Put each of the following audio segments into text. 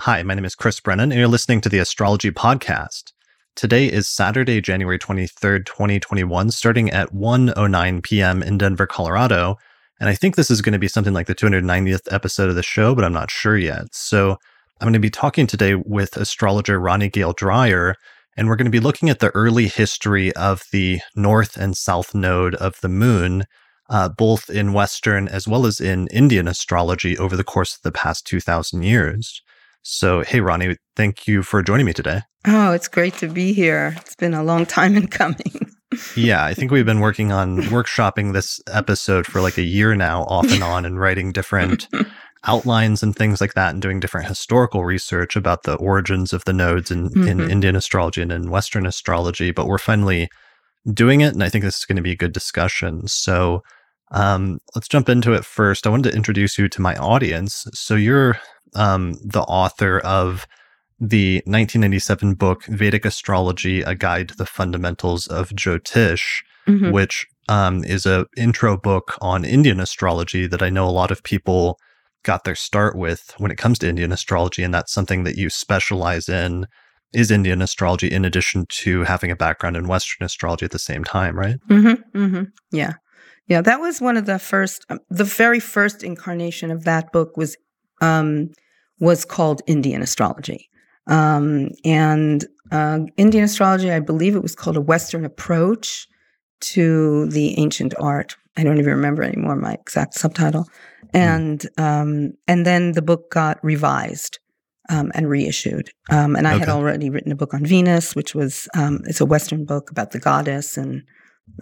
Hi, my name is Chris Brennan, and you're listening to the Astrology Podcast. Today is Saturday, January 23rd, 2021, starting at 1.09 p.m. in Denver, Colorado. And I think this is going to be something like the 290th episode of the show, but I'm not sure yet. So I'm going to be talking today with astrologer Ronnie Gale Dreyer, and we're going to be looking at the early history of the north and south node of the moon, uh, both in Western as well as in Indian astrology over the course of the past 2,000 years. So, hey, Ronnie, thank you for joining me today. Oh, it's great to be here. It's been a long time in coming. yeah, I think we've been working on workshopping this episode for like a year now, off and on, and writing different outlines and things like that, and doing different historical research about the origins of the nodes in, mm-hmm. in Indian astrology and in Western astrology. But we're finally doing it, and I think this is going to be a good discussion. So, um, let's jump into it first. I wanted to introduce you to my audience. So, you're um, the author of the 1997 book Vedic Astrology: A Guide to the Fundamentals of Jyotish, mm-hmm. which um, is a intro book on Indian astrology that I know a lot of people got their start with when it comes to Indian astrology, and that's something that you specialize in is Indian astrology in addition to having a background in Western astrology at the same time, right? Mm-hmm, mm-hmm. Yeah. Yeah, that was one of the first, um, the very first incarnation of that book was um, was called Indian astrology. Um, and uh, Indian astrology, I believe it was called a Western approach to the ancient art. I don't even remember anymore my exact subtitle. Hmm. And um, and then the book got revised um, and reissued. Um, and I okay. had already written a book on Venus, which was um, it's a Western book about the goddess, and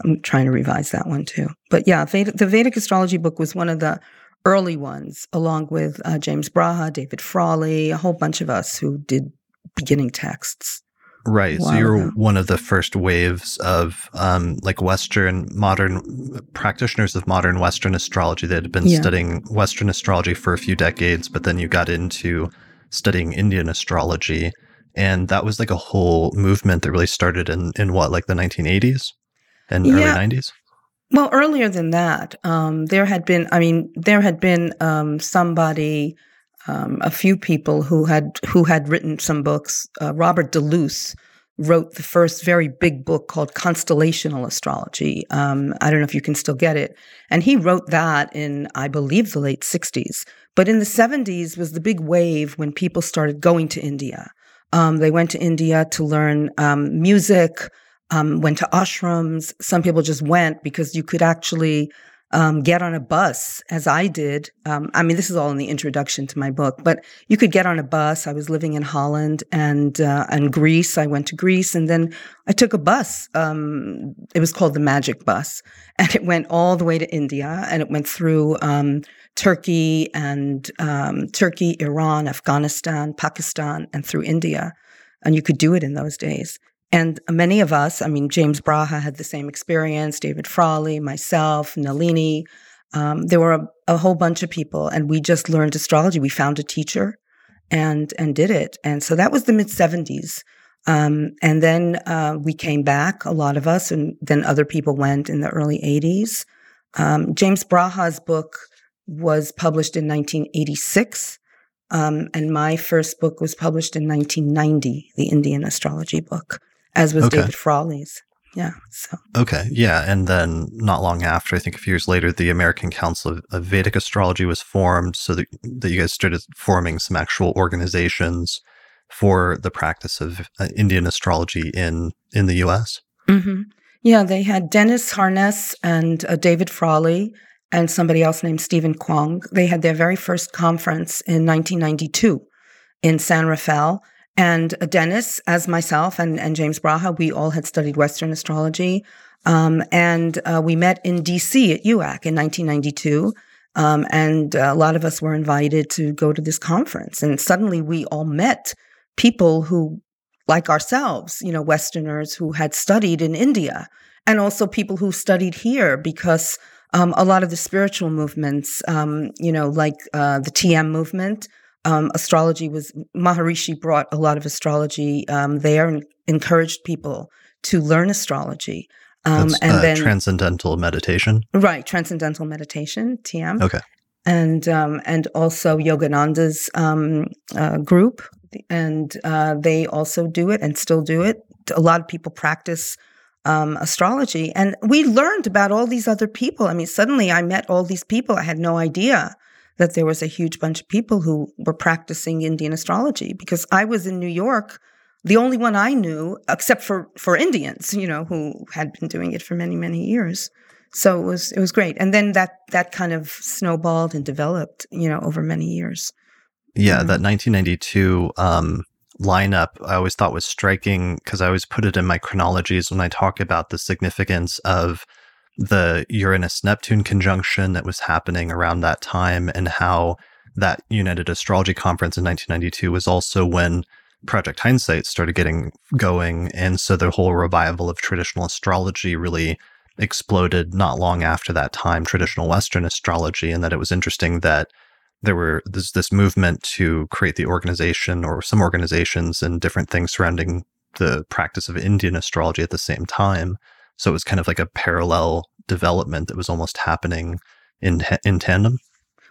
I'm trying to revise that one too. But yeah, Vedic, the Vedic astrology book was one of the early ones, along with uh, James Braha, David Frawley, a whole bunch of us who did beginning texts. Right. So you're one of the first waves of um, like Western modern practitioners of modern Western astrology that had been yeah. studying Western astrology for a few decades, but then you got into studying Indian astrology. And that was like a whole movement that really started in, in what, like the 1980s and yeah. early 90s? Well, earlier than that, um, there had been, I mean, there had been um, somebody, um, a few people who had who had written some books. Uh, Robert Deluce wrote the first very big book called Constellational Astrology. Um, I don't know if you can still get it, and he wrote that in, I believe, the late '60s. But in the '70s was the big wave when people started going to India. Um, they went to India to learn um, music um, went to ashrams. Some people just went because you could actually um, get on a bus, as I did. Um, I mean, this is all in the introduction to my book, but you could get on a bus. I was living in Holland and uh, and Greece. I went to Greece, and then I took a bus. Um, it was called the Magic Bus, and it went all the way to India, and it went through. Um, Turkey and um, Turkey, Iran, Afghanistan, Pakistan, and through India. And you could do it in those days. And many of us, I mean, James Braha had the same experience, David Frawley, myself, Nalini. Um, there were a, a, whole bunch of people, and we just learned astrology. We found a teacher and and did it. And so that was the mid 70s. Um, and then uh, we came back, a lot of us, and then other people went in the early 80s. Um, James Braha's book was published in 1986. Um, and my first book was published in 1990, the Indian astrology book as was okay. David Frawley's. Yeah. So. Okay. Yeah. And then not long after, I think a few years later, the American Council of, of Vedic Astrology was formed so that, that you guys started forming some actual organizations for the practice of uh, Indian astrology in, in the US. Mm-hmm. Yeah. They had Dennis Harness and uh, David Frawley and somebody else named Stephen Kwong. They had their very first conference in 1992 in San Rafael and Dennis, as myself and, and James Braha, we all had studied Western astrology. Um, and uh, we met in DC at UAC in 1992. Um, and a lot of us were invited to go to this conference. And suddenly we all met people who, like ourselves, you know, Westerners who had studied in India, and also people who studied here because um, a lot of the spiritual movements, um, you know, like uh, the TM movement, um, astrology was Maharishi brought a lot of astrology um, there and encouraged people to learn astrology. Um, and uh, then transcendental meditation, right? Transcendental meditation, TM. Okay. and um, and also Yogananda's um, uh, group, and uh, they also do it and still do it. A lot of people practice um, astrology, and we learned about all these other people. I mean, suddenly I met all these people. I had no idea that there was a huge bunch of people who were practicing Indian astrology because I was in New York, the only one I knew, except for for Indians, you know, who had been doing it for many many years. So it was it was great, and then that that kind of snowballed and developed, you know, over many years. Yeah, that 1992 um, lineup I always thought was striking because I always put it in my chronologies when I talk about the significance of the Uranus Neptune conjunction that was happening around that time and how that United Astrology Conference in 1992 was also when Project Hindsight started getting going. And so the whole revival of traditional astrology really exploded not long after that time, traditional Western astrology, and that it was interesting that there were this this movement to create the organization or some organizations and different things surrounding the practice of Indian astrology at the same time. So it was kind of like a parallel development that was almost happening in in tandem.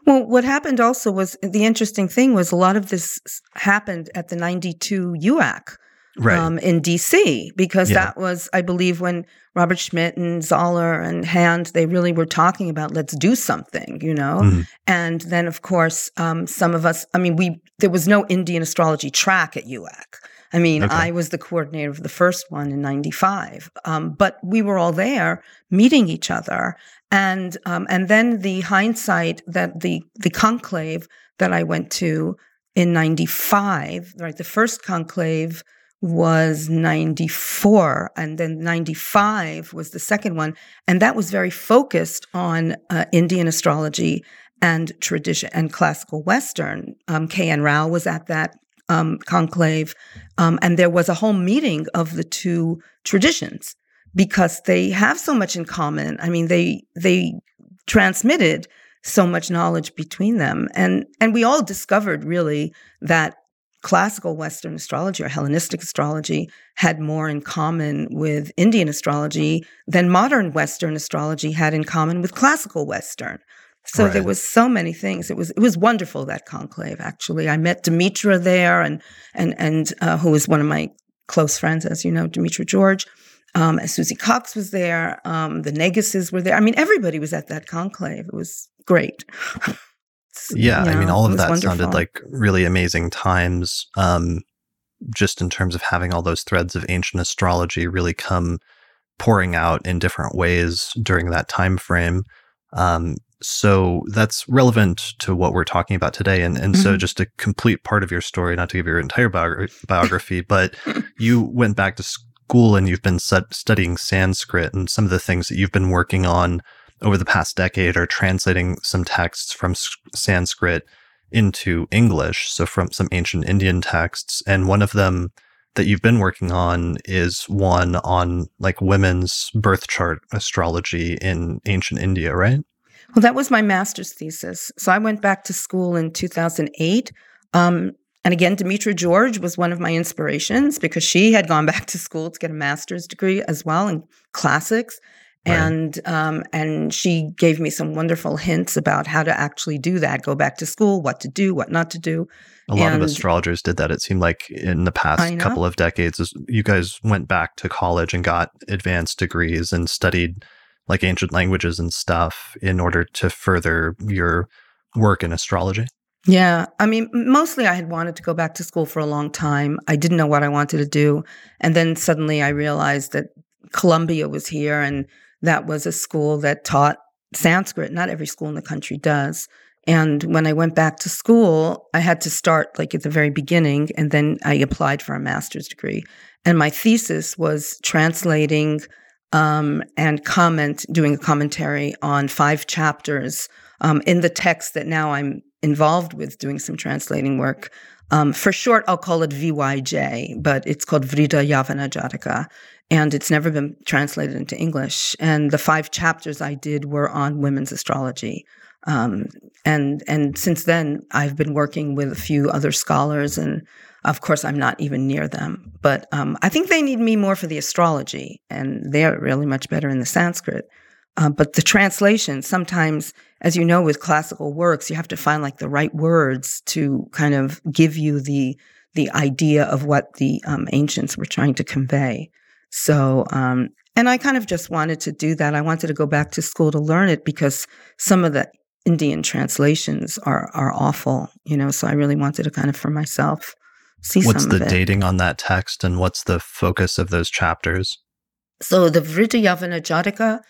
Well, what happened also was the interesting thing was a lot of this happened at the 92 UAC, right. um, in DC because yeah. that was, I believe, when Robert Schmidt and Zoller and Hand they really were talking about let's do something, you know. mm And then, of course, um, some of us. I mean, we there was no Indian astrology track at UAC. I mean, okay. I was the coordinator of the first one in '95, um, but we were all there meeting each other, and um, and then the hindsight that the the conclave that I went to in '95, right, the first conclave was 94 and then 95 was the second one and that was very focused on uh, indian astrology and tradition and classical western um, kn rao was at that um, conclave um, and there was a whole meeting of the two traditions because they have so much in common i mean they they transmitted so much knowledge between them and and we all discovered really that classical Western astrology or Hellenistic astrology had more in common with Indian astrology than modern Western astrology had in common with classical Western. So right. there was so many things. It was it was wonderful that conclave. Actually, I met Demetra there, and and and uh, who was one of my close friends, as you know, Demetra George. Um, Susie Cox was there. Um, the Neguses were there. I mean, everybody was at that conclave. It was great. Yeah, I mean, all of that wonderful. sounded like really amazing times. Um, just in terms of having all those threads of ancient astrology really come pouring out in different ways during that time frame. Um, so that's relevant to what we're talking about today. And, and mm-hmm. so just a complete part of your story, not to give your entire biography, but you went back to school and you've been studying Sanskrit and some of the things that you've been working on over the past decade are translating some texts from Sanskrit into English, so from some ancient Indian texts. And one of them that you've been working on is one on like women's birth chart astrology in ancient India, right? Well, that was my master's thesis. So I went back to school in 2008. Um, and again, Demetra George was one of my inspirations because she had gone back to school to get a master's degree as well in classics. Right. And um, and she gave me some wonderful hints about how to actually do that. Go back to school, what to do, what not to do. A lot and, of astrologers did that. It seemed like in the past couple of decades, you guys went back to college and got advanced degrees and studied like ancient languages and stuff in order to further your work in astrology. Yeah. I mean, mostly I had wanted to go back to school for a long time. I didn't know what I wanted to do. And then suddenly I realized that Columbia was here and that was a school that taught Sanskrit. Not every school in the country does. And when I went back to school, I had to start like at the very beginning, and then I applied for a master's degree. And my thesis was translating um, and comment, doing a commentary on five chapters um, in the text that now I'm involved with doing some translating work. Um, for short, I'll call it VYJ, but it's called Vriddha Yavana Jataka and it's never been translated into English. And the five chapters I did were on women's astrology. Um, and and since then, I've been working with a few other scholars, and of course, I'm not even near them. But um, I think they need me more for the astrology, and they're really much better in the Sanskrit. Uh, but the translation, sometimes, as you know, with classical works, you have to find like the right words to kind of give you the the idea of what the um, ancients were trying to convey. So, um, and I kind of just wanted to do that. I wanted to go back to school to learn it because some of the Indian translations are are awful, you know. So I really wanted to kind of for myself see what's the dating on that text and what's the focus of those chapters. So the Vriddha Yavana Jataka,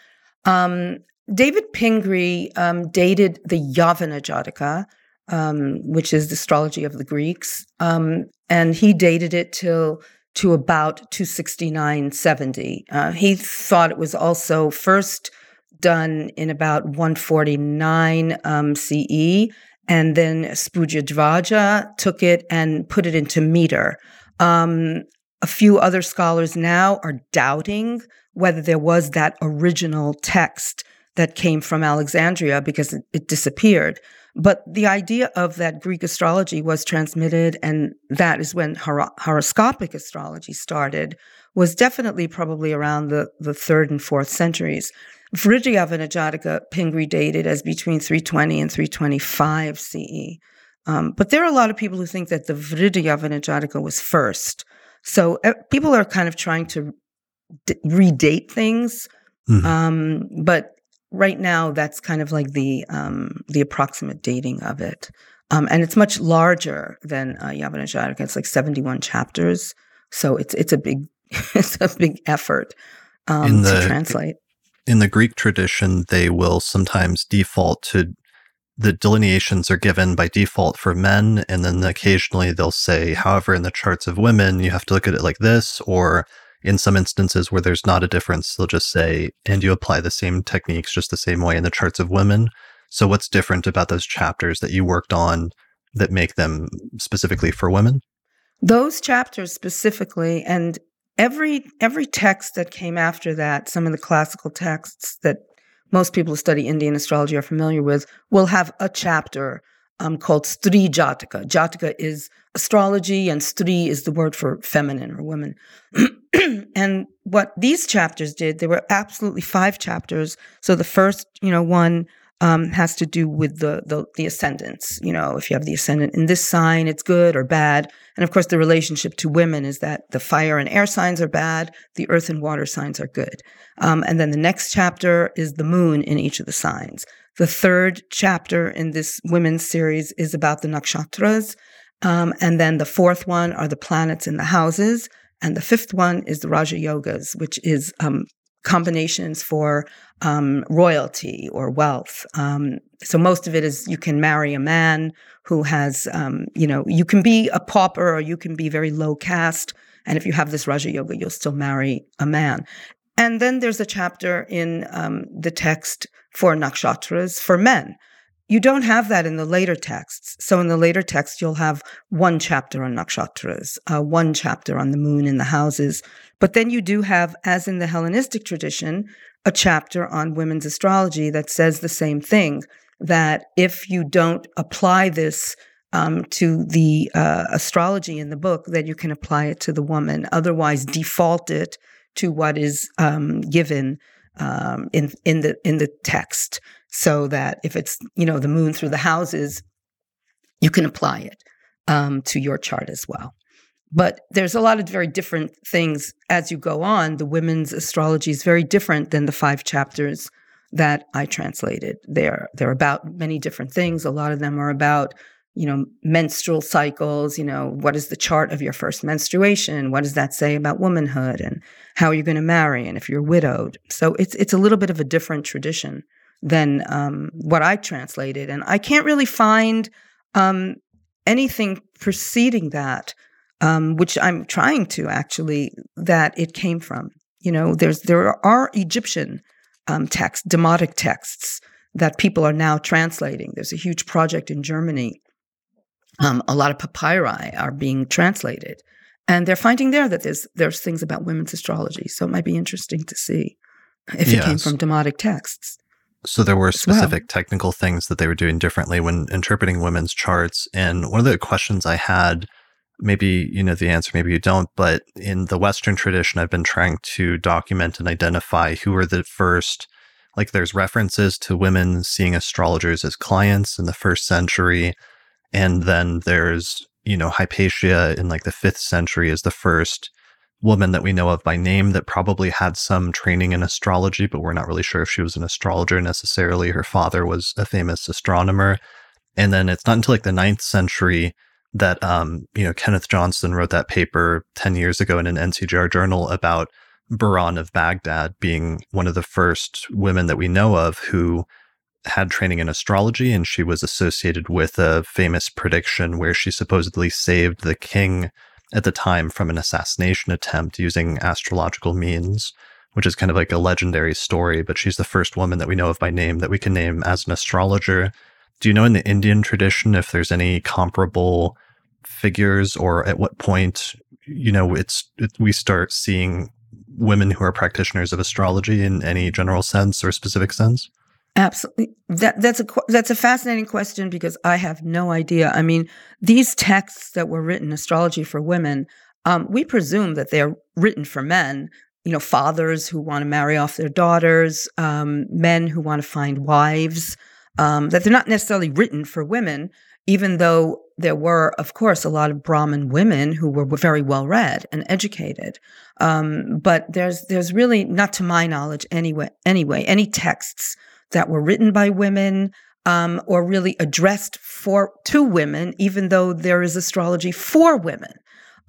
um, David Pingree um, dated the Yavana Jataka, um, which is the astrology of the Greeks, um, and he dated it till to about 269.70. Uh, he thought it was also first done in about 149 um, CE, and then Sphujidhvaja took it and put it into meter. Um, a few other scholars now are doubting whether there was that original text that came from Alexandria because it, it disappeared. But the idea of that Greek astrology was transmitted, and that is when hor- horoscopic astrology started, was definitely probably around the, the third and fourth centuries. Vriddhayavana Jataka Pingree dated as between 320 and 325 CE. Um, but there are a lot of people who think that the Jataka was first. So uh, people are kind of trying to d- redate things. Mm-hmm. Um, but right now, that's kind of like the um, the approximate dating of it. Um, and it's much larger than uh, Yavana Jataka. It's like 71 chapters. So it's it's a big it's a big effort um, the, to translate in the Greek tradition, they will sometimes default to the delineations are given by default for men, and then occasionally they'll say, however, in the charts of women, you have to look at it like this, or in some instances where there's not a difference, they'll just say, and you apply the same techniques just the same way in the charts of women. So, what's different about those chapters that you worked on that make them specifically for women? Those chapters specifically, and every every text that came after that, some of the classical texts that most people who study Indian astrology are familiar with, will have a chapter um, called Stri Jataka. Jataka is astrology, and Stri is the word for feminine or woman. and what these chapters did, there were absolutely five chapters. So the first, you know, one um, has to do with the, the the ascendants. You know, if you have the ascendant in this sign, it's good or bad. And of course, the relationship to women is that the fire and air signs are bad, the earth and water signs are good. Um, and then the next chapter is the moon in each of the signs. The third chapter in this women's series is about the nakshatras. Um, and then the fourth one are the planets in the houses. And the fifth one is the Raja Yogas, which is um, combinations for um, royalty or wealth. Um, so most of it is you can marry a man who has, um, you know, you can be a pauper or you can be very low caste. And if you have this Raja Yoga, you'll still marry a man. And then there's a chapter in um, the text for nakshatras for men. You don't have that in the later texts. So in the later text, you'll have one chapter on nakshatras, uh, one chapter on the moon in the houses. But then you do have, as in the Hellenistic tradition, a chapter on women's astrology that says the same thing that if you don't apply this um, to the uh, astrology in the book, that you can apply it to the woman. Otherwise, default it to what is um, given um, in in the in the text, so that if it's you know the moon through the houses, you can apply it um, to your chart as well. But there's a lot of very different things as you go on. The women's astrology is very different than the five chapters that I translated. They're they're about many different things. A lot of them are about you know menstrual cycles. You know what is the chart of your first menstruation? What does that say about womanhood and how are you going to marry and if you're widowed? So it's it's a little bit of a different tradition than um, what I translated, and I can't really find um, anything preceding that um, which I'm trying to actually, that it came from. You know, there's there are Egyptian um, texts, demotic texts that people are now translating. There's a huge project in Germany. Um, a lot of papyri are being translated, and they're finding there that there's there's things about women's astrology. So it might be interesting to see if yes. it came from demotic texts. So there were specific well. technical things that they were doing differently when interpreting women's charts. And one of the questions I had maybe you know the answer, maybe you don't, but in the Western tradition, I've been trying to document and identify who were the first like there's references to women seeing astrologers as clients in the first century. And then there's, you know, Hypatia in like the fifth century is the first woman that we know of by name that probably had some training in astrology, but we're not really sure if she was an astrologer necessarily. Her father was a famous astronomer. And then it's not until like the ninth century that, um, you know, Kenneth Johnson wrote that paper 10 years ago in an NCGR journal about Buran of Baghdad being one of the first women that we know of who had training in astrology and she was associated with a famous prediction where she supposedly saved the king at the time from an assassination attempt using astrological means, which is kind of like a legendary story. But she's the first woman that we know of by name that we can name as an astrologer. Do you know in the Indian tradition if there's any comparable figures or at what point, you know, it's it, we start seeing women who are practitioners of astrology in any general sense or specific sense? Absolutely. That that's a that's a fascinating question because I have no idea. I mean, these texts that were written, astrology for women, um, we presume that they're written for men. You know, fathers who want to marry off their daughters, um, men who want to find wives. Um, that they're not necessarily written for women, even though there were, of course, a lot of Brahmin women who were very well read and educated. Um, but there's there's really not, to my knowledge, anyway, anyway, any texts that were written by women um, or really addressed for to women, even though there is astrology for women.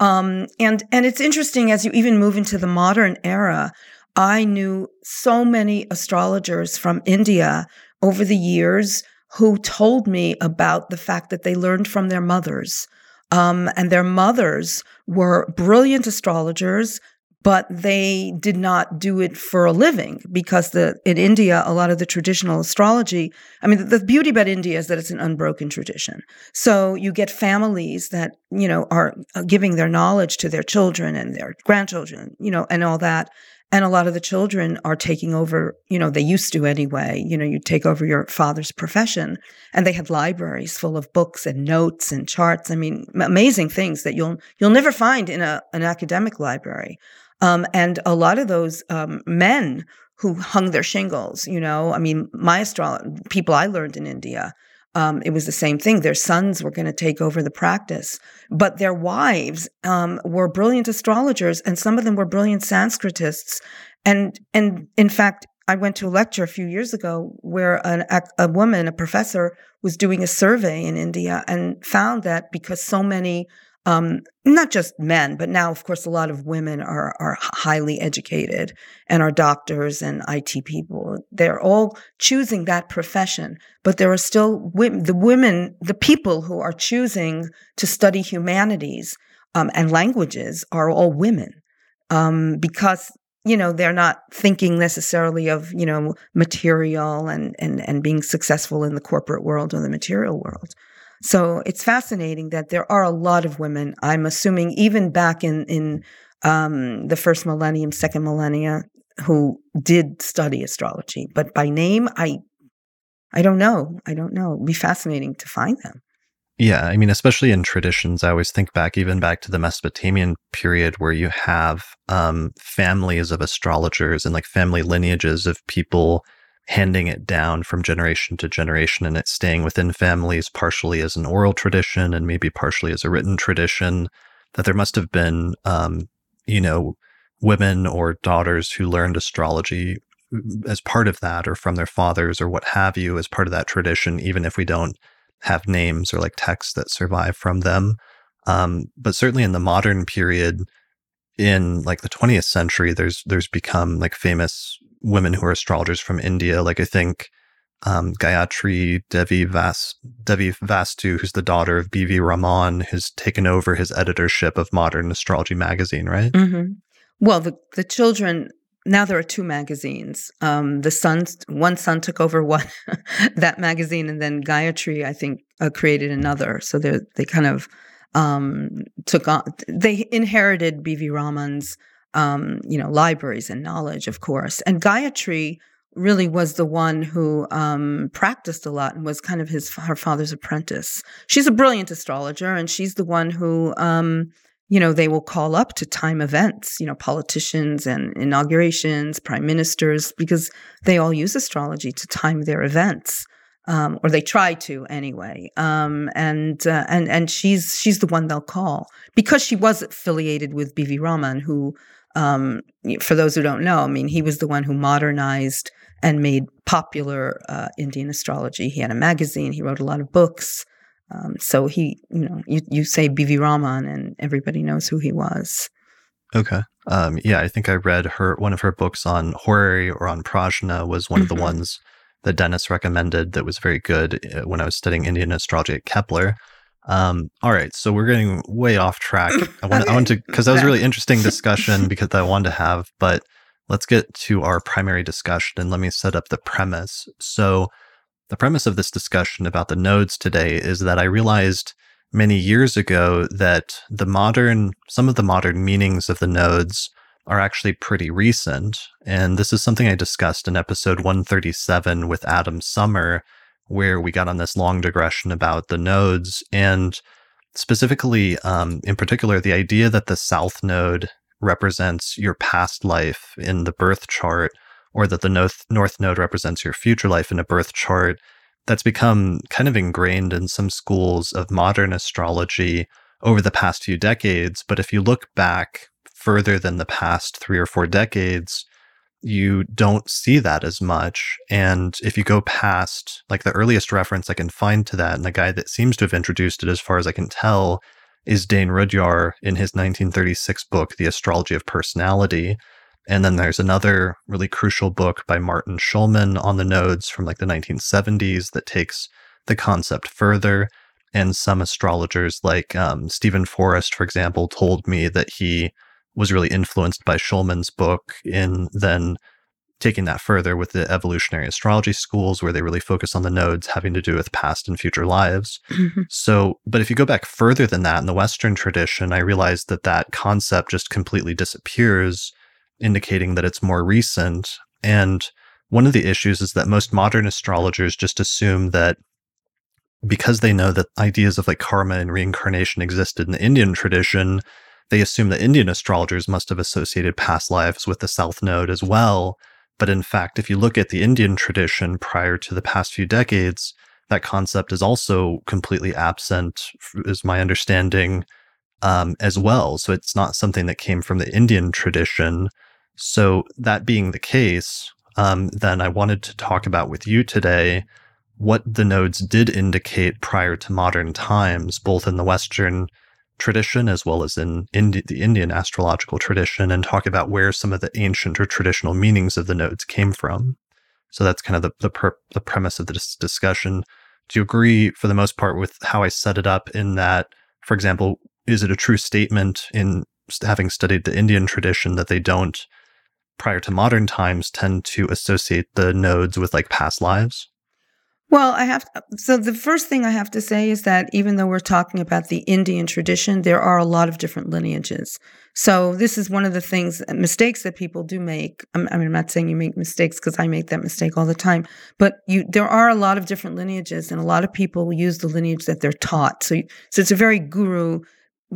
Um, and and it's interesting as you even move into the modern era. I knew so many astrologers from India over the years who told me about the fact that they learned from their mothers. Um, and their mothers were brilliant astrologers but they did not do it for a living because the in India a lot of the traditional astrology I mean the, the, beauty about India is that it's an unbroken tradition. So you get families that you know are uh, giving their knowledge to their children and their grandchildren you know and all that. And a lot of the children are taking over you know they used to anyway you know you take over your father's profession. And they had libraries full of books and notes and charts. I mean amazing things that you'll you'll never find in a, an academic library um, and a lot of those um, men who hung their shingles, you know, I mean, my astrologer, people I learned in India, um, it was the same thing. Their sons were going to take over the practice, but their wives um, were brilliant astrologers, and some of them were brilliant Sanskritists. And and in fact, I went to a lecture a few years ago where an, a woman, a professor, was doing a survey in India and found that because so many um, not just men, but now, of course, a lot of women are are highly educated and are doctors and IT people. They're all choosing that profession, but there are still women, the women, the people who are choosing to study humanities um, and languages are all women um, because you know they're not thinking necessarily of you know material and and and being successful in the corporate world or the material world. So it's fascinating that there are a lot of women. I'm assuming even back in in um, the first millennium, second millennia, who did study astrology, but by name, I I don't know. I don't know. It'd be fascinating to find them. Yeah, I mean, especially in traditions, I always think back, even back to the Mesopotamian period, where you have um, families of astrologers and like family lineages of people handing it down from generation to generation and it's staying within families partially as an oral tradition and maybe partially as a written tradition that there must have been um, you know women or daughters who learned astrology mm, as part of that or from their fathers or what have you as part of that tradition even if we don't have names or like texts that survive from them. Um, but certainly in the modern period in like the 20th century there's there's become like famous women who are astrologers from India. Like I think um, Gayatri Devi, Vas- Devi Vastu, who's the daughter of B.V. Raman, has taken over his editorship of Modern Astrology magazine, right? Mm-hmm. Well, the, the children, now there are two magazines. Um, the sons, one son took over one, that magazine, and then Gayatri, I think, uh, created another. So they they kind of um, took on, they inherited B.V. Raman's um, you know, libraries and knowledge, of course. And Gayatri really was the one who um, practiced a lot and was kind of his her father's apprentice. She's a brilliant astrologer, and she's the one who um, you know, they will call up to time events, you know, politicians and inaugurations, prime ministers, because they all use astrology to time their events. Um, or they try to anyway. Um, and uh, and and she's she's the one they'll call because she was affiliated with B.V. Raman, who, um, for those who don't know, I mean, he was the one who modernized and made popular uh, Indian astrology. He had a magazine. He wrote a lot of books. Um, so he, you know, you, you say B.V. Raman and everybody knows who he was. Okay. Um, yeah, I think I read her one of her books on horary or on prashna was one mm-hmm. of the mm-hmm. ones that Dennis recommended that was very good uh, when I was studying Indian astrology at Kepler. Um, all right, so we're getting way off track. I want, okay. I want to because that was a really interesting discussion because I wanted to have, but let's get to our primary discussion and let me set up the premise. So the premise of this discussion about the nodes today is that I realized many years ago that the modern, some of the modern meanings of the nodes are actually pretty recent. And this is something I discussed in episode 137 with Adam Sommer, where we got on this long digression about the nodes and specifically, um, in particular, the idea that the south node represents your past life in the birth chart or that the north, north node represents your future life in a birth chart, that's become kind of ingrained in some schools of modern astrology over the past few decades. But if you look back further than the past three or four decades, you don't see that as much. And if you go past, like the earliest reference I can find to that, and the guy that seems to have introduced it, as far as I can tell, is Dane Rudhyar in his 1936 book, The Astrology of Personality. And then there's another really crucial book by Martin Schulman on the nodes from like the 1970s that takes the concept further. And some astrologers, like um, Steven Forrest, for example, told me that he was really influenced by Schulman's book in then taking that further with the evolutionary astrology schools where they really focus on the nodes having to do with past and future lives. Mm-hmm. So, but if you go back further than that in the Western tradition, I realized that that concept just completely disappears indicating that it's more recent. And one of the issues is that most modern astrologers just assume that because they know that ideas of like karma and reincarnation existed in the Indian tradition, they assume that Indian astrologers must have associated past lives with the South Node as well. But in fact, if you look at the Indian tradition prior to the past few decades, that concept is also completely absent, is my understanding, um, as well. So it's not something that came from the Indian tradition. So, that being the case, um, then I wanted to talk about with you today what the nodes did indicate prior to modern times, both in the Western tradition as well as in Indi- the Indian astrological tradition, and talk about where some of the ancient or traditional meanings of the nodes came from. So that's kind of the the, per- the premise of this discussion. Do you agree, for the most part, with how I set it up? In that, for example, is it a true statement in having studied the Indian tradition that they don't prior to modern times tend to associate the nodes with like past lives? Well, I have so the first thing I have to say is that even though we're talking about the Indian tradition, there are a lot of different lineages. So this is one of the things mistakes that people do make. I mean, I'm not saying you make mistakes because I make that mistake all the time, but you there are a lot of different lineages, and a lot of people use the lineage that they're taught. So so it's a very guru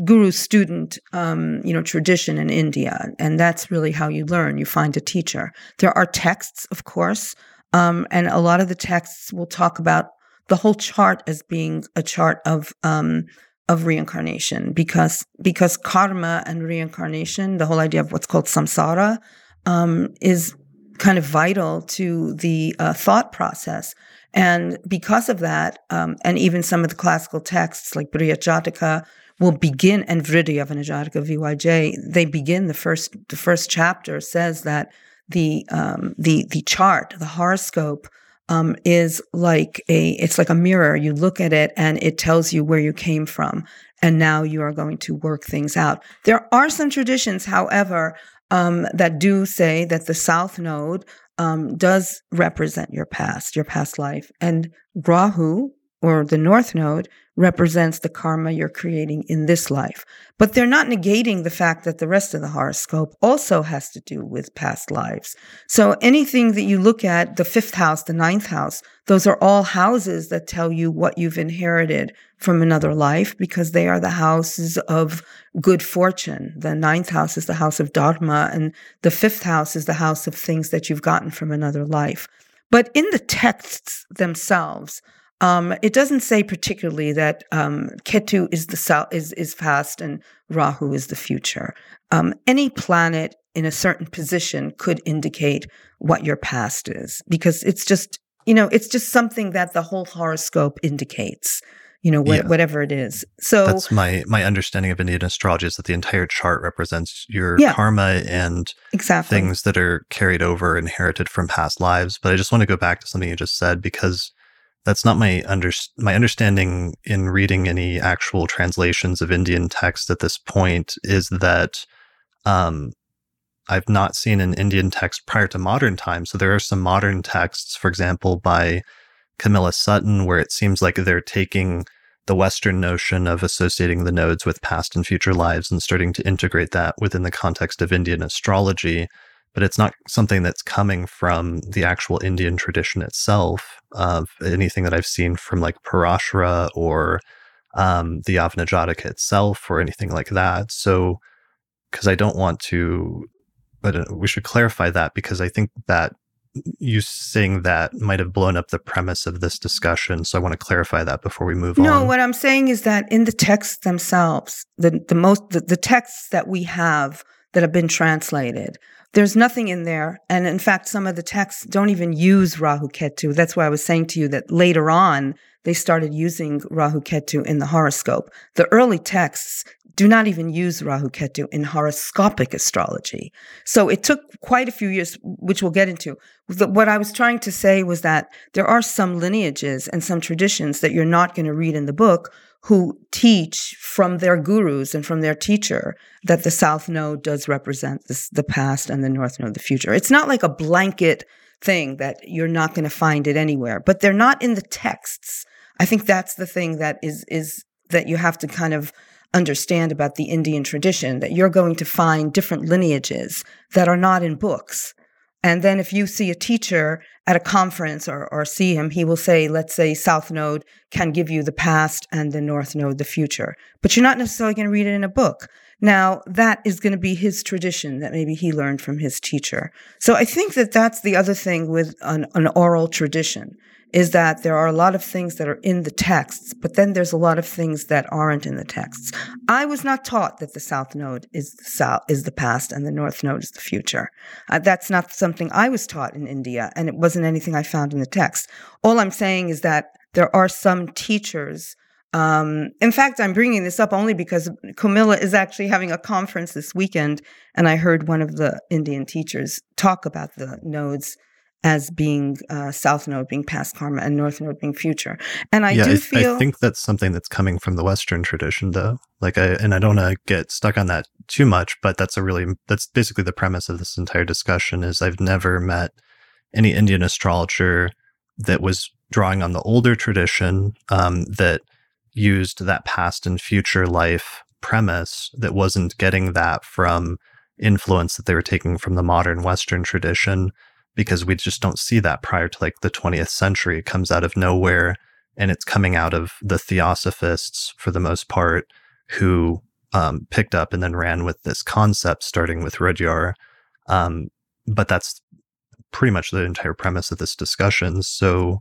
guru student um, you know tradition in india and that's really how you learn you find a teacher there are texts of course um, and a lot of the texts will talk about the whole chart as being a chart of um, of reincarnation because because karma and reincarnation the whole idea of what's called samsara um, is kind of vital to the uh, thought process. And because of that um, and even some of the classical texts like Brihajataka will begin and Vriddhi of VYJ, they begin the first the first chapter says that the um, the the chart, the horoscope, um, is like a it's like a mirror. You look at it and it tells you where you came from, and now you are going to work things out. There are some traditions, however, um, that do say that the South Node um, does represent your past, your past life, and Rahu or the north node represents the karma you're creating in this life. But they're not negating the fact that the rest of the horoscope also has to do with past lives. So anything that you look at, the fifth house, the ninth house, those are all houses that tell you what you've inherited from another life because they are the houses of good fortune. The ninth house is the house of Dharma, and the fifth house is the house of things that you've gotten from another life. But in the texts themselves, um, it doesn't say particularly that um, Ketu is the is is past and Rahu is the future. Um, any planet in a certain position could indicate what your past is because it's just you know it's just something that the whole horoscope indicates. You know, wh- yeah. whatever it is. So that's my my understanding of Indian astrology is that the entire chart represents your yeah, karma and exactly. things that are carried over, inherited from past lives. But I just want to go back to something you just said because that's not my under my understanding in reading any actual translations of Indian text at this point is that um, I've not seen an Indian text prior to modern times. So there are some modern texts, for example, by Komilla Sutton, where it seems like they're taking the Western notion of associating the nodes with past and future lives and starting to integrate that within the context of Indian astrology but it's not something that's coming from the actual Indian tradition itself of anything that I've seen from like Parashara or um, the Yavana itself or anything like that. So, because I don't want to, but we should clarify that because I think that you saying that might have blown up the premise of this discussion. So I want to clarify that before we move no, on. No, what I'm saying is that in the texts themselves, the, the most the, the texts that we have that have been translated there's nothing in there. And in fact, some of the texts don't even use Rahu Ketu. That's why I was saying to you that later on, they started using Rahu Ketu in the horoscope. The early texts do not even use Rahu Ketu in horoscopic astrology. So it took quite a few years, which we'll get into. What I was trying to say was that there are some lineages and some traditions that you're not going to read in the book who teach from their gurus and from their teacher that the South Node does represent this, the past and the North Node the future. It's not like a blanket thing that you're not going to find it anywhere, but they're not in the texts. I think that's the thing that is is that you have to kind of understand about the Indian tradition that you're going to find different lineages that are not in books. And then if you see a teacher at a conference or, or see him, he will say, let's say South Node can give you the past and the North Node the future. But you're not necessarily going to read it in a book. Now, that is going to be his tradition that maybe he learned from his teacher. So I think that that's the other thing with an, an oral tradition is that there are a lot of things that are in the texts, but then there's a lot of things that aren't in the texts. I was not taught that the South Node is the South is the past and the North Node is the future. Uh, that's not something I was taught in India, and it wasn't anything I found in the text. All I'm saying is that there are some teachers. Um, in fact, I'm bringing this up only because Komilla is actually having a conference this weekend, and I heard one of the Indian teachers talk about the nodes as being uh, South Node being past karma and North Node being future. And I yeah, do I, feel I think that's something that's coming from the Western tradition, though. Like, I and I don't want to get stuck on that too much, but that's a really that's basically the premise of this entire discussion. Is I've never met any Indian astrologer that was drawing on the older tradition um, that used that past and future life premise that wasn't getting that from influence that they were taking from the modern Western tradition because we just don't see that prior to like the 20th century. It comes out of nowhere and it's coming out of the theosophists for the most part who um, picked up and then ran with this concept starting with Rudhyar. Um, but that's pretty much the entire premise of this discussion. So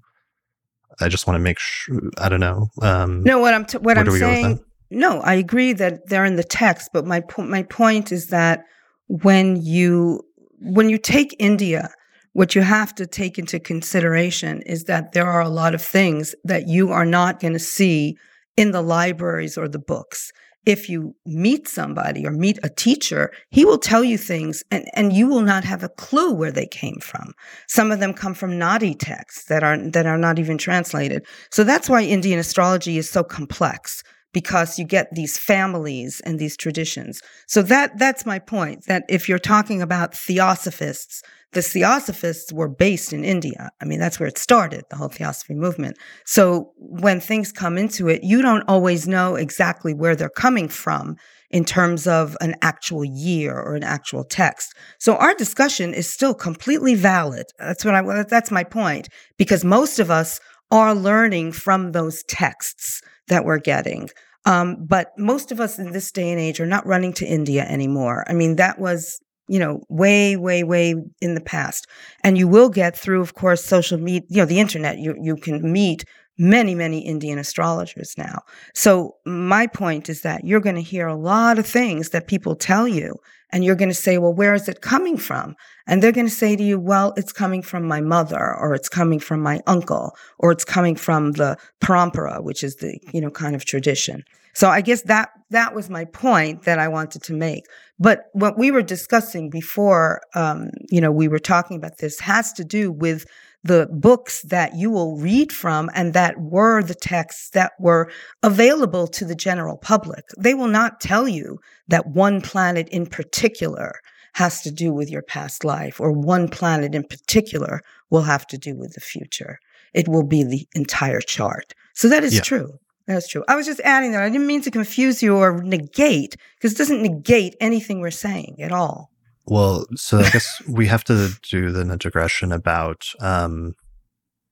I just want to make sure, I don't know. Um, no, what I'm, t- what I'm saying, no, I agree that they're in the text, but my, po- my point is that when you, when you take India what you have to take into consideration is that there are a lot of things that you are not going to see in the libraries or the books. If you meet somebody or meet a teacher, he will tell you things and, and you will not have a clue where they came from. Some of them come from Nadi texts that are, that are not even translated. So that's why Indian astrology is so complex because you get these families and these traditions. So that that's my point that if you're talking about theosophists, the theosophists were based in India. I mean, that's where it started, the whole theosophy movement. So when things come into it, you don't always know exactly where they're coming from in terms of an actual year or an actual text. So our discussion is still completely valid. That's what I that's my point because most of us are learning from those texts that we're getting. Um, but most of us in this day and age are not running to India anymore. I mean, that was, you know, way, way, way in the past. And you will get through, of course, social media, you know, the internet, you, you can meet many, many Indian astrologers now. So my point is that you're going to hear a lot of things that people tell you, and you're going to say, well, where is it coming from? And they're going to say to you, well, it's coming from my mother, or it's coming from my uncle, or it's coming from the parampara, which is the, you know, kind of tradition. So I guess that, that was my point that I wanted to make. But what we were discussing before, um, you know, we were talking about this has to do with the books that you will read from and that were the texts that were available to the general public. They will not tell you that one planet in particular has to do with your past life or one planet in particular will have to do with the future. It will be the entire chart. So that is yeah. true. That's true. I was just adding that. I didn't mean to confuse you or negate because it doesn't negate anything we're saying at all. Well, so I guess we have to do the digression about um,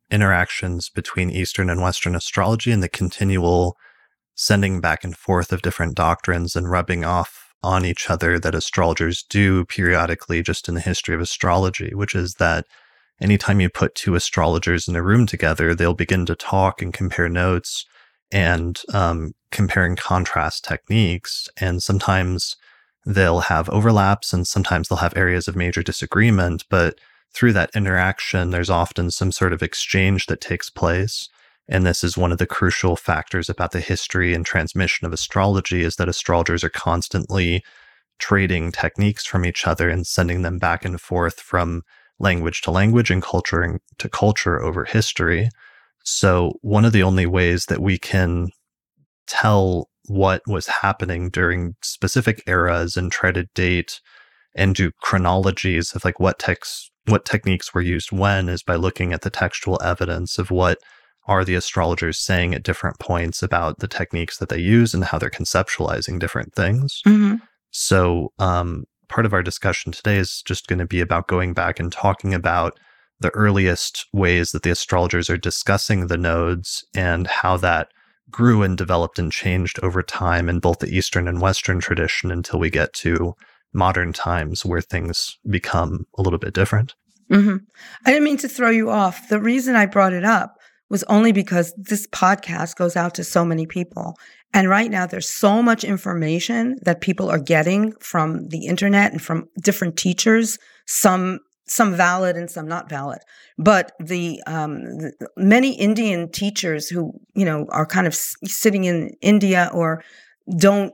interactions between Eastern and Western astrology and the continual sending back and forth of different doctrines and rubbing off on each other that astrologers do periodically just in the history of astrology, which is that anytime you put two astrologers in a room together, they'll begin to talk and compare notes and um, compare and contrast techniques. And sometimes they'll have overlaps and sometimes they'll have areas of major disagreement, but through that interaction, there's often some sort of exchange that takes place. And this is one of the crucial factors about the history and transmission of astrology is that astrologers are constantly trading techniques from each other and sending them back and forth from language to language and culture to culture over history. So, one of the only ways that we can tell what was happening during specific eras and try to date and do chronologies of like what texts what techniques were used when is by looking at the textual evidence of what are the astrologers saying at different points about the techniques that they use and how they're conceptualizing different things. Mm-hmm. So, um, part of our discussion today is just going to be about going back and talking about the earliest ways that the astrologers are discussing the nodes and how that grew and developed and changed over time in both the Eastern and Western tradition until we get to modern times where things become a little bit different. Mm-hmm. I didn't mean to throw you off. The reason I brought it up was only because this podcast goes out to so many people. And right now, there's so much information that people are getting from the internet and from different teachers, some some valid and some not valid. But the, um, the, many Indian teachers who you know are kind of s- sitting in India or don't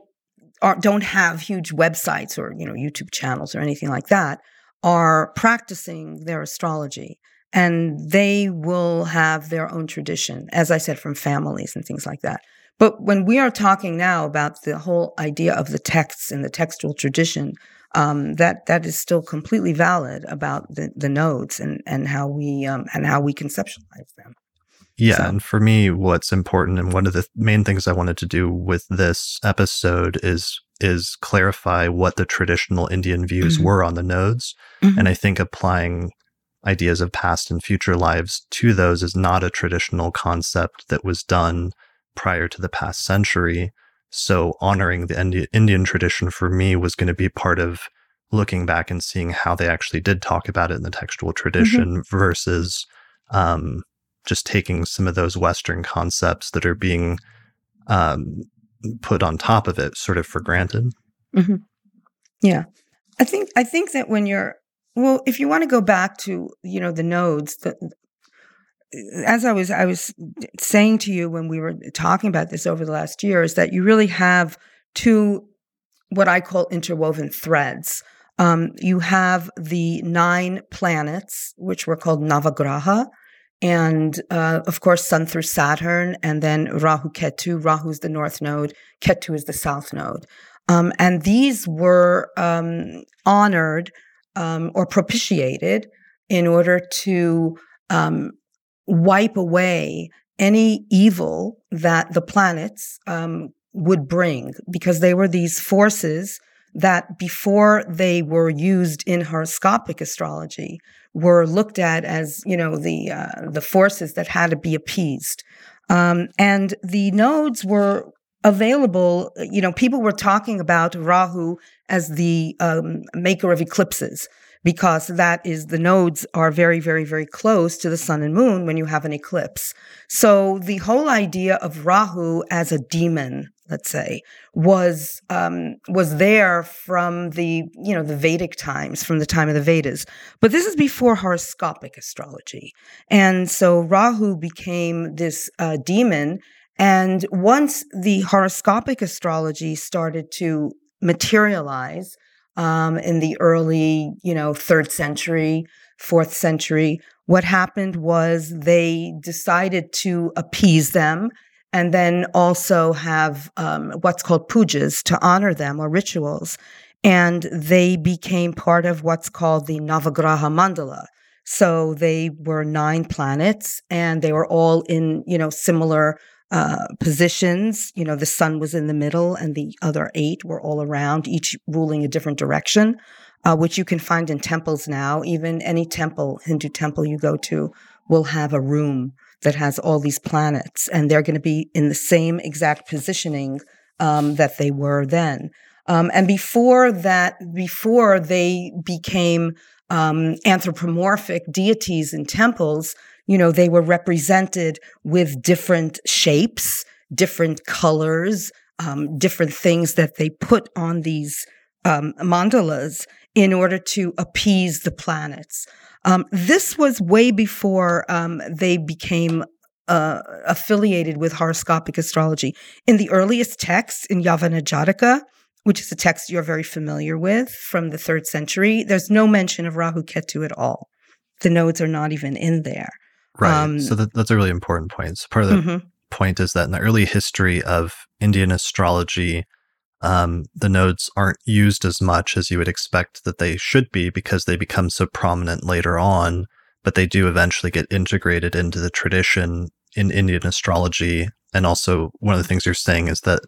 are, don't have huge websites or you know YouTube channels or anything like that are practicing their astrology and they will have their own tradition as i said from families and things like that but when we are talking now about the whole idea of the texts and the textual tradition um, that that is still completely valid about the, the nodes and and how we um, and how we conceptualize them. Yeah, so. and for me, what's important and one of the main things I wanted to do with this episode is is clarify what the traditional Indian views mm-hmm. were on the nodes, mm-hmm. and I think applying ideas of past and future lives to those is not a traditional concept that was done prior to the past century. So honoring the Indi- Indian tradition for me was going to be part of looking back and seeing how they actually did talk about it in the textual tradition mm-hmm. versus um, just taking some of those Western concepts that are being um, put on top of it, sort of for granted. Mm-hmm. Yeah, I think I think that when you're well, if you want to go back to you know the nodes, the, as I was I was saying to you when we were talking about this over the last year is that you really have two what I call interwoven threads. Um, you have the nine planets, which were called Navagraha, and uh, of course Sun through Saturn, and then Rahu Ketu. Rahu is the north node, Ketu is the south node, um, and these were um, honored um, or propitiated in order to um, wipe away any evil that the planets um, would bring, because they were these forces that before they were used in horoscopic astrology were looked at as you know the uh, the forces that had to be appeased. Um, and the nodes were available you know people were talking about rahu as the um, maker of eclipses because that is the nodes are very very very close to the sun and moon when you have an eclipse so the whole idea of rahu as a demon let's say, was um, was there from the you know the Vedic times, from the time of the Vedas. But this is before horoscopic astrology, and so Rahu became this uh, demon. And once the horoscopic astrology started to materialize um, in the early, you know, third century, fourth century, what happened was they decided to appease them and then also have um, what's called pujas to honor them or rituals. And they became part of what's called the Navagraha Mandala. So they were nine planets and they were all in, you know, similar uh, positions. You know, the sun was in the middle and the other eight were all around, each ruling a different direction, uh, which you can find in temples now. Even any temple, Hindu temple you go to, will have a room that has all these planets, and they're going to be in the same exact positioning um, that they were then. Um, and before that, before they became um, anthropomorphic deities in temples, you know, they were represented with different shapes, different colors, um, different things that they put on these um, mandalas in order to appease the planets. Um, this was way before um, they became uh, affiliated with horoscopic astrology. In the earliest texts in Yavana Jataka, which is a text you're very familiar with from the third century, there's no mention of Rahu Ketu at all. The nodes are not even in there. Right. Um, so that, that's a really important point. So part of the mm-hmm. point is that in the early history of Indian astrology, um, the nodes aren't used as much as you would expect that they should be because they become so prominent later on, but they do eventually get integrated into the tradition in Indian astrology. And also, one of the things you're saying is that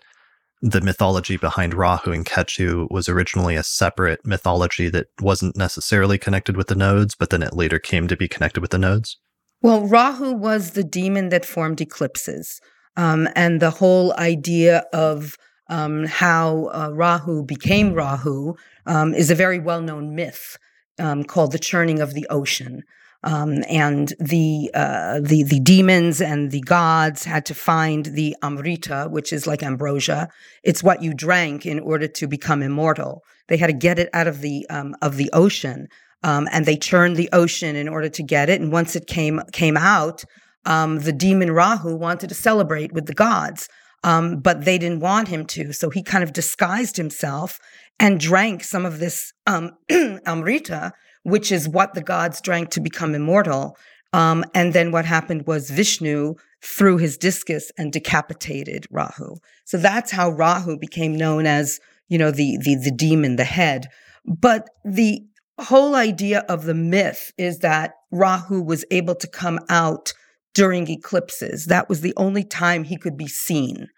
the mythology behind Rahu and Ketu was originally a separate mythology that wasn't necessarily connected with the nodes, but then it later came to be connected with the nodes. Well, Rahu was the demon that formed eclipses. Um, and the whole idea of um, how uh, Rahu became Rahu um, is a very well known myth um, called the churning of the ocean. Um, and the, uh, the the demons and the gods had to find the amrita, which is like ambrosia. It's what you drank in order to become immortal. They had to get it out of the um, of the ocean, um, and they churned the ocean in order to get it. And once it came came out, the demon Rahu wanted to celebrate with the gods. Um, but they didn't want him to. So he kind of disguised himself and drank some of this um, Amrita, which is what the gods drank to become immortal. Um, and then what happened was Vishnu threw his discus and decapitated Rahu. So that's how Rahu became known as, you know, the, the, the demon, the head. But the whole idea of the myth is that Rahu was able to come out during eclipses. That was the only time he could be seen.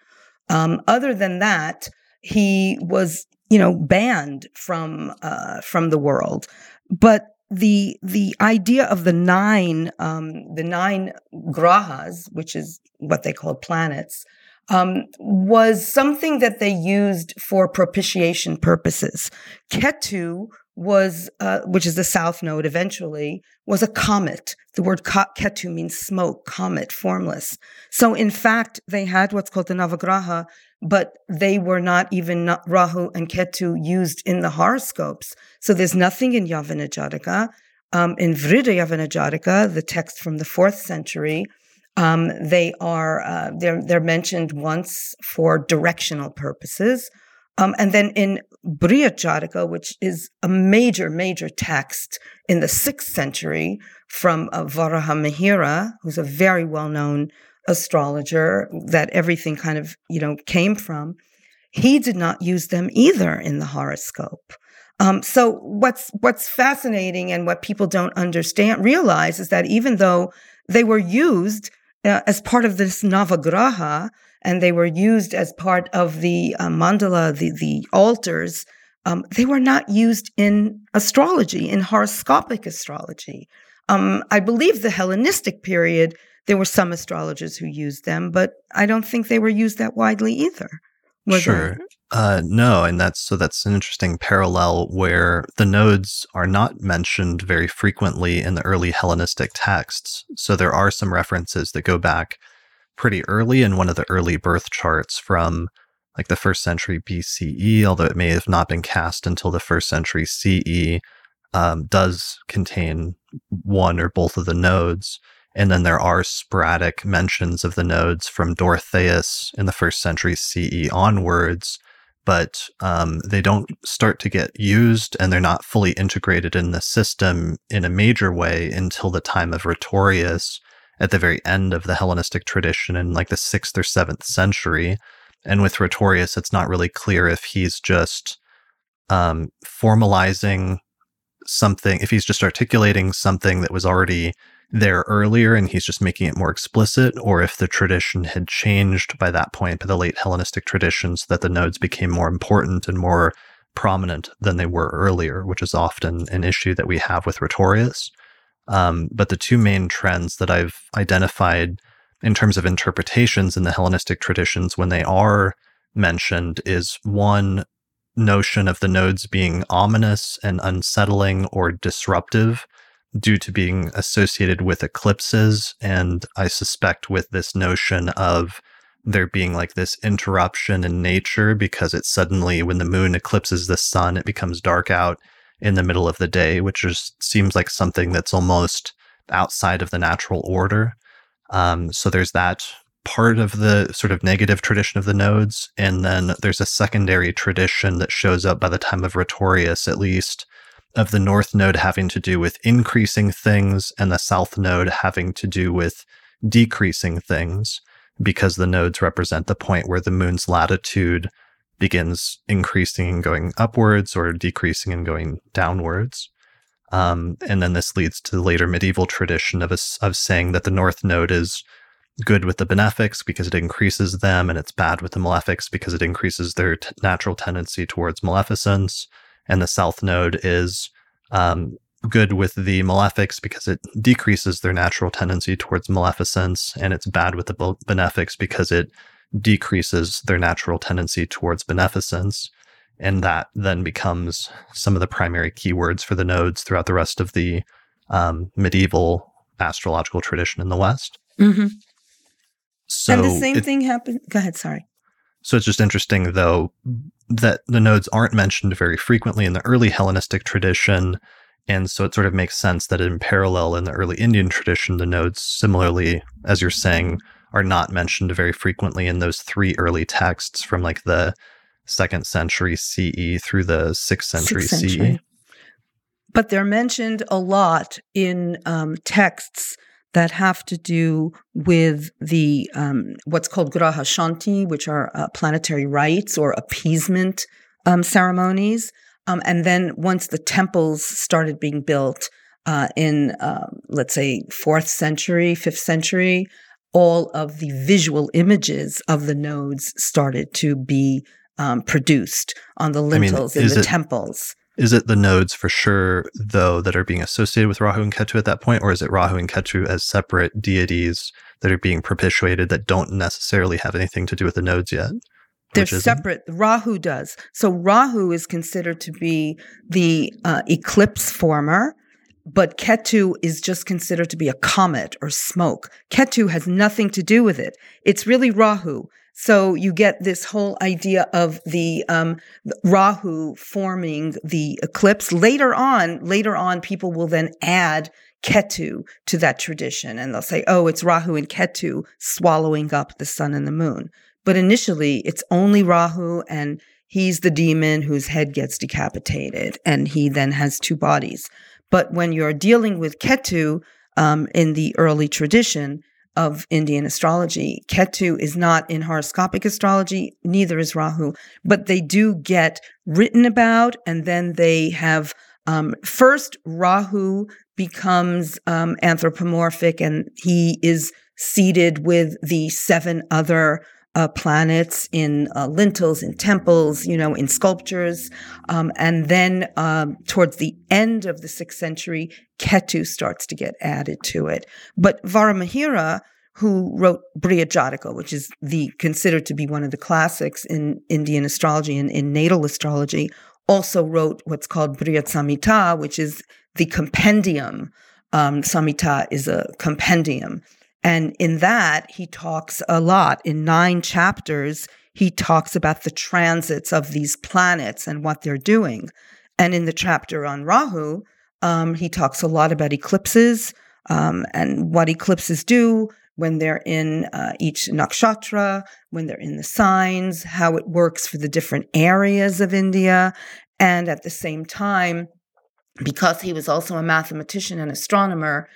Um, other than that, he was, you know, banned from uh, from the world. But the the idea of the nine um, the nine grahas, which is what they called planets, um, was something that they used for propitiation purposes. Ketu was, uh, which is the south node eventually, was a comet. The word ketu means smoke, comet, formless. So in fact, they had what's called the Navagraha, but they were not even Rahu and Ketu used in the horoscopes. So there's nothing in Yavana Jataka. Um, in Vriddha Yavana Jataka, the text from the fourth century, um, they are uh, they're they're mentioned once for directional purposes. Um, and then in Brihat Jataka, which is a major, major text in the sixth century from uh, Varaha Mihira, who's a very well known astrologer that everything kind of, you know, came from. he did not use them either in the horoscope. Um, so what's what's fascinating and what people don't understand realize is that even though they were used uh, as part of this navagraha and they were used as part of the uh, mandala, the the altars, um, they were not used in astrology, in horoscopic astrology. Um, I believe the Hellenistic period, there were some astrologers who used them, but I don't think they were used that widely either. sure. Uh, no, and that's so that's an interesting parallel where the nodes are not mentioned very frequently in the early Hellenistic texts. So there are some references that go back pretty early in one of the early birth charts from like the first century BCE, although it may have not been cast until the first century CE, um, does contain one or both of the nodes. And then there are sporadic mentions of the nodes from Dorotheus in the first century CE onwards, but um, they don't start to get used and they're not fully integrated in the system in a major way until the time of Rhetorius at the very end of the Hellenistic tradition in like the sixth or seventh century. And with Rhetorius, it's not really clear if he's just um, formalizing something, if he's just articulating something that was already there earlier and he's just making it more explicit, or if the tradition had changed by that point, by the late Hellenistic traditions, that the nodes became more important and more prominent than they were earlier, which is often an issue that we have with Rhetorius. Um, but the two main trends that I've identified in terms of interpretations in the Hellenistic traditions when they are mentioned is one notion of the nodes being ominous and unsettling or disruptive due to being associated with eclipses. And I suspect with this notion of there being like this interruption in nature because it suddenly, when the moon eclipses the sun, it becomes dark out in the middle of the day, which just seems like something that's almost outside of the natural order. Um, so there's that part of the sort of negative tradition of the nodes. And then there's a secondary tradition that shows up by the time of Rhetorius, at least, of the north node having to do with increasing things and the south node having to do with decreasing things because the nodes represent the point where the moon's latitude begins increasing and going upwards or decreasing and going downwards. Um, and then this leads to the later medieval tradition of, a, of saying that the north node is good with the benefics because it increases them, and it's bad with the malefics because it increases their t- natural tendency towards maleficence. And the south node is um, good with the malefics because it decreases their natural tendency towards maleficence, and it's bad with the benefics because it decreases their natural tendency towards beneficence. And that then becomes some of the primary keywords for the nodes throughout the rest of the um, medieval astrological tradition in the West. Mm-hmm. So and the same it, thing happened. Go ahead. Sorry. So it's just interesting, though, that the nodes aren't mentioned very frequently in the early Hellenistic tradition. And so it sort of makes sense that in parallel in the early Indian tradition, the nodes, similarly, as you're saying, are not mentioned very frequently in those three early texts from like the second century CE through the sixth century, sixth century. CE. But they're mentioned a lot in um, texts that have to do with the um, what's called graha shanti, which are uh, planetary rites or appeasement um, ceremonies. Um, and then once the temples started being built uh, in, uh, let's say, fourth century, fifth century, all of the visual images of the nodes started to be um, produced on the lintels I mean, in the it, temples. Is it the nodes for sure, though, that are being associated with Rahu and Ketu at that point, or is it Rahu and Ketu as separate deities that are being propitiated that don't necessarily have anything to do with the nodes yet? They're separate. Rahu does. So Rahu is considered to be the uh, eclipse former, but Ketu is just considered to be a comet or smoke. Ketu has nothing to do with it. It's really Rahu. So you get this whole idea of the um, Rahu forming the eclipse. Later on, later on, people will then add Ketu to that tradition, and they'll say, "Oh, it's Rahu and Ketu swallowing up the sun and the moon." But initially, it's only Rahu, and he's the demon whose head gets decapitated, and he then has two bodies. But when you're dealing with Ketu um, in the early tradition, of Indian astrology. Ketu is not in horoscopic astrology, neither is Rahu, but they do get written about and then they have um, first Rahu becomes um, anthropomorphic and he is seated with the seven other uh, planets in uh, lintels, in temples, you know, in sculptures. Um, and then um, towards the end of the sixth century, Ketu starts to get added to it. But Varahamihira, who wrote Brihat which is the considered to be one of the classics in Indian astrology and in natal astrology, also wrote what's called Brihat Samhita, which is the compendium. Um, Samhita is a compendium and in that, he talks a lot. In nine chapters, he talks about the transits of these planets and what they're doing. And in the chapter on Rahu, um, he talks a lot about eclipses um, and what eclipses do when they're in uh, each nakshatra, when they're in the signs, how it works for the different areas of India. And at the same time, because he was also a mathematician and astronomer,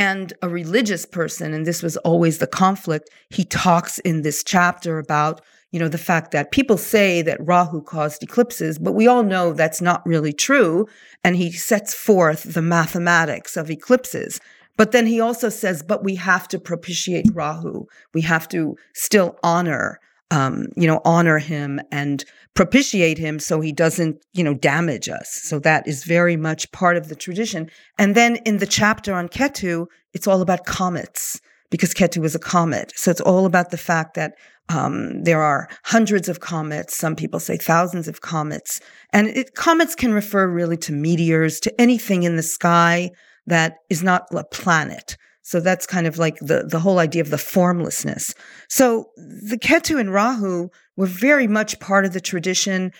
and a religious person, and this was always the conflict, he talks in this chapter about, you know, the fact that people say that Rahu caused eclipses, but we all know that's not really true. And he sets forth the mathematics of eclipses. But then he also says, but we have to propitiate Rahu. We have to still honor um, you know, honor him and propitiate him so he doesn't, you know, damage us. So that is very much part of the tradition. And then in the chapter on Ketu, it's all about comets because Ketu is a comet. So it's all about the fact that um, there are hundreds of comets. Some people say thousands of comets. And it, comets can refer really to meteors, to anything in the sky that is not a planet. So that's kind of like the, the whole idea of the formlessness. So the Ketu and Rahu were very much part of the tradition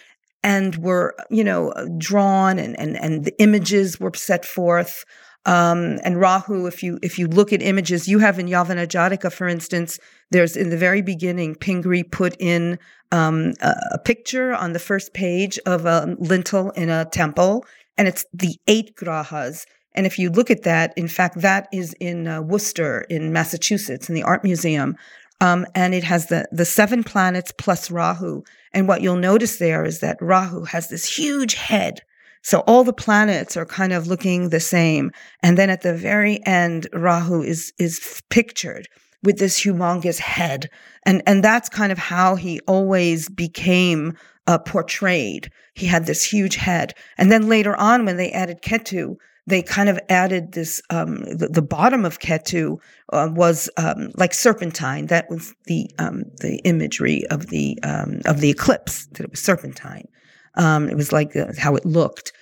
and were, you know, drawn and, and, and the images were set forth. Um, and Rahu, if you if you look at images, you have in Yavana Jataka, for instance, there's in the very beginning, Pingree put in um, a, a, picture on the first page of a lintel in a temple, and it's the eight grahas. And if you look at that, in fact, that is in uh, Worcester, in Massachusetts, in the Art Museum. Um, and it has the, the seven planets plus Rahu. And what you'll notice there is that Rahu has this huge head. So all the planets are kind of looking the same. And then at the very end, Rahu is, is pictured with this humongous head. And, and that's kind of how he always became uh, portrayed. He had this huge head. And then later on, when they added Ketu, they kind of added this um, the, the, bottom of Ketu uh, was um, like serpentine. That was the um, the imagery of the um, of the eclipse. That it was serpentine. Um, it was like uh, how it looked.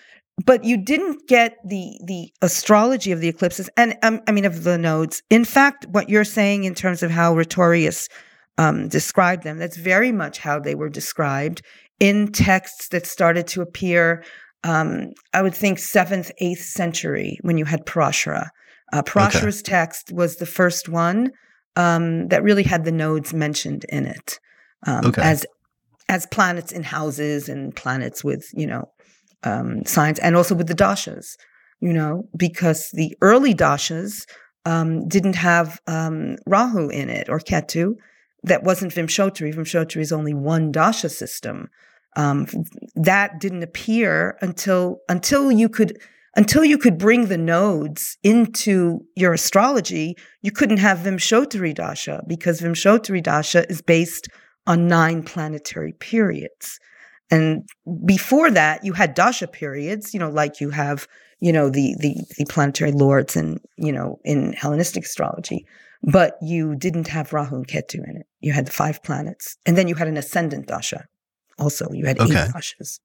But you didn't get the the astrology of the eclipses, and um, I mean of the nodes. In fact, what you're saying in terms of how Rhetorius described them, that's very much how they were described in texts that started to appear um, I would think seventh, eighth century when you had Parashara. Uh, Parashara's okay. text was the first one um, that really had the nodes mentioned in it um, okay. as as planets in houses and planets with you know um, signs, and also with the dashas. You know, because the early dashas um, didn't have um, Rahu in it or Ketu. That wasn't Vimshottari. Vimshottari is only one dasha system. Um, that didn't appear until until you could until you could bring the nodes into your astrology. You couldn't have Vimshottari dasha because Vimshottari dasha is based on nine planetary periods. And before that, you had dasha periods, you know, like you have, you know, the the, the planetary lords and you know in Hellenistic astrology but you didn't have Rahu and Ketu in it. You had the five planets, and then you had an ascendant dasha also. You had okay. eight brushes.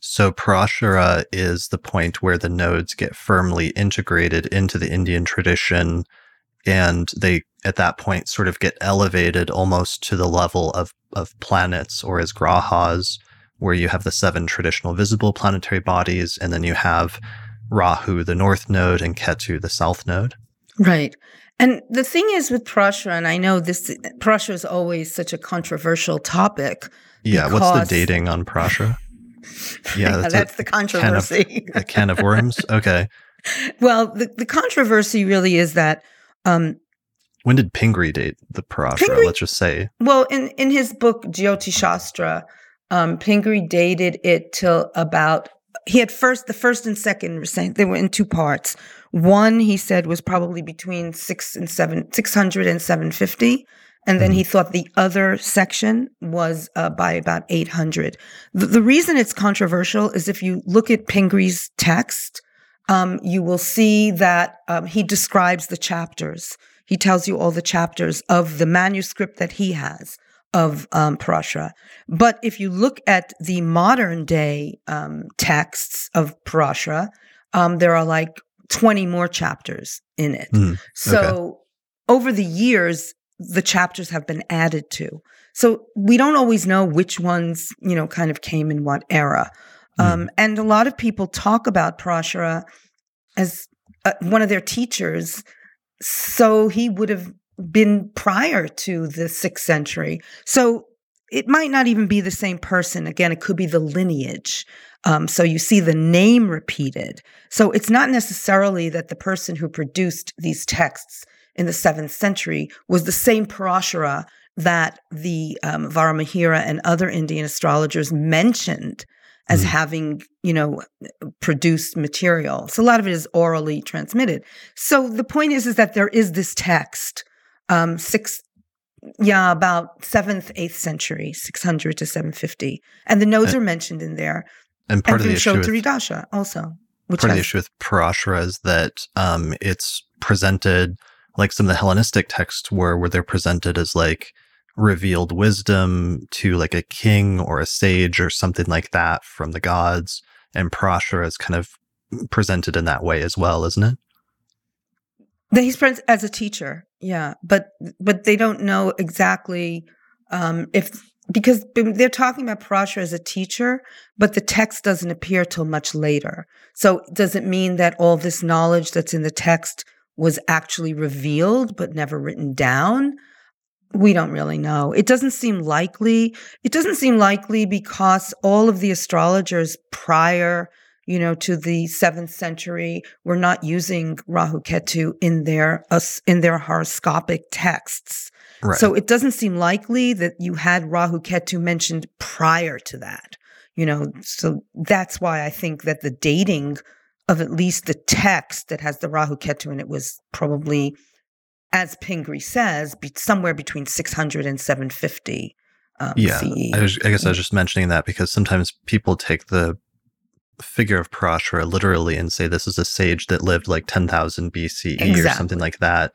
So Parashara is the point where the nodes get firmly integrated into the Indian tradition and they at that point sort of get elevated almost to the level of, of planets or as grahas, where you have the seven traditional visible planetary bodies, and then you have Rahu, the north node, and Ketu, the south node. Right. And the thing is with Parashara, and I know this Parashara is always such a controversial topic yeah, what's the dating on Parashara? Yeah, that's, that's the controversy. Can of, a can of worms. Okay. well, the, the controversy really is that um, when did Pingree date the Parashara? Pingree- Let's just say. Well, in, in his book, Jyoti Shastra, um, Pingree dated it till about, he had first, the first and second they were in two parts. One, he said, was probably between six and seven, 600 and 750. And then he thought the other section was uh, by about 800. The, the reason it's controversial is if you look at Pingree's text, um, you will see that um, he describes the chapters. He tells you all the chapters of the manuscript that he has of um, Parashara. But if you look at the modern day um, texts of Parashara, um, there are like 20 more chapters in it. Mm, so over the years, the chapters have been added to. So we don't always know which ones, you know, kind of came in what era. Mm. Um, and a lot of people talk about Parashara as uh, one of their teachers. So he would have been prior to the sixth century. So it might not even be the same person. Again, it could be the lineage. Um, so you see the name repeated. So it's not necessarily that the person who produced these texts in the seventh century was the same Parashara that the um, Varahamihira and other Indian astrologers mentioned as Mm. having, you know, produced material. So a lot of it is orally transmitted. So the point is, is that there is this text, um, six, yeah, about seventh, eighth century, 600 to 750. And the nodes Uh, are mentioned in there. And part and of the issue with Dasha also, which part of the issue with Parashara is that um, it's presented like some of the Hellenistic texts were, where they're presented as like revealed wisdom to like a king or a sage or something like that from the gods. And Parashara is kind of presented in that way as well, isn't it? he's presented as a teacher yeah but but they don't know exactly um if because they're talking about Parashara as a teacher but the text doesn't appear till much later so does it mean that all this knowledge that's in the text was actually revealed but never written down we don't really know it doesn't seem likely it doesn't seem likely because all of the astrologers prior you know, to the seventh century, were not using Rahu Ketu in their us in their horoscopic texts. Right. So it doesn't seem likely that you had Rahu Ketu mentioned prior to that. You know, so that's why I think that the dating of at least the text that has the Rahu Ketu in it was probably, as Pingree says, be somewhere between 600 and 750 um, yeah. CE. I, was, I guess I was just mentioning that because sometimes people take the figure of Parashara literally and say this is a sage that lived like 10,000 BCE or something like that.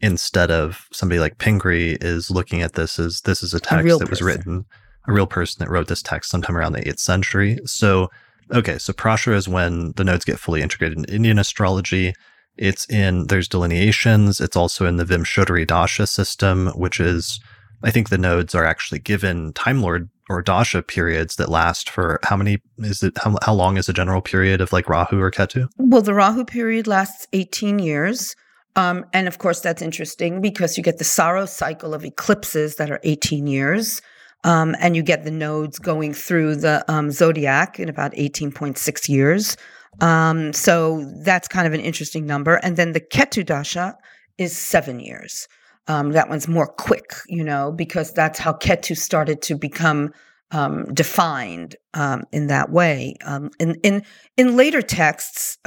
Instead of somebody like Pingree is looking at this as this is a text real that was written, a real person that wrote this text sometime around the 8th century. So, okay, so Parashara is when the nodes get fully integrated in Indian astrology. It's in, there's delineations. It's also in the Vimshottari Dasha system, which is, I think the nodes are actually given Time Lord or Dasha periods that last for how many is it how, how long is a general period of like Rahu or Ketu? Well, the Rahu period lasts 18 years. Um, and of course, that's interesting because you get the saros cycle of eclipses that are 18 years. Um, and you get the nodes going through the um, zodiac in about 18.6 years. Um, so that's kind of an interesting number. And then the Ketu Dasha is seven years. Um, that one's more quick, you know, because that's how Ketu started to become um, defined um, in that way. In in in later texts,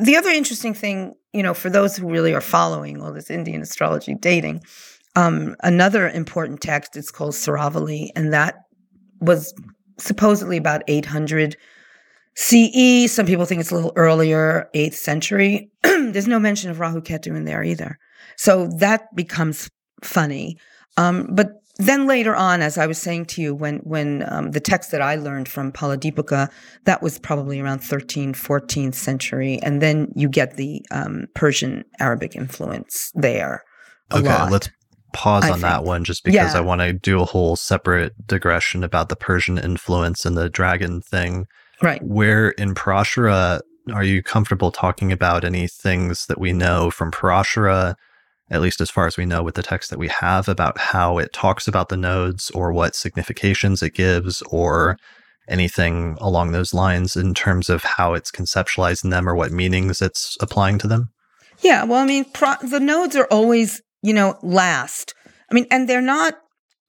the other interesting thing, you know, for those who really are following all this Indian astrology dating, um, another important text is called Saravali, and that was supposedly about 800 CE. Some people think it's a little earlier, 8th century. There's no mention of Rahu Ketu in there either. So that becomes funny. Um, but then later on, as I was saying to you, when when um, the text that I learned from Phaladipika, that was probably around 13th, 14th century, and then you get the um, Persian Arabic influence there. Okay, lot. let's pause I on that one just because Yeah. I want to do a whole separate digression about the Persian influence and the dragon thing. Right. Where in Parashara are you comfortable talking about any things that we know from Parashara, at least as far as we know with the text that we have, about how it talks about the nodes or what significations it gives or anything along those lines in terms of how it's conceptualizing them or what meanings it's applying to them? Yeah, well, I mean, pro- the nodes are always you know, last. I mean, and they're not.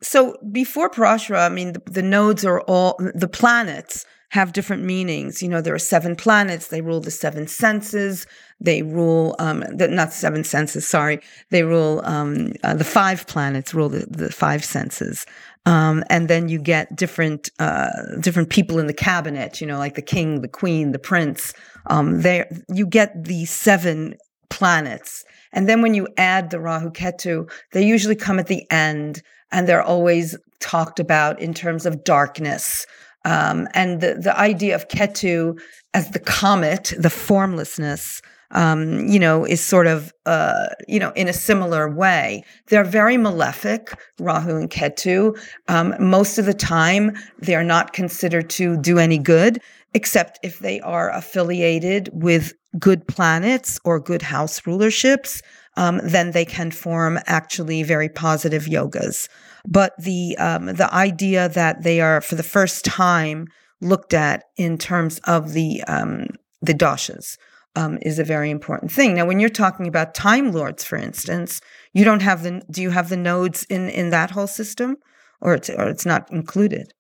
So before Parashara, I mean, the, the nodes are all the planets have different meanings. You know, there are seven planets. They rule the seven senses. They rule, um, the, not seven senses, sorry. They rule, um, uh, the five planets rule the, the five senses. Um, and then you get different, uh, different people in the cabinet, you know, like the king, the queen, the prince. Um, there, you get the seven planets. And then when you add the Rahu Ketu, they usually come at the end and they're always talked about in terms of darkness. Um, and the, the idea of Ketu as the comet, the formlessness, um, you know, is sort of, uh, you know, in a similar way. They're very malefic, Rahu and Ketu. Um, most of the time, they're not considered to do any good, except if they are affiliated with good planets or good house rulerships. Um, then they can form actually very positive yogas. But the um, the idea that they are for the first time looked at in terms of the um, the dashas um, is a very important thing. Now, when you're talking about time lords, for instance, you don't have the do you have the nodes in in that whole system, or it's or it's not included?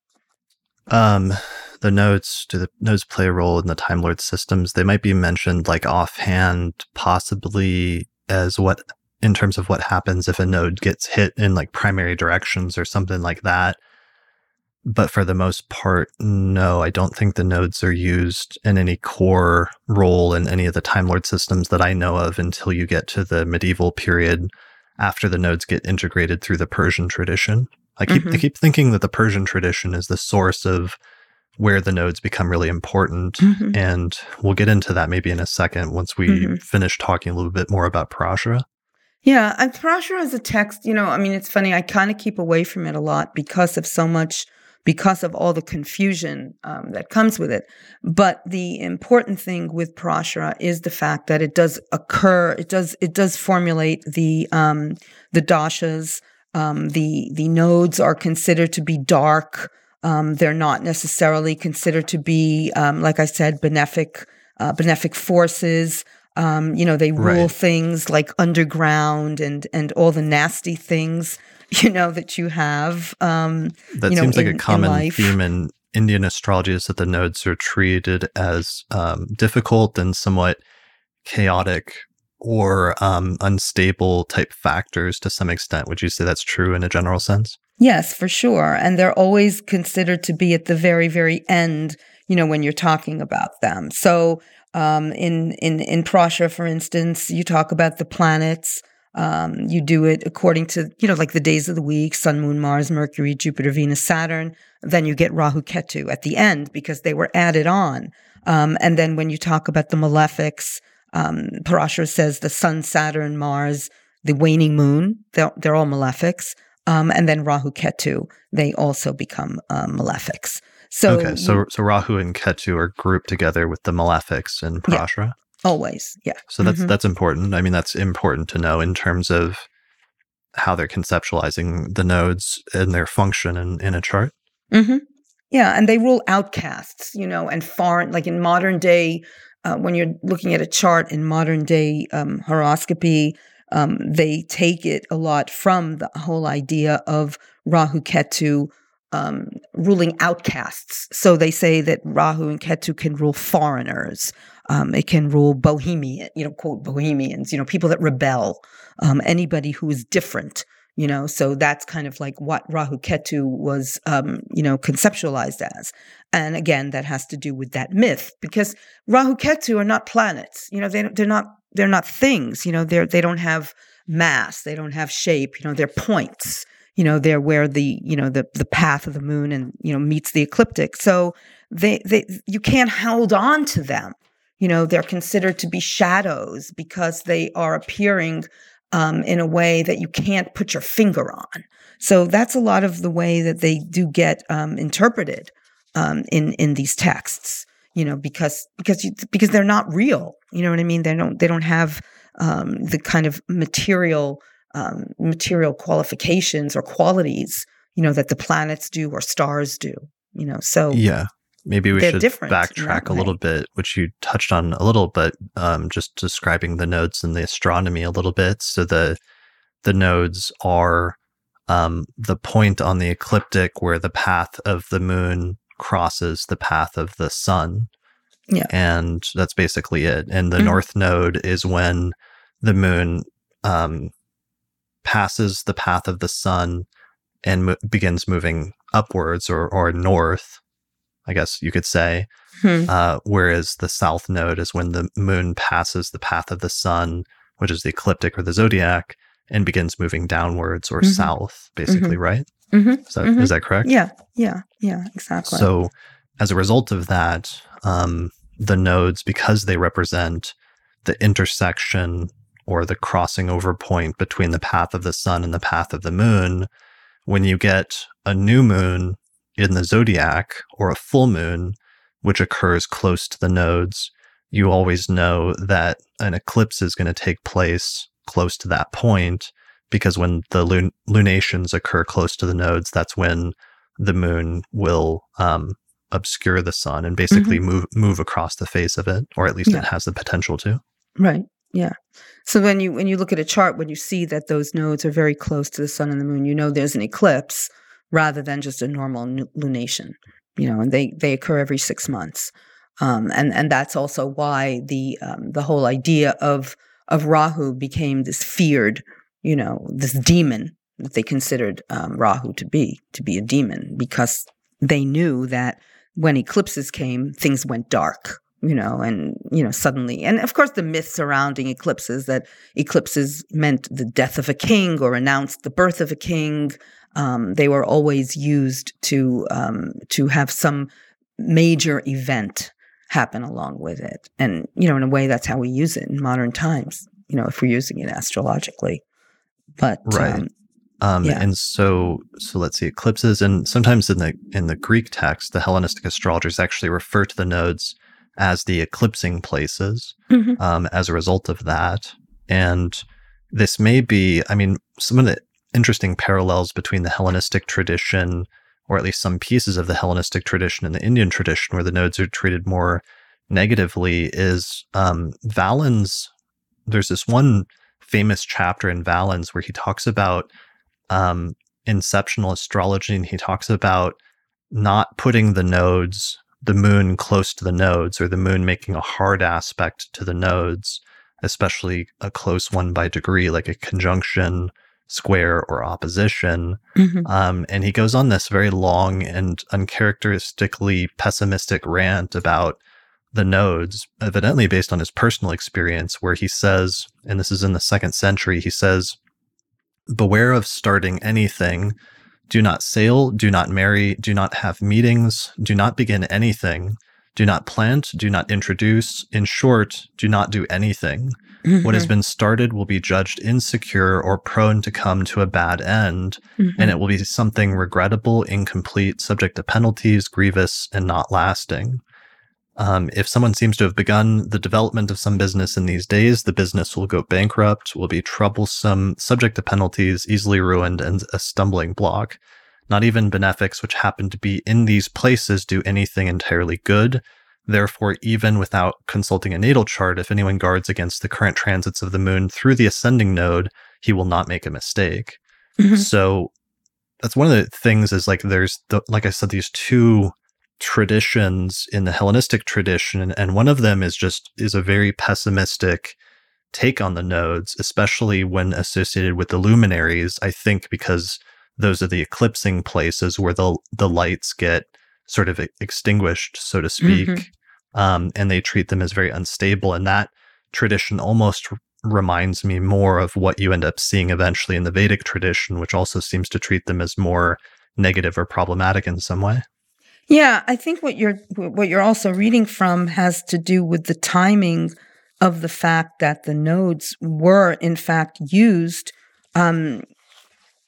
Um, the nodes do the nodes play a role in the time lord systems? They might be mentioned like offhand, possibly as what in terms of what happens if a node gets hit in like primary directions or something like that. But for the most part, no, I don't think the nodes are used in any core role in any of the Time Lord systems that I know of until you get to the medieval period after the nodes get integrated through the Persian tradition. I keep mm-hmm. I keep thinking that the Persian tradition is the source of where the nodes become really important. Mm-hmm. And we'll get into that maybe in a second once we mm-hmm. finish talking a little bit more about Parashara. Yeah, and Parashara as a text, you know, I mean, it's funny. I kind of keep away from it a lot because of so much, because of all the confusion um, that comes with it. But the important thing with Parashara is the fact that it does occur. It does. It does formulate the um, the dashas. Um, the the nodes are considered to be dark. Um, they're not necessarily considered to be, um, like I said, benefic uh, benefic forces. Um, you know, they rule right. things like underground and and all the nasty things, you know, that you have. Um, that you seems like in, a common theme in Indian astrology is that the nodes are treated as um, difficult and somewhat chaotic or um, unstable type factors to some extent. Would you say that's true in a general sense? Yes, for sure. And they're always considered to be at the very, very end, you know, when you're talking about them. So um, in in in Parashara, for instance, you talk about the planets. Um, you do it according to you know like the days of the week: Sun, Moon, Mars, Mercury, Jupiter, Venus, Saturn. Then you get Rahu, Ketu at the end because they were added on. Um, and then when you talk about the malefics, um, Parashara says the Sun, Saturn, Mars, the waning moon. They're, they're all malefics. Um, and then Rahu, Ketu, they also become uh, malefics. So okay, so so Rahu and Ketu are grouped together with the malefics in Parashara. Yeah, always, yeah. So that's mm-hmm. that's important. I mean, that's important to know in terms of how they're conceptualizing the nodes and their function in, in a chart. Mm-hmm. Yeah, and they rule outcasts, you know, and foreign, like in modern day, uh, when you're looking at a chart in modern day um, horoscopy, um, they take it a lot from the whole idea of Rahu Ketu um, ruling outcasts. So they say that Rahu and Ketu can rule foreigners. Um, it can rule bohemian, you know, quote bohemians, you know, people that rebel, um, anybody who is different, you know. So that's kind of like what Rahu Ketu was, um, you know, conceptualized as. And again, that has to do with that myth because Rahu Ketu are not planets. You know, they they're not they're not things. You know, they're they don't have mass, they don't have shape. You know, they're points you know they're where the you know the the path of the moon and you know meets the ecliptic so they they you can't hold on to them you know they're considered to be shadows because they are appearing um, in a way that you can't put your finger on so that's a lot of the way that they do get um, interpreted um, in in these texts you know because because you, because they're not real you know what i mean they don't they don't have um, the kind of material um, material qualifications or qualities, you know, that the planets do or stars do. You know, so yeah, maybe we should backtrack a little bit, which you touched on a little, but um, just describing the nodes in the astronomy a little bit. So the the nodes are um, the point on the ecliptic where the path of the moon crosses the path of the sun. Yeah. And that's basically it. And the Mhm. north node is when the moon um, passes the path of the sun and mo- begins moving upwards or, or north, I guess you could say. Hmm. Uh, whereas the south node is when the moon passes the path of the sun, which is the ecliptic or the zodiac, and begins moving downwards or Mhm. south, basically, right? Mhm. Is that, is that correct? Yeah. Yeah. Yeah. Exactly. So, as a result of that, um, the nodes, because they represent the intersection or the crossing over point between the path of the sun and the path of the moon, when you get a new moon in the zodiac or a full moon, which occurs close to the nodes, you always know that an eclipse is going to take place close to that point because when the lun- lunations occur close to the nodes, that's when the moon will um, obscure the sun and basically move move across the face of it, or at least Yeah. it has the potential to. Right. Yeah. So when you when you look at a chart, when you see that those nodes are very close to the sun and the moon, you know there's an eclipse rather than just a normal lunation. You know, and they they occur every six months, um, and and that's also why the um, the whole idea of of Rahu became this feared, you know, this demon that they considered um, Rahu to be to be a demon because they knew that when eclipses came, things went dark you know, and, you know, suddenly, and of course the myth surrounding eclipses that eclipses meant the death of a king or announced the birth of a king. Um, they were always used to, um, to have some major event happen along with it. And, you know, in a way, that's how we use it in modern times, you know, if we're using it astrologically. But, Right. um, Um, Yeah. And so, so let's see, eclipses, and sometimes in the in the Greek text, the Hellenistic astrologers actually refer to the nodes as the eclipsing places. mhm, um, as a result of that. And this may be, I mean, some of the interesting parallels between the Hellenistic tradition, or at least some pieces of the Hellenistic tradition and the Indian tradition, where the nodes are treated more negatively, is um, Valens. There's this one famous chapter in Valens where he talks about um, inceptional astrology, and he talks about not putting the nodes the moon close to the nodes or the moon making a hard aspect to the nodes, especially a close one by degree, like a conjunction, square, or opposition. mhm, Um, and he goes on this very long and uncharacteristically pessimistic rant about the nodes, evidently based on his personal experience, where he says, and this is in the second century, he says, Beware of starting anything. Do not sail, do not marry, do not have meetings, do not begin anything, do not plant, do not introduce. In short, do not do anything. What has mhm, been started will be judged insecure or prone to come to a bad end mhm. and it will be something regrettable, incomplete, subject to penalties, grievous, and not lasting. Um, if someone seems to have begun the development of some business in these days, the business will go bankrupt, will be troublesome, subject to penalties, easily ruined, and a stumbling block. Not even benefics which happen to be in these places do anything entirely good. Therefore, even without consulting a natal chart, if anyone guards against the current transits of the moon through the ascending node, he will not make a mistake. Mhm. So that's one of the things is like there's the, like I said these two traditions in the Hellenistic tradition and one of them is just is a very pessimistic take on the nodes especially when associated with the luminaries I think because those are the eclipsing places where the the lights get sort of extinguished so to speak Mhm. um, and they treat them as very unstable and that tradition almost reminds me more of what you end up seeing eventually in the Vedic tradition, which also seems to treat them as more negative or problematic in some way. Yeah, I think what you're what you're also reading from has to do with the timing of the fact that the nodes were in fact used um,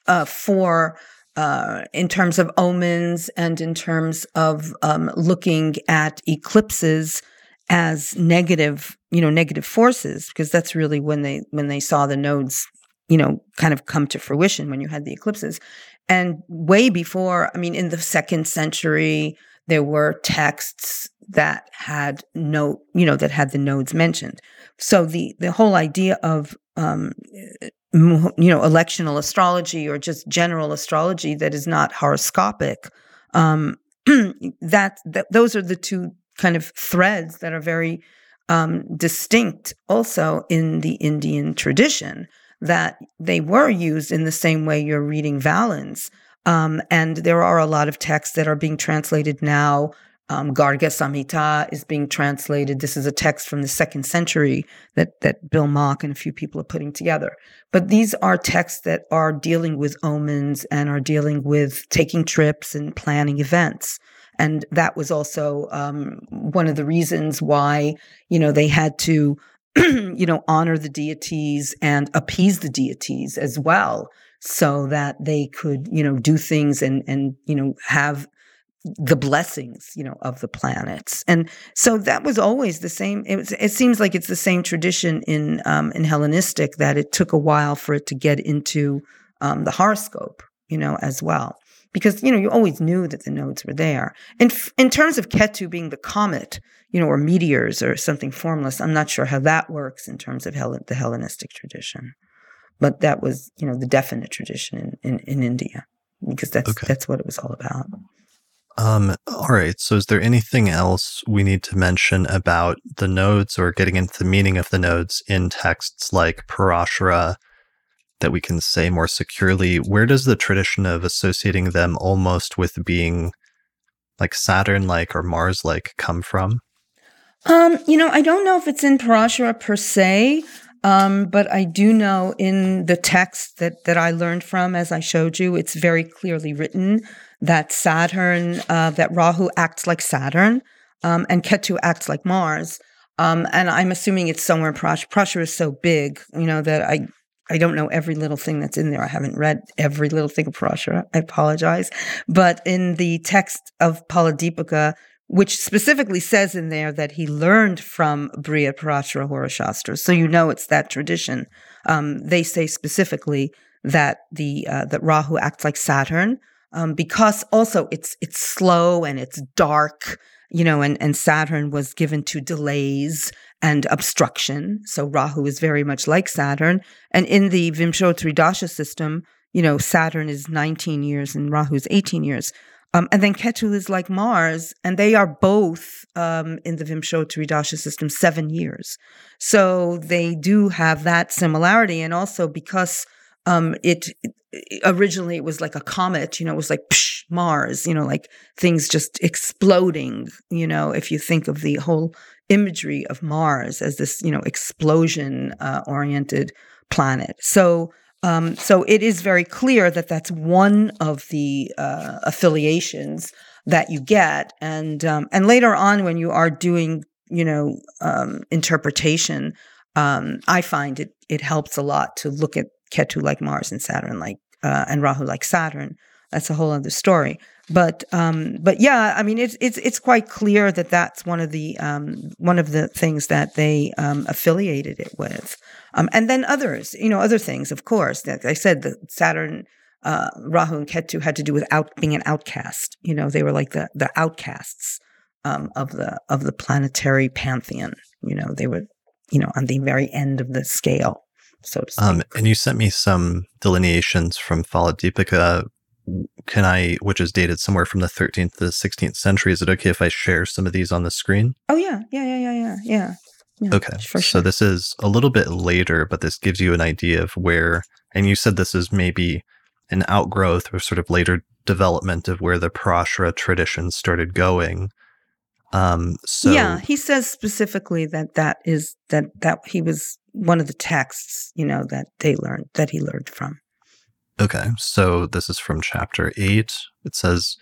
uh, for uh, in terms of omens and in terms of um, looking at eclipses as negative, you know, negative forces, because that's really when they when they saw the nodes, you know, kind of come to fruition when you had the eclipses. And way before, I mean, in the second century, there were texts that had no, you know, that had the nodes mentioned. So the the whole idea of um, you know, electional astrology or just general astrology that is not horoscopic. Um, that, that those are the two kind of threads that are very um, distinct also in the Indian tradition that they were used in the same way you're reading Valens. Um, and there are a lot of texts that are being translated now. Um, Garga Samhita is being translated. This is a text from the second century that that Bill Mak and a few people are putting together. But these are texts that are dealing with omens and are dealing with taking trips and planning events. And that was also um, one of the reasons why, you know, they had to, you know, honor the deities and appease the deities as well so that they could, you know, do things and, and, you know, have the blessings, you know, of the planets. And so that was always the same. It, was, it seems like it's the same tradition in, um, in Hellenistic that it took a while for it to get into um, the horoscope, you know, as well because you know you always knew that the nodes were there. In in terms of Ketu being the comet, you know, or meteors or something formless, I'm not sure how that works in terms of Hell- the Hellenistic tradition, but that was you know the definite tradition in in, in India because that's okay. that's what it was all about. Um, all right. So, is there anything else we need to mention about the nodes or getting into the meaning of the nodes in texts like Parashara that we can say more securely, where does the tradition of associating them almost with being like Saturn like or Mars like come from? Um, you know, I don't know if it's in Parashara per se, um, but I do know in the text that that I learned from, as I showed you, it's very clearly written that Saturn, uh, that Rahu acts like Saturn, um, and Ketu acts like Mars. Um, and I'm assuming it's somewhere in Parashara. Parashara is so big, you know, that I I don't know every little thing that's in there. I haven't read every little thing of Parashara. I apologize. But in the text of Phaladipika, which specifically says in there that he learned from Brihat Parashara Hora Shastra. So you know it's that tradition. Um, they say specifically that the uh, that Rahu acts like Saturn um, because also it's it's slow and it's dark, you know, and and Saturn was given to delays and obstruction. So Rahu is very much like Saturn. And in the Vimshottari Dasha system, you know, Saturn is 19 years and Rahu is 18 years. Um, and then Ketu is like Mars, and they are both um, in the Vimshottari Dasha system seven years. So they do have that similarity. And also because um, it, it, originally it was like a comet, you know, it was like psh, Mars, you know, like things just exploding, you know, if you think of the whole imagery of Mars as this, you know, explosion uh, oriented planet. So, um, so it is very clear that that's one of the uh, affiliations that you get, and um, and later on when you are doing, you know, um, interpretation, um, I find it it helps a lot to look at Ketu like Mars and Saturn like uh, and Rahu like Saturn. That's a whole other story. But um, but yeah, I mean it's it's it's quite clear that that's one of the um, one of the things that they um, affiliated it with, um, and then others, you know, other things, of course. Like I said, the Saturn, uh, Rahu, and Ketu had to do with out being an outcast. You know, they were like the the outcasts um, of the of the planetary pantheon. You know, they were you know on the very end of the scale so to speak. Um, and you sent me some delineations from Phaladipika can I, which is dated somewhere from the 13th to the 16th century, is it okay if I share some of these on the screen? Oh, yeah. Yeah, yeah, yeah, yeah. Yeah. yeah okay. Sure. So this is a little bit later, but this gives you an idea of where, and you said this is maybe an outgrowth or sort of later development of where the Parashara tradition started going. Um, so yeah, he says specifically that that is that that he was one of the texts, you know, that they learned that he learned from. Okay, so this is from chapter 8. It says,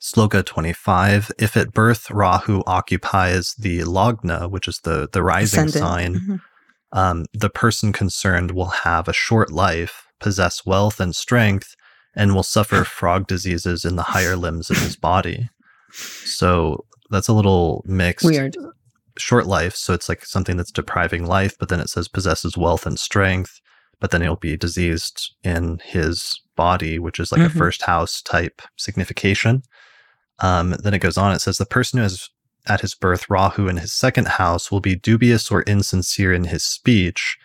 Sloka 25 If at birth Rahu occupies the Lagna, which is the, the rising Ascendant. sign, mm-hmm. um, the person concerned will have a short life, possess wealth and strength, and will suffer frog diseases in the higher limbs of his body. So that's a little mixed. Weird. Short life. So it's like something that's depriving life, but then it says possesses wealth and strength but then he'll be diseased in his body, which is like mm-hmm. a first house type signification. Um, then it goes on, it says the person who has at his birth Rahu in his second house will be dubious or insincere in his speech,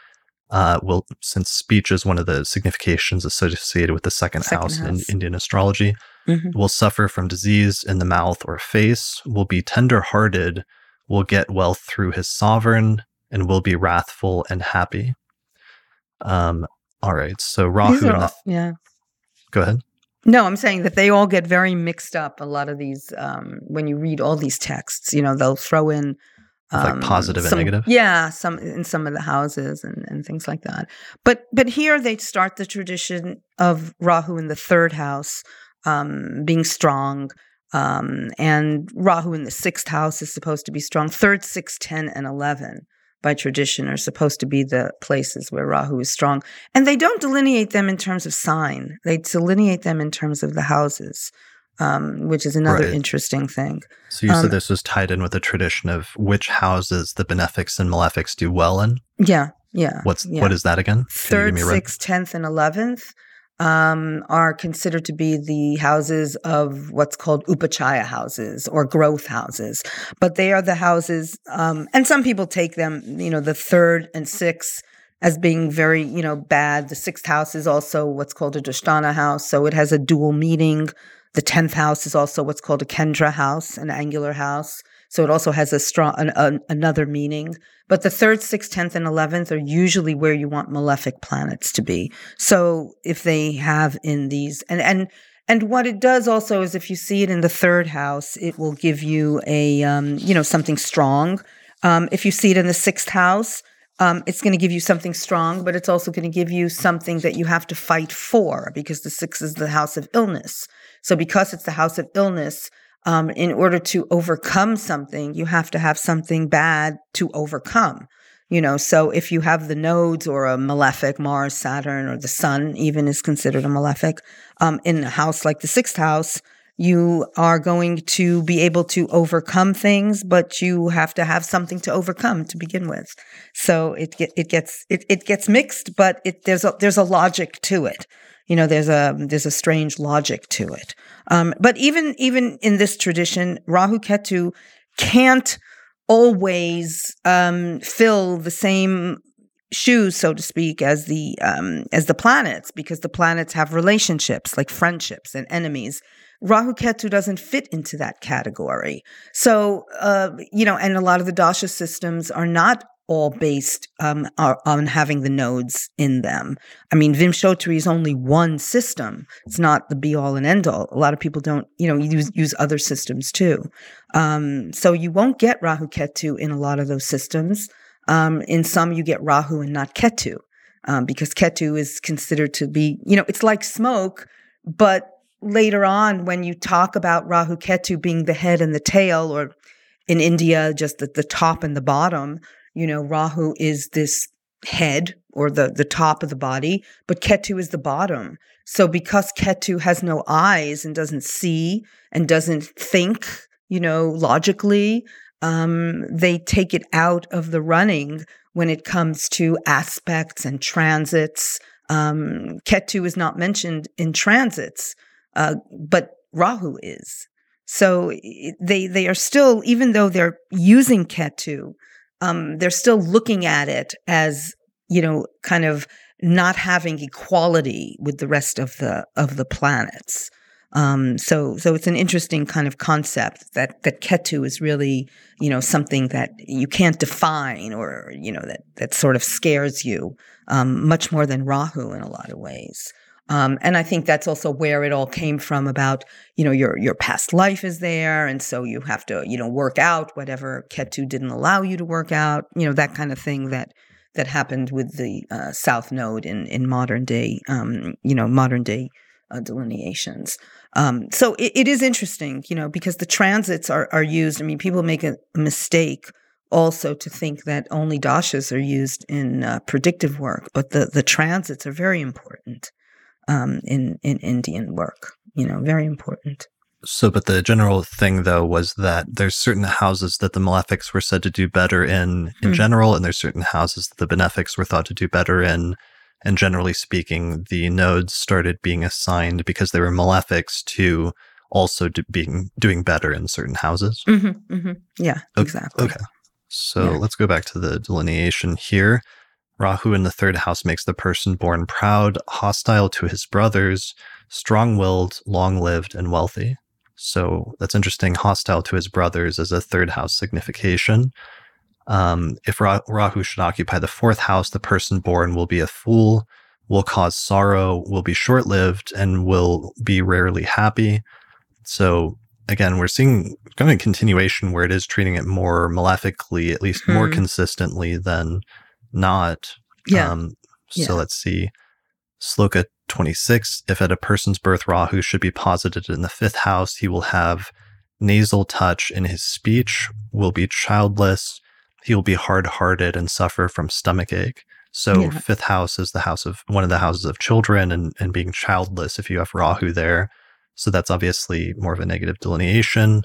uh, will, since speech is one of the significations associated with the second, Second house, in. Indian astrology, Mhm. will suffer from disease in the mouth or face, will be tender hearted, will get wealth through his sovereign, and will be wrathful and happy. Um, all right. So Rahu all- yeah. go ahead. No, I'm saying that they all get very mixed up. A lot of these, um, when you read all these texts, you know, they'll throw in like, positive and some- negative? Yeah, some in some of the houses and, and things like that. But but here they start the tradition of Rahu in the third house um, being strong. Um, and Rahu in the sixth house is supposed to be strong. Third, six, ten, and eleven by tradition are supposed to be the places where Rahu is strong. And they don't delineate them in terms of sign. They delineate them in terms of the houses, um, which is another Right. interesting thing. So you Um, said this was tied in with the tradition of which houses the benefics and malefics do well in. Yeah, yeah. What's yeah. what is that again? Can you give third, me a run- sixth, tenth, and eleventh um, are considered to be the houses of what's called upachaya houses or growth houses. But they are the houses, um, and some people take them, you know, the third and sixth as being very, you know, bad. The sixth house is also what's called a Dushtana house, so it has a dual meaning. The tenth house is also what's called a Kendra house, an angular house. So it also has a strong an, an, another meaning. But the third, sixth, tenth, and eleventh are usually where you want malefic planets to be. So if they have in these and and and what it does also is if you see it in the third house, it will give you a um, you know something strong. Um, if you see it in the sixth house, um, it's going to give you something strong, but it's also going to give you something that you have to fight for because the sixth is the house of illness. So because it's the house of illness, um, in order to overcome something, you have to have something bad to overcome. You know, so if you have the nodes or a malefic, Mars, Saturn, or the sun even is considered a malefic, um, in a house like the sixth house, you are going to be able to overcome things, but you have to have something to overcome to begin with. So it get, it gets it, it gets mixed, but it, there's a there's a logic to it. You know, there's a there's a strange logic to it. Um, but even even in this tradition, Rahu Ketu can't always um, fill the same shoes, so to speak, as the um, as the planets, because the planets have relationships like friendships and enemies. Rahu Ketu doesn't fit into that category. So, uh, you know, and a lot of the dasha systems are not all based um, are, on having the nodes in them. I mean, Vimshottari is only one system. It's not the be all and end all. A lot of people don't, you know, use, use other systems too. Um, so you won't get Rahu Ketu in a lot of those systems. Um, in some, you get Rahu and not Ketu, um, because Ketu is considered to be, you know, it's like smoke, but later on, when you talk about Rahu Ketu being the head and the tail, or in India, just the top and the bottom, you know, Rahu is this head or the, the top of the body, but Ketu is the bottom. So because Ketu has no eyes and doesn't see and doesn't think, you know, logically, um, they take it out of the running when it comes to aspects and transits. Um, Ketu is not mentioned in transits, uh, but Rahu is. So they they are still, even though they're using Ketu, um, they're still looking at it as you know, kind of not having equality with the rest of the of the planets. Um, so so it's an interesting kind of concept that that Ketu is really you know something that you can't define or you know that that sort of scares you um, much more than Rahu in a lot of ways. Um, and I think that's also where it all came from about, you know, your, your past life is there. And so you have to, you know, work out whatever Ketu didn't allow you to work out, you know, that kind of thing that, that happened with the uh, South Node in, in modern day, um, you know, modern day uh, delineations. Um, so it, it is interesting, you know, because the transits are, are used. I mean, people make a, mistake also to think that only dashas are used in uh, predictive work, but the, the transits are very important um, in in Indian work. You know, very important. So, but the general thing though was that there's certain houses that the malefics were said to do better in in Hmm. general, and there's certain houses that the benefics were thought to do better in. And generally speaking, the nodes started being assigned because they were malefics to also do, being doing better in certain houses. Mm-hmm, mm-hmm. Yeah, Okay, exactly. Okay. So Yeah. let's go back to the delineation here. Rahu in the third house makes the person born proud, hostile to his brothers, strong willed, long lived, and wealthy. So that's interesting. Hostile to his brothers is a third house signification. Um, if Ra- Rahu should occupy the fourth house, the person born will be a fool, will cause sorrow, will be short lived, and will be rarely happy. So again, we're seeing kind of a continuation where it is treating it more malefically, at least more Hmm. consistently than not. Yeah. Um, Yeah. So let's see. Sloka 26. If at a person's birth, Rahu should be posited in the fifth house, he will have nasal touch in his speech, will be childless, he will be hard hearted and suffer from stomach ache. So, Yeah. fifth house is the house of one of the houses of children and, and being childless if you have Rahu there. So, that's obviously more of a negative delineation.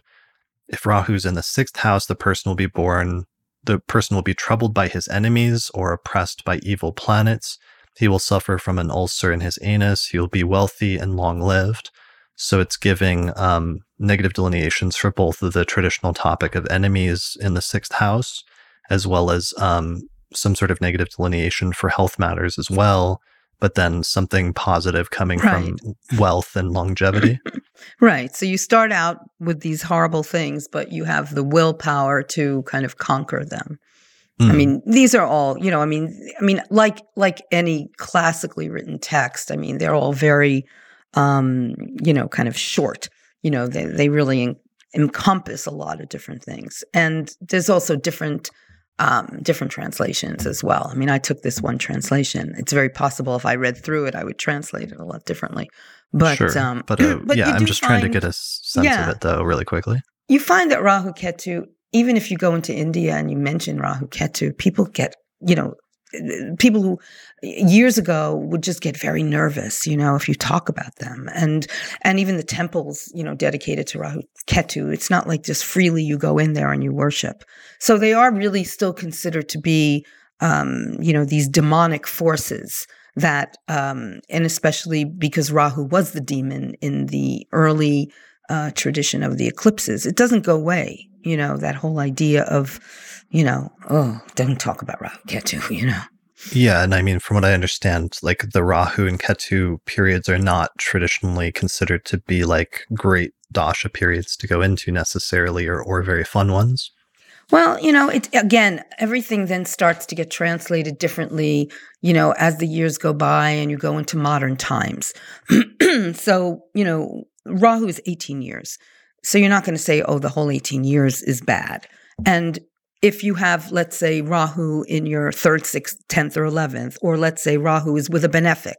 If Rahu's in the sixth house, the person will be born, the person will be troubled by his enemies or oppressed by evil planets. He will suffer from an ulcer in his anus. He will be wealthy and long lived. So it's giving um, negative delineations for both of the traditional topic of enemies in the sixth house, as well as um, some sort of negative delineation for health matters as well. But then something positive coming from wealth and longevity. Right. So you start out with these horrible things, but you have the willpower to kind of conquer them. I Mm. mean, these are all, you know, I mean, I mean, like like any classically written text, I mean, they're all very um, you know, kind of short. You know, they they really en- encompass a lot of different things. And there's also different um, different translations as well. I mean, I took this one translation. It's very possible if I read through it, I would translate it a lot differently. But sure. um, but uh, but yeah, I'm just trying to get a sense Yeah. of it though, really quickly. you find that Rahu Ketu, even if you go into India and you mention Rahu Ketu, people get, you know, people who years ago would just get very nervous, you know, if you talk about them. And and even the temples, you know, dedicated to Rahu Ketu, it's not like just freely you go in there and you worship. So they are really still considered to be um, you know, these demonic forces that um and especially because Rahu was the demon in the early uh, tradition of the eclipses. It doesn't go away, you know, that whole idea of, you know, oh, don't talk about Rahu Ketu, you know. Yeah, and I mean, from what I understand, like the Rahu and Ketu periods are not traditionally considered to be like great dasha periods to go into necessarily, or or very fun ones. Well, you know, it again, everything then starts to get translated differently, you know, as the years go by and you go into modern times. so, you know, Rahu is 18 years. So you're not going to say, oh, the whole 18 years is bad. And if you have, let's say, Rahu in your third, sixth, 10th, or 11th, or let's say Rahu is with a benefic,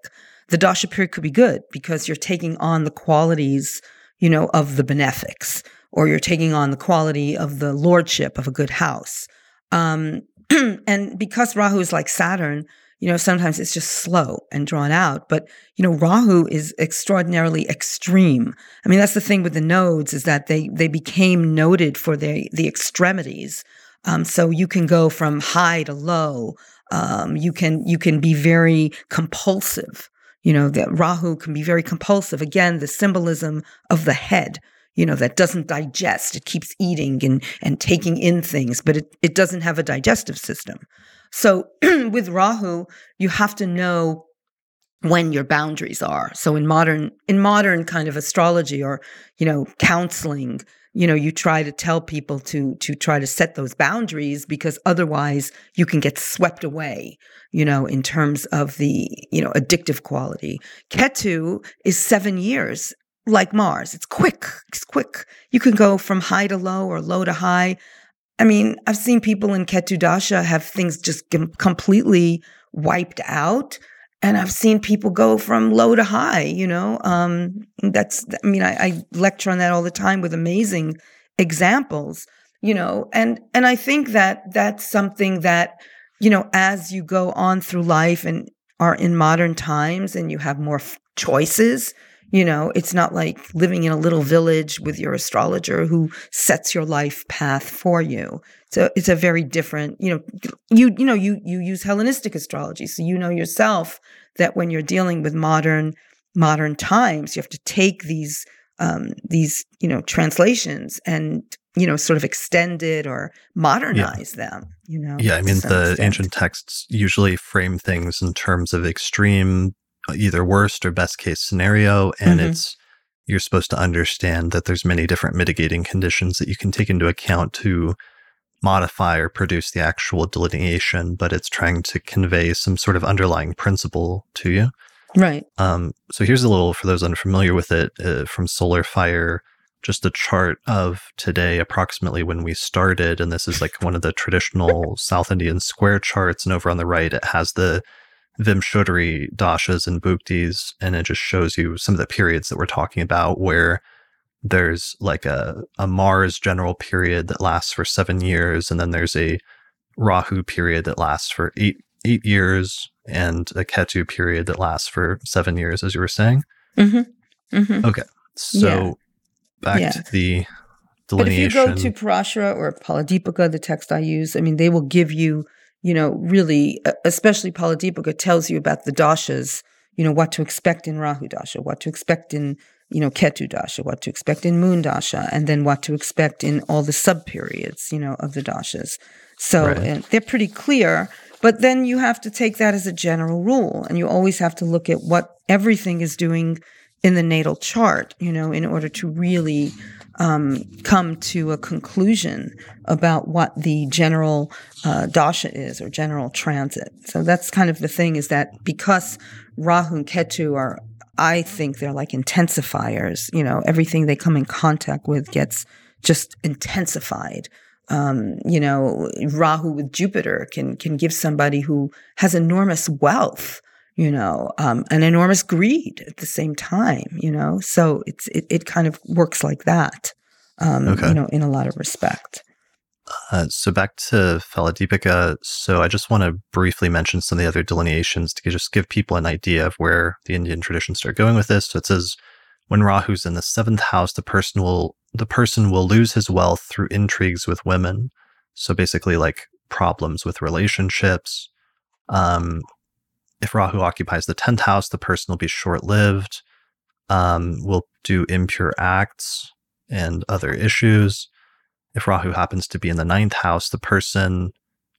the Dasha period could be good because you're taking on the qualities, you know, of the benefics, or you're taking on the quality of the lordship of a good house. Um, and because Rahu is like Saturn, you know, sometimes it's just slow and drawn out. But, you know, Rahu is extraordinarily extreme. I mean, that's the thing with the nodes is that they, they became noted for their, the extremities. Um, so you can go from high to low. Um, you can, you can be very compulsive. You know, that Rahu can be very compulsive. Again, the symbolism of the head you know, that doesn't digest. It keeps eating and, and taking in things, but it, it doesn't have a digestive system. So with Rahu, you have to know when your boundaries are. So in modern, in modern kind of astrology or, you know, counseling, you know, you try to tell people to, to try to set those boundaries because otherwise you can get swept away, you know, in terms of the, you know, addictive quality. Ketu is seven years like Mars. It's quick. It's quick. You can go from high to low or low to high. I mean, I've seen people in Ketu Dasha have things just com- completely wiped out. And I've seen people go from low to high, you know. Um, that's, I mean, I, I lecture on that all the time with amazing examples, you know, and, and I think that that's something that, you know, as you go on through life and are in modern times and you have more f- choices, you know, it's not like living in a little village with your astrologer who sets your life path for you. So it's a very different, you know, you you know, you you use Hellenistic astrology, so you know yourself that when you're dealing with modern modern times, you have to take these um, these you know translations and you know, sort of extended or modernize yeah. them, you know. Yeah, I mean, the extent. ancient texts usually frame things in terms of extreme, either worst or best case scenario. And mm-hmm. it's, you're supposed to understand that there's many different mitigating conditions that you can take into account to modify or produce the actual delineation, but it's trying to convey some sort of underlying principle to you. Right. Um, so here's a little, for those unfamiliar with it, uh, from Solar Fire just a chart of today, approximately when we started. And this is like one of the traditional South Indian square charts. And over on the right, it has the Vimshottari dashas and bhuktis. And it just shows you some of the periods that we're talking about where there's like a, a Mars general period that lasts for seven years. And then there's a Rahu period that lasts for eight, eight years and a Ketu period that lasts for seven years, as you were saying. Mm-hmm. Mm-hmm. Okay. So yeah back yeah. to the delineation. But if you go to Parashara or Phaladipika, the text I use, I mean, they will give you, you know, really, especially Phaladipika tells you about the dashas, you know, what to expect in Rahu Dasha, what to expect in, you know, Ketu Dasha, what to expect in Moon Dasha, and then what to expect in all the sub periods, you know, of the dashas. So right. Uh, they're pretty clear. But then you have to take that as a general rule, and you always have to look at what everything is doing in the natal chart, you know, in order to really um, come to a conclusion about what the general uh, dasha is or general transit. So that's kind of the thing is that because Rahu and Ketu are, I think they're like intensifiers, you know, everything they come in contact with gets just intensified. Um, you know, Rahu with Jupiter can can give somebody who has enormous wealth you know, um, an enormous greed at the same time, you know. So it's it, it kind of works like that, um, okay. you know, in a lot of respect. Uh, so back to Phaladipika. So I just want to briefly mention some of the other delineations to just give people an idea of where the Indian traditions start going with this. So it says, when Rahu's in the seventh house, the person will the person will lose his wealth through intrigues with women. So basically, like problems with relationships, um, if Rahu occupies the 10th house, the person will be short lived, um, will do impure acts and other issues. If Rahu happens to be in the ninth house, the person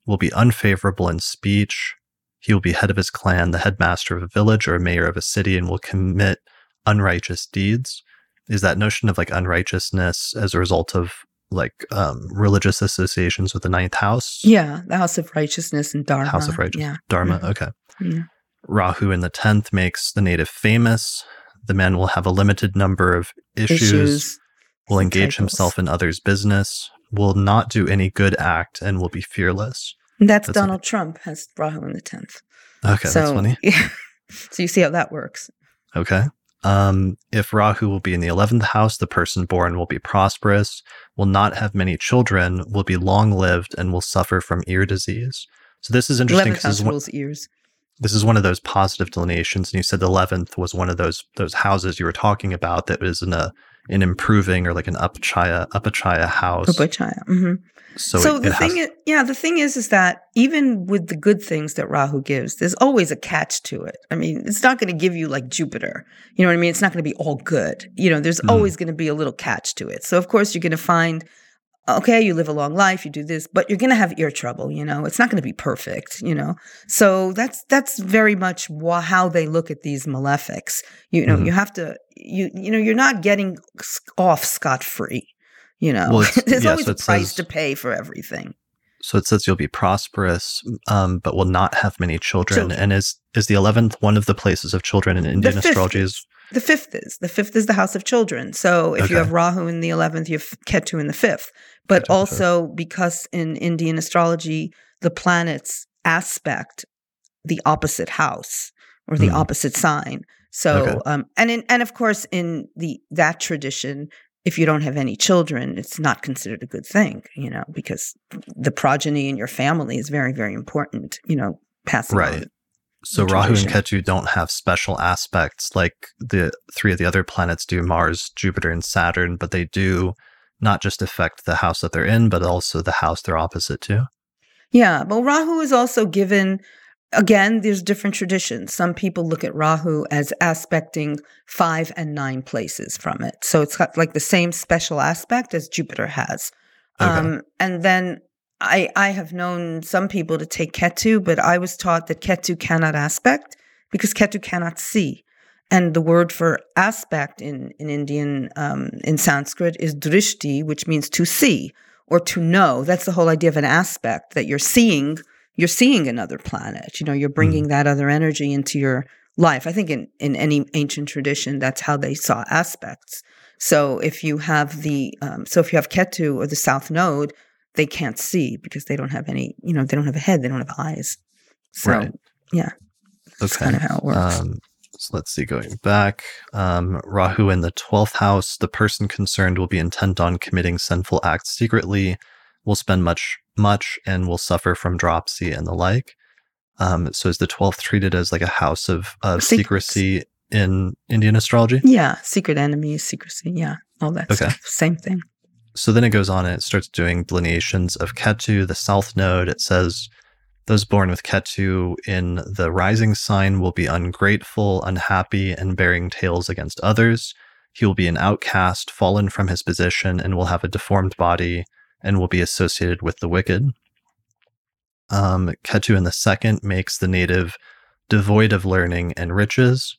will be unfavorable in speech. He will be head of his clan, the headmaster of a village or mayor of a city, and will commit unrighteous deeds. Is that notion of like unrighteousness as a result of like um, religious associations with the ninth house? Yeah, the house of righteousness and dharma. House of righteousness. Yeah. Dharma. Mm-hmm. Okay. Yeah. Rahu in the 10th makes the native famous. The man will have a limited number of issues, issues will engage himself in others' business, will not do any good act, and will be fearless. That's, that's Donald Trump has Rahu in the 10th. Okay, so, that's funny. Yeah. so you see how that works. Okay. Um, if Rahu will be in the 11th house, the person born will be prosperous, will not have many children, will be long lived, and will suffer from ear disease. So this is interesting because rules ears this is one of those positive delineations and you said the 11th was one of those those houses you were talking about that was in a an improving or like an upachaya upachaya house. Upachaya mm-hmm. so, so it, the it thing has- is yeah the thing is is that even with the good things that rahu gives there's always a catch to it. I mean it's not going to give you like jupiter. You know what i mean? It's not going to be all good. You know there's mm. always going to be a little catch to it. So of course you're going to find okay, you live a long life, you do this, but you're going to have ear trouble, you know. It's not going to be perfect, you know. So that's that's very much wh- how they look at these malefics. You know, mm-hmm. you have to you you know, you're not getting off scot free, you know. Well, There's yeah, always so a price says, to pay for everything. So it says you'll be prosperous, um, but will not have many children. children. And is is the eleventh one of the places of children in Indian astrology? Is the fifth is the fifth is the house of children. So if okay. you have Rahu in the eleventh, you have Ketu in the fifth. But also because in Indian astrology, the planets aspect the opposite house or the mm. opposite sign. So okay. um, and in, and of course in the that tradition, if you don't have any children, it's not considered a good thing, you know, because the progeny in your family is very, very important, you know, passing right. on. So Rahu and Ketu don't have special aspects like the three of the other planets do Mars, Jupiter, and Saturn, but they do not just affect the house that they're in, but also the house they're opposite to. Yeah, but Rahu is also given again, there's different traditions. Some people look at Rahu as aspecting five and nine places from it. So it's got like the same special aspect as Jupiter has Okay. Um, and then I I have known some people to take Ketu, but I was taught that Ketu cannot aspect because Ketu cannot see. And the word for aspect in in Indian um, in Sanskrit is drishti, which means to see or to know. That's the whole idea of an aspect that you're seeing. You're seeing another planet. You know, you're bringing mm. that other energy into your life. I think in in any ancient tradition, that's how they saw aspects. So if you have the um, so if you have Ketu or the South Node, they can't see because they don't have any. You know, they don't have a head. They don't have eyes. So right. yeah, that's okay. kind of how it works. Um, so let's see. Going back, um, Rahu in the twelfth house, the person concerned will be intent on committing sinful acts secretly, will spend much, much, and will suffer from dropsy and the like. Um, so is the twelfth treated as like a house of, of secrecy in Indian astrology? Yeah, secret enemies, secrecy. Yeah, all that okay. stuff. Same thing. So then it goes on and it starts doing delineations of Ketu, the south node. It says those born with Ketu in the rising sign will be ungrateful, unhappy, and bearing tales against others. He will be an outcast, fallen from his position, and will have a deformed body and will be associated with the wicked. Um, Ketu in the second makes the native devoid of learning and riches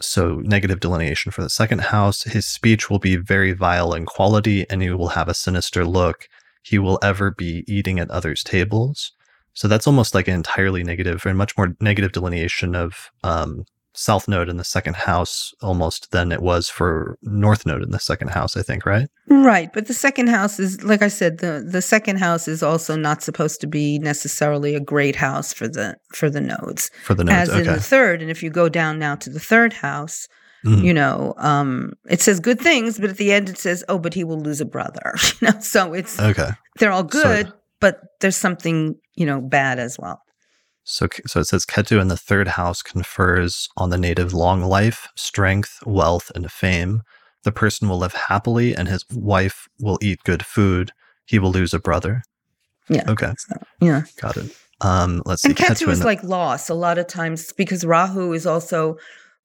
so negative delineation for the second house. His speech will be very vile in quality, and he will have a sinister look. He will ever be eating at others' tables. So that's almost like an entirely negative and much more negative delineation of um, south node in the second house almost than it was for north node in the second house i think right right but the second house is like i said the the second house is also not supposed to be necessarily a great house for the for the nodes for the nodes as okay. in the third and if you go down now to the third house mm-hmm. you know um it says good things but at the end it says oh but he will lose a brother you know so it's okay they're all good Sorry. but there's something you know bad as well so, so it says Ketu in the third house confers on the native long life, strength, wealth, and fame. The person will live happily, and his wife will eat good food. He will lose a brother. Yeah. Okay. So, yeah. Got it. Um, let's see. And Ketu, Ketu is the- like loss a lot of times because Rahu is also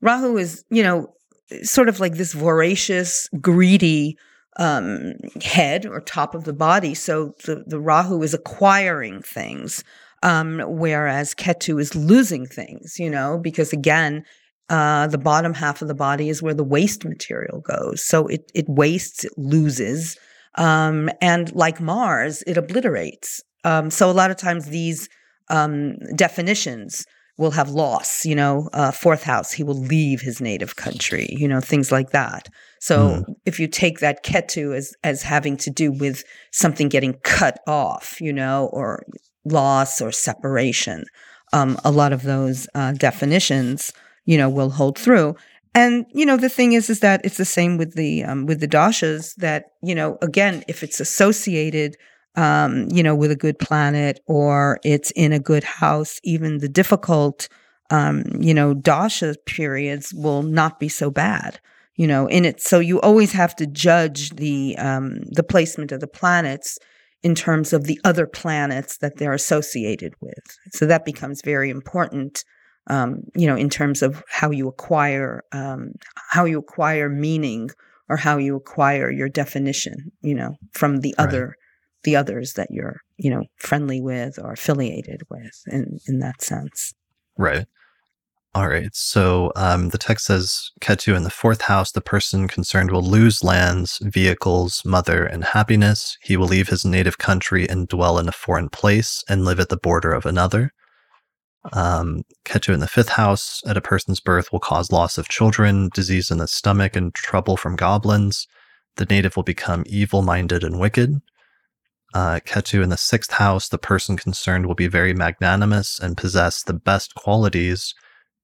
Rahu is you know sort of like this voracious, greedy um, head or top of the body. So the the Rahu is acquiring things. Um, whereas Ketu is losing things, you know, because again, uh, the bottom half of the body is where the waste material goes. So it, it wastes, it loses. Um, and like Mars, it obliterates. Um, so a lot of times these um, definitions will have loss, you know, uh, fourth house, he will leave his native country, you know, things like that. So mm. if you take that ketu as, as having to do with something getting cut off, you know, or loss or separation. Um, a lot of those uh, definitions, you know, will hold through. And you know, the thing is, is that it's the same with the um, with the dashas. That you know, again, if it's associated, um, you know, with a good planet or it's in a good house, even the difficult, um, you know, dasha periods will not be so bad. You know, in it. So you always have to judge the um, the placement of the planets in terms of the other planets that they're associated with. So that becomes very important, um, you know, in terms of how you acquire um, how you acquire meaning or how you acquire your definition, you know, from the right. other the others that you're you know friendly with or affiliated with in in that sense. Right. All right. So um, the text says Ketu in the fourth house, the person concerned will lose lands, vehicles, mother, and happiness. He will leave his native country and dwell in a foreign place and live at the border of another. Um, Ketu in the fifth house at a person's birth will cause loss of children, disease in the stomach, and trouble from goblins. The native will become evil minded and wicked. Uh, Ketu in the sixth house, the person concerned will be very magnanimous and possess the best qualities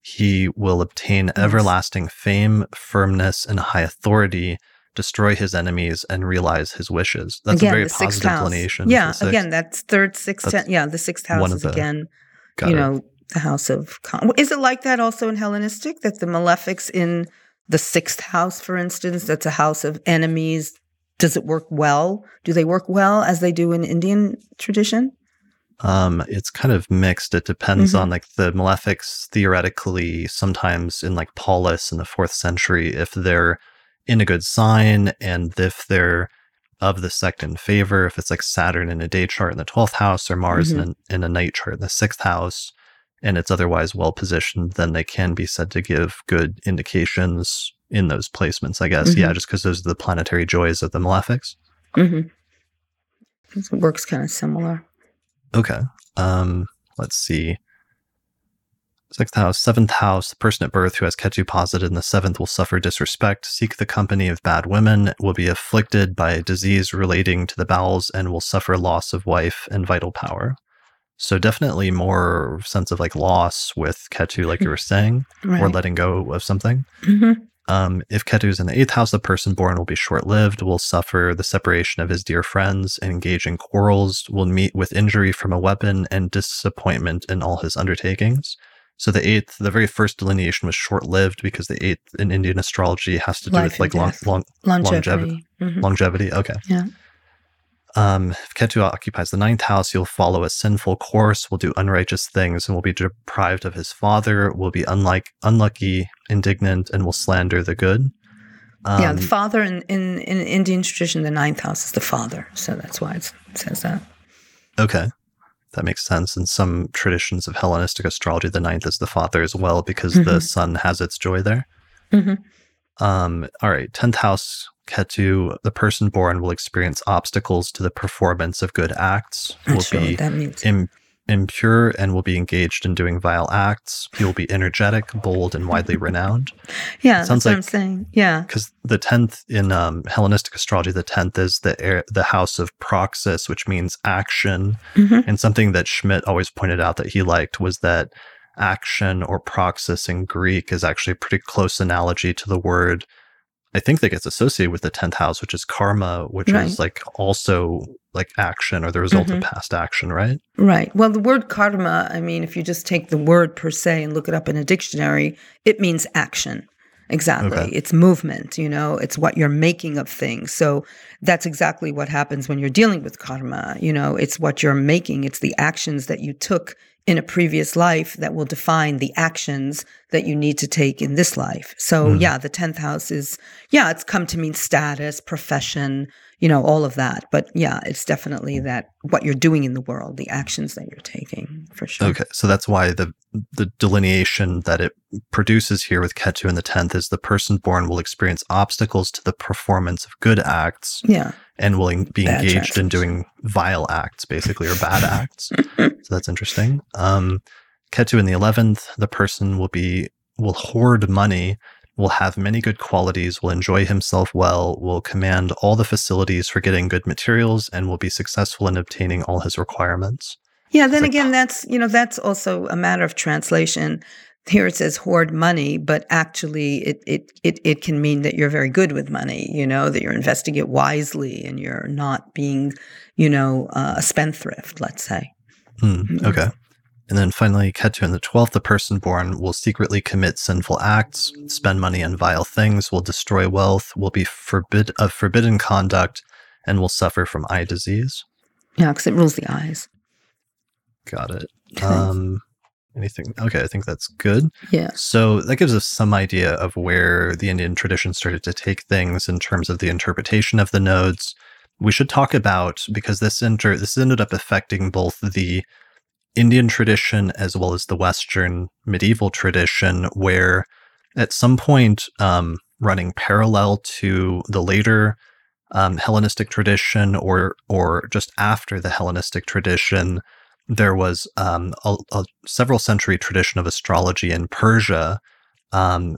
he will obtain yes. everlasting fame, firmness, and high authority, destroy his enemies, and realize his wishes. That's again, a very positive inclination. Yeah, again, that's third, sixth, ten, yeah, the sixth house is the, again, you it. know, the house of. Con- is it like that also in Hellenistic that the malefics in the sixth house, for instance, that's a house of enemies? Does it work well? Do they work well as they do in Indian tradition? Um, it's kind of mixed. It depends mm-hmm. on like the malefics theoretically, sometimes in like Paulus in the fourth century, if they're in a good sign and if they're of the sect in favor. If it's like Saturn in a day chart in the 12th house or Mars Mhm. in, a, in a night chart in the sixth house, and it's otherwise well positioned, then they can be said to give good indications in those placements, I guess. Yeah, just because those are the planetary joys of the malefics. hmm It works kind of similar. Okay. Um, let's see. Sixth house, seventh house, the person at birth who has Ketu posited in the seventh will suffer disrespect, seek the company of bad women, will be afflicted by a disease relating to the bowels, and will suffer loss of wife and vital power. So definitely more sense of like loss with Ketu, like you were saying, Right. or letting go of something. hmm Um, if Ketu is in the eighth house, the person born will be short lived, will suffer the separation of his dear friends, engage in quarrels, will meet with injury from a weapon and disappointment in all his undertakings. So the eighth, the very first delineation was short lived because the eighth in Indian astrology has to do Life with like long, long, Longevity. Mhm. longevity. Okay. Yeah. Um, if Ketu occupies the ninth house, he'll follow a sinful course, will do unrighteous things, and will be deprived of his father, will be unlike unlucky, indignant, and will slander the good. Um, yeah, the father in, in, in Indian tradition, the ninth house is the father. So that's why it says that. Okay. That makes sense. In some traditions of Hellenistic astrology, the ninth is the father as well because the Mhm. sun has its joy there. Mhm. Um, all right. 10th house, Ketu, the person born will experience obstacles to the performance of good acts, will be that means. Im- impure, and will be engaged in doing vile acts. He will be energetic, bold, and widely renowned. yeah, sounds that's what I'm like- saying. Yeah. Because the 10th in um, Hellenistic astrology, the 10th is the, air, the house of praxis, which means action. Mhm. And something that Schmidt always pointed out that he liked was that action or praxis in Greek is actually a pretty close analogy to the word I think that gets associated with the 10th house, which is karma, which Right. is like also like action or the result Mhm. of past action, right? Right. Well, the word karma, I mean, if you just take the word per se and look it up in a dictionary, it means action. Exactly. Okay. It's movement, you know, it's what you're making of things. So that's exactly what happens when you're dealing with karma. You know, it's what you're making, it's the actions that you took in a previous life that will define the actions that you need to take in this life. So, Hmm. yeah, the 10th house is, yeah, it's come to mean status, profession, you know, all of that. But yeah, it's definitely that what you're doing in the world, the actions that you're taking for sure. Okay, so that's why the the delineation that it produces here with Ketu in the tenth is the person born will experience obstacles to the performance of good acts Yeah. and will en- be Bad engaged in doing vile acts, basically, or bad acts. So that's interesting. Um, Ketu in the eleventh, the person will be will hoard money, will have many good qualities, will enjoy himself well, will command all the facilities for getting good materials, and will be successful in obtaining all his requirements. Yeah, then like- again, that's you know that's also a matter of translation. Here it says hoard money, but actually it it it it can mean that you're very good with money. You know that you're investing it wisely and you're not being, you know, uh, a spendthrift. Let's say. Mhm. okay. And then finally, Ketu in the 12th, the person born will secretly commit sinful acts, spend money on vile things, will destroy wealth, will be forbid of forbidden conduct, and will suffer from eye disease. Yeah, because it rules the eyes. Got it. Um, anything? Okay, I think that's good. yeah. So that gives us some idea of where the Indian tradition started to take things in terms of the interpretation of the nodes. We should talk about because this inter this ended up affecting both the Indian tradition as well as the Western medieval tradition, where at some point, um, running parallel to the later um, Hellenistic tradition, or or just after the Hellenistic tradition, there was um, a, a several century tradition of astrology in Persia um,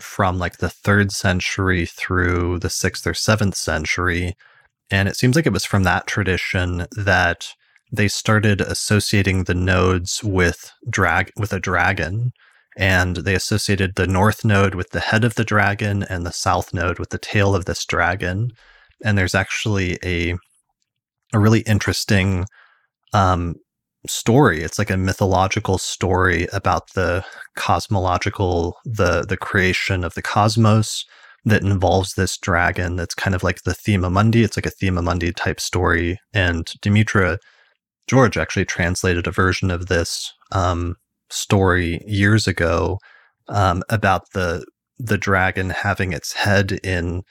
from like the third century through the sixth or seventh century. And it seems like it was from that tradition that they started associating the nodes with drag with a dragon. And they associated the north node with the head of the dragon and the south node with the tail of this dragon. And there's actually a a really interesting um, story. It's like a mythological story about the cosmological, the the creation of the cosmos that involves this dragon. That's kind of like the Thema Mundi. It's like a Thema Mundi type story. And Demetra George actually translated a version of this um, story years ago um, about the the dragon having its head in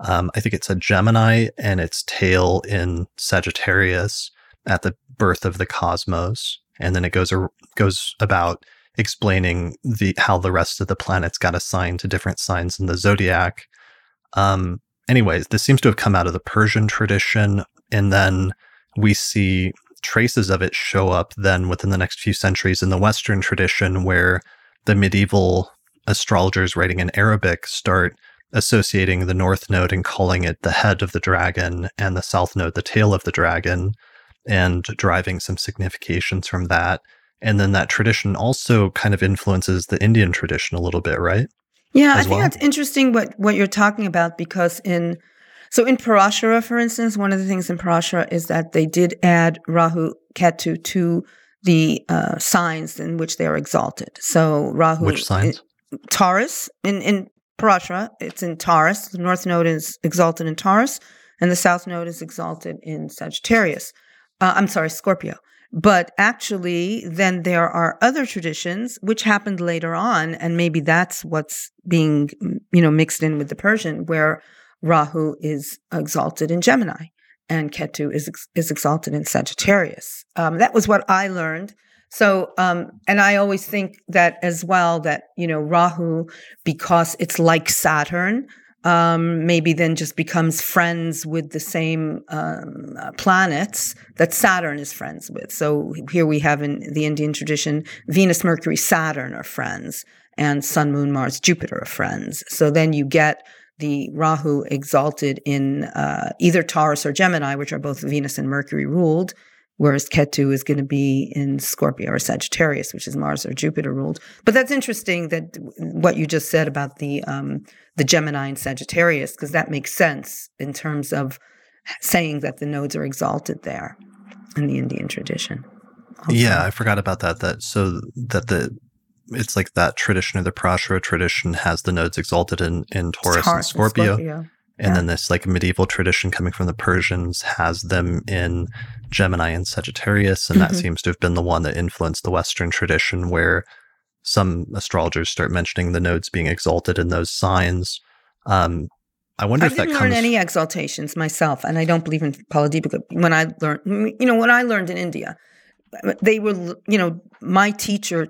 Um, I think it's a Gemini and its tail in Sagittarius at the birth of the cosmos, and then it goes goes about explaining the how the rest of the planets got assigned to different signs in the zodiac. Um, anyways, this seems to have come out of the Persian tradition, and then we see traces of it show up then within the next few centuries in the Western tradition, where the medieval astrologers writing in Arabic start associating the north node and calling it the head of the dragon and the south node the tail of the dragon and driving some significations from that. And then that tradition also kind of influences the Indian tradition a little bit, right? Yeah, As I think well? that's interesting what, what you're talking about because in so in Parashara, for instance, one of the things in Parashara is that they did add Rahu Ketu to the uh, signs in which they are exalted. So Rahu, which signs? Taurus in in Parashara, it's in Taurus. The north node is exalted in Taurus, and the south node is exalted in Sagittarius. Uh, I'm sorry, Scorpio. But actually, then there are other traditions which happened later on, and maybe that's what's being, you know, mixed in with the Persian, where Rahu is exalted in Gemini and Ketu is is exalted in Sagittarius. Um, that was what I learned. So, um, and I always think that as well that you know Rahu, because it's like Saturn, um, maybe then just becomes friends with the same um, planets that Saturn is friends with. So here we have in the Indian tradition, Venus, Mercury, Saturn are friends, and Sun, Moon, Mars, Jupiter are friends. So then you get the Rahu exalted in uh, either Taurus or Gemini, which are both Venus and Mercury ruled, whereas Ketu is going to be in Scorpio or Sagittarius, which is Mars or Jupiter ruled. But that's interesting that what you just said about the um, the Gemini and Sagittarius, because that makes sense in terms of saying that the nodes are exalted there in the Indian tradition. Also. Yeah, I forgot about that. That so that the it's like that tradition of the Parashara tradition has the nodes exalted in in Taurus, and Scorpio. And Scorpio. And yeah. then this like medieval tradition coming from the Persians has them in Gemini and Sagittarius. And mm-hmm. that seems to have been the one that influenced the Western tradition where some astrologers start mentioning the nodes being exalted in those signs. Um, I wonder I if that didn't comes. learn any exaltations myself, and I don't believe in Phaladipika. When I learned, you know, when I learned in India, they were, you know, my teacher.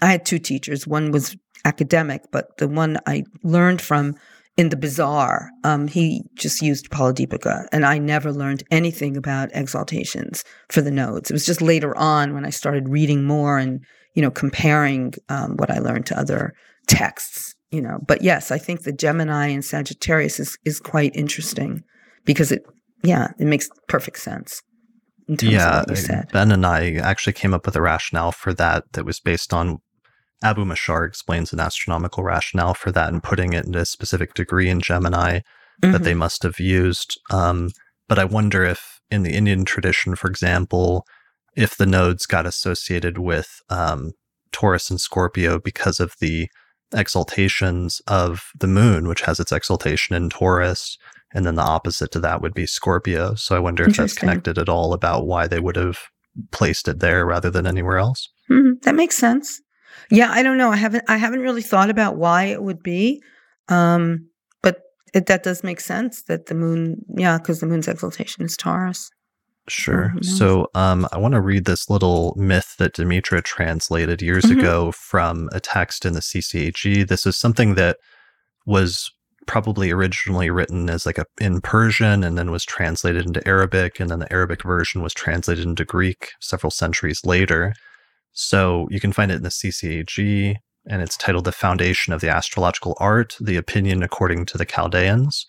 I had two teachers. One was academic, but the one I learned from in the bazaar, um, he just used Phaladipika, and I never learned anything about exaltations for the nodes. It was just later on when I started reading more and you know comparing um, what I learned to other texts. You know, but yes, I think the Gemini and Sagittarius is is quite interesting because it, yeah, it makes perfect sense. yeah, Ben and I actually came up with a rationale for that that was based on Abu Mashar explains an astronomical rationale for that and putting it in a specific degree in Gemini mm-hmm. that they mm-hmm. must have used. Um, but I wonder if in the Indian tradition, for example, if the nodes got associated with um, Taurus and Scorpio because of the exaltations of the moon, which has its exaltation in Taurus, and then the opposite to that would be Scorpio. So I wonder if that's connected at all about why they would have placed it there rather than anywhere else. Mm-hmm. That makes sense. Yeah, I don't know. I haven't I haven't really thought about why it would be. Um, but it, that does make sense that the moon, yeah, because the moon's exaltation is Taurus. Sure. So um, I want to read this little myth that Demetra translated years mm-hmm. ago from a text in the CCAG. This is something that was probably originally written as like a in Persian and then was translated into Arabic and then the Arabic version was translated into Greek several centuries later. So you can find it in the CCAG, and it's titled The Foundation of the Astrological Art, the Opinion According to the Chaldeans.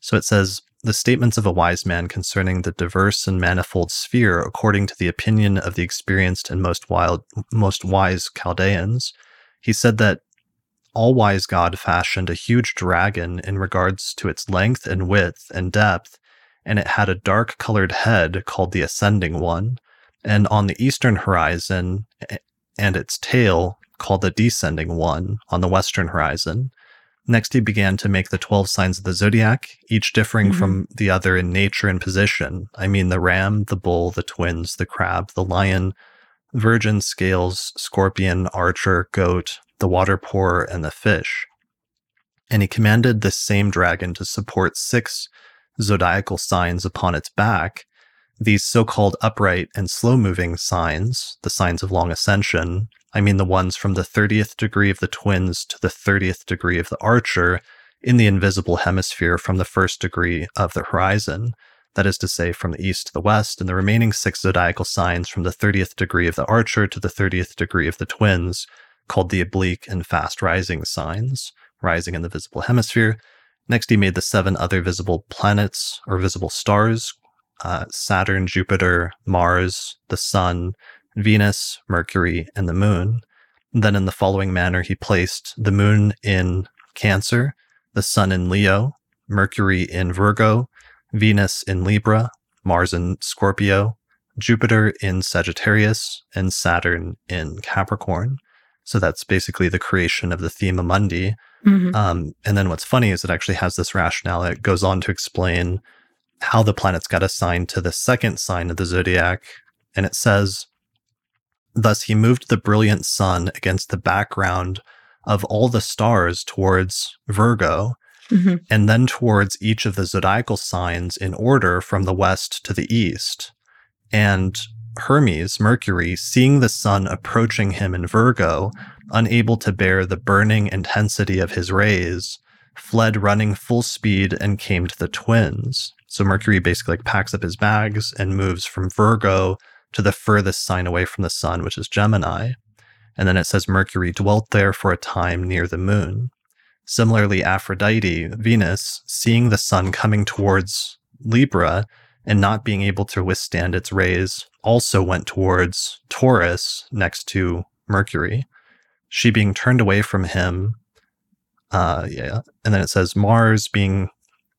So it says, the statements of a wise man concerning the diverse and manifold sphere, according to the opinion of the experienced and most wild, most wise Chaldeans, he said that all wise God fashioned a huge dragon in regards to its length and width and depth, and it had a dark colored head called the ascending one, and on the eastern horizon and its tail called the descending one on the western horizon. Next, he began to make the 12 signs of the zodiac, each differing mm-hmm. from the other in nature and position. I mean, the ram, the bull, the twins, the crab, the lion, virgin, scales, scorpion, archer, goat, the water pourer, and the fish. And he commanded this same dragon to support six zodiacal signs upon its back. These so called upright and slow moving signs, the signs of long ascension, I mean the ones from the 30th degree of the twins to the 30th degree of the archer in the invisible hemisphere from the first degree of the horizon, that is to say, from the east to the west, and the remaining six zodiacal signs from the 30th degree of the archer to the 30th degree of the twins, called the oblique and fast rising signs, rising in the visible hemisphere. Next, he made the seven other visible planets or visible stars uh, Saturn, Jupiter, Mars, the Sun, Venus, Mercury, and the Moon. Then, in the following manner, he placed the Moon in Cancer, the Sun in Leo, Mercury in Virgo, Venus in Libra, Mars in Scorpio, Jupiter in Sagittarius, and Saturn in Capricorn. So that's basically the creation of the Thema Mundi. Mm-hmm. Um, and then what's funny is it actually has this rationale. It goes on to explain how the planets got assigned to the second sign of the zodiac. And it says, Thus he moved the brilliant sun against the background of all the stars towards Virgo, mm-hmm. and then towards each of the zodiacal signs in order from the west to the east. And Hermes, Mercury, seeing the sun approaching him in Virgo, unable to bear the burning intensity of his rays, fled running full speed and came to the twins. So Mercury basically like packs up his bags and moves from Virgo to the furthest sign away from the sun, which is Gemini. And then it says Mercury dwelt there for a time near the moon. Similarly, Aphrodite, Venus, seeing the sun coming towards Libra and not being able to withstand its rays, also went towards Taurus next to Mercury. She being turned away from him. Uh, yeah. And then it says Mars being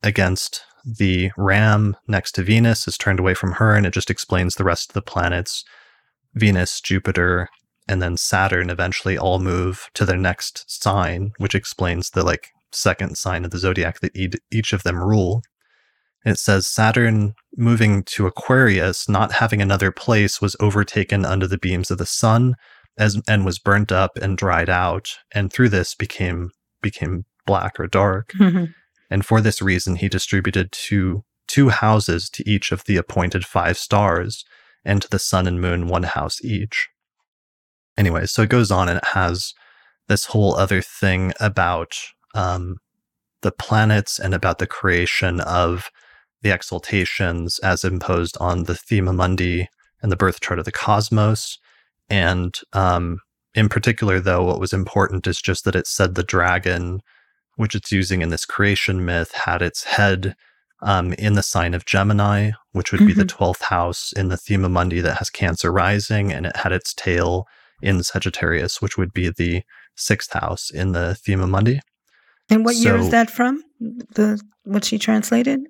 against the ram next to Venus is turned away from her, and it just explains the rest of the planets Venus, Jupiter, and then Saturn eventually all move to their next sign, which explains the like second sign of the zodiac that each of them rule. It says Saturn moving to Aquarius, not having another place, was overtaken under the beams of the sun as and was burnt up and dried out, and through this became became black or dark. Mm-hmm. And for this reason he distributed two two houses to each of the appointed five stars, and to the sun and moon one house each. Anyway, so it goes on and it has this whole other thing about um, the planets and about the creation of the exaltations as imposed on the Thema Mundi and the birth chart of the cosmos. And um, in particular, though, what was important is just that it said the dragon, which it's using in this creation myth, had its head um, in the sign of Gemini, which would mm-hmm. be the 12th mm-hmm. house in the Thema Mundi that has Cancer rising, and it had its tail in Sagittarius, which would be the sixth house in the Thema Mundi. And what so, year is that from? The what she translated?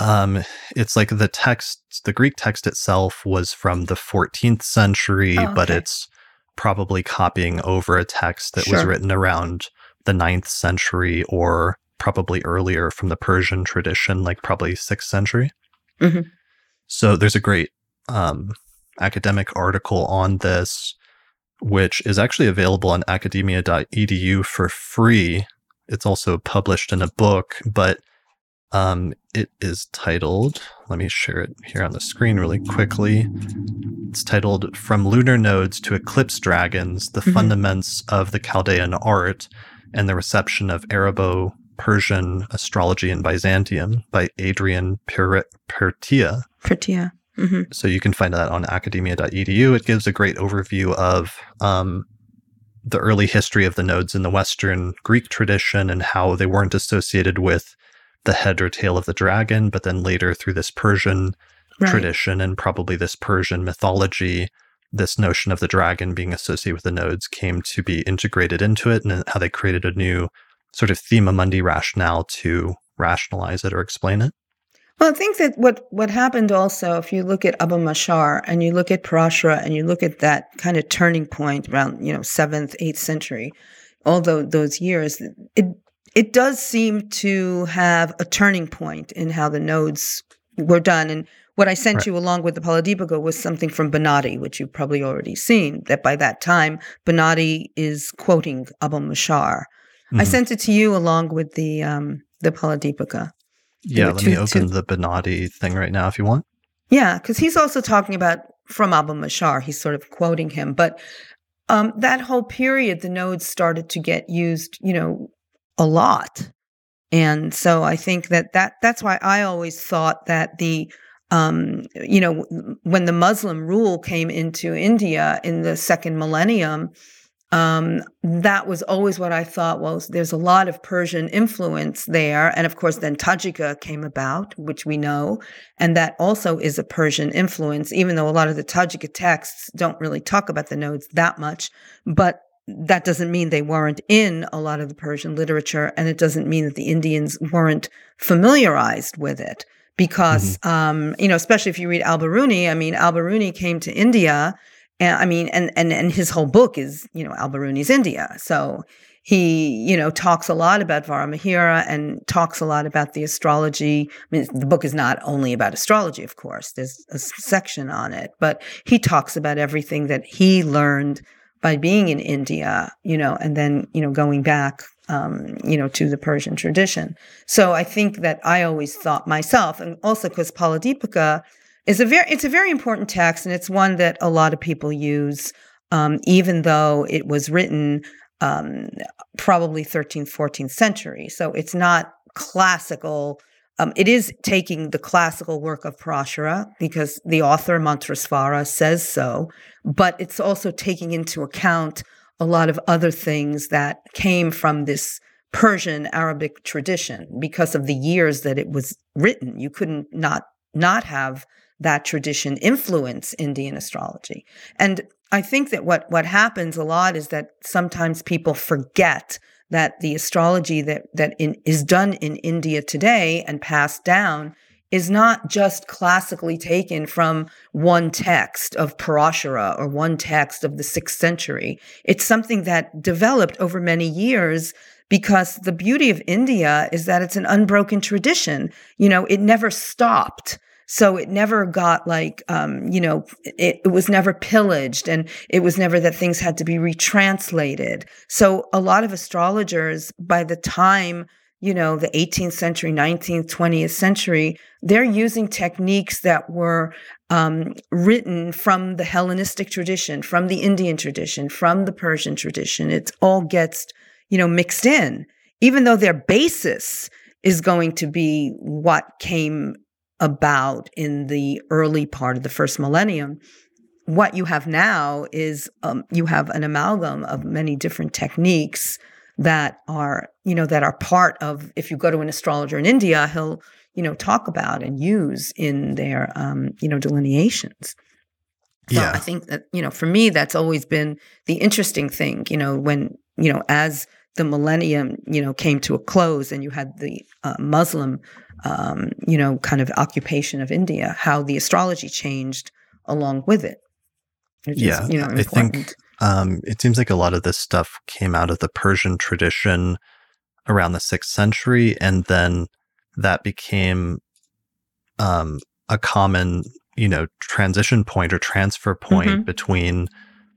Um, it's like the text, the Greek text itself was from the 14th century, oh, okay. but it's probably copying over a text that sure. was written around the 9th century or probably earlier from the Persian tradition, like probably 6th century. Mm-hmm. So there's a great um, academic article on this, which is actually available on academia.edu for free. It's also published in a book, but um, it is titled, let me share it here on the screen really quickly. It's titled From Lunar Nodes to Eclipse Dragons The mm-hmm. Fundaments of the Chaldean Art and the Reception of Arabo Persian Astrology in Byzantium by Adrian Pirtea. Pirtea. Mm-hmm. So you can find that on academia.edu. It gives a great overview of um, the early history of the nodes in the Western Greek tradition and how they weren't associated with the head or tail of the dragon, but then later through this Persian right. tradition and probably this Persian mythology, this notion of the dragon being associated with the nodes came to be integrated into it and how they created a new sort of thema mundi rationale to rationalize it or explain it. Well, I think that what, what happened also, if you look at Abu Mashar and you look at Parashara and you look at that kind of turning point around, you know, seventh, eighth century, all those, those years, it it does seem to have a turning point in how the nodes were done. And what I sent right. you along with the Phaladipika was something from Bonatti, which you've probably already seen, that by that time, Bonatti is quoting Abu Mashar. Mm-hmm. I sent it to you along with the um, the Phaladipika. Yeah, let me open the Bonatti thing right now if you want. Yeah, because he's also talking about from Abu Mashar. He's sort of quoting him, but um, that whole period, the nodes started to get used, you know, a lot, and so I think that that that's why I always thought that the um, you know, when the Muslim rule came into India in the second millennium, um, that was always what I thought was there's a lot of Persian influence there. And of course, then Tajika came about, which we know. And that also is a Persian influence, even though a lot of the Tajika texts don't really talk about the nodes that much. But that doesn't mean they weren't in a lot of the Persian literature. And it doesn't mean that the Indians weren't familiarized with it because, mm-hmm. um, you know, especially if you read Al-Biruni, I mean, Al-Biruni came to India and I mean, and and and his whole book is, you know, Al-Biruni's India. So he, you know, talks a lot about Varahamihira and talks a lot about the astrology. I mean, the book is not only about astrology, of course. There's a section on it, but he talks about everything that he learned by being in India, you know, and then, you know, going back, um, you know, to the Persian tradition. So I think that I always thought myself, and also because Phaladipika is a very it's a very important text, and it's one that a lot of people use, um, even though it was written um, probably 13th, 14th century. So it's not classical. Um, it is taking the classical work of Parashara because the author Mantreswara says so, but it's also taking into account a lot of other things that came from this Persian Arabic tradition because of the years that it was written. You couldn't not not have that tradition influence Indian astrology. And I think that what, what happens a lot is that sometimes people forget that the astrology that, that in, is done in India today and passed down is not just classically taken from one text of Parashara or one text of the sixth century. It's something that developed over many years because the beauty of India is that it's an unbroken tradition. You know, it never stopped. So it never got like, um, you know, it, it, was never pillaged and it was never that things had to be retranslated. So a lot of astrologers, by the time, you know, the 18th century, 19th, 20th century, they're using techniques that were um, written from the Hellenistic tradition, from the Indian tradition, from the Persian tradition. It all gets, you know, mixed in, even though their basis is going to be what came about in the early part of the first millennium. What you have now is um, you have an amalgam of many different techniques that are, you know, that are part of. If you go to an astrologer in India, he'll, you know, talk about and use in their, um, you know, delineations. So yeah. I think that, you know, for me, that's always been the interesting thing, you know, when, you know, as the millennium, you know, came to a close and you had the uh, Muslim um, you know, kind of occupation of India, how the astrology changed along with it. yeah, you know, I think um, it seems like a lot of this stuff came out of the Persian tradition around the sixth century, and then that became um, a common, you know, transition point or transfer point mm-hmm. between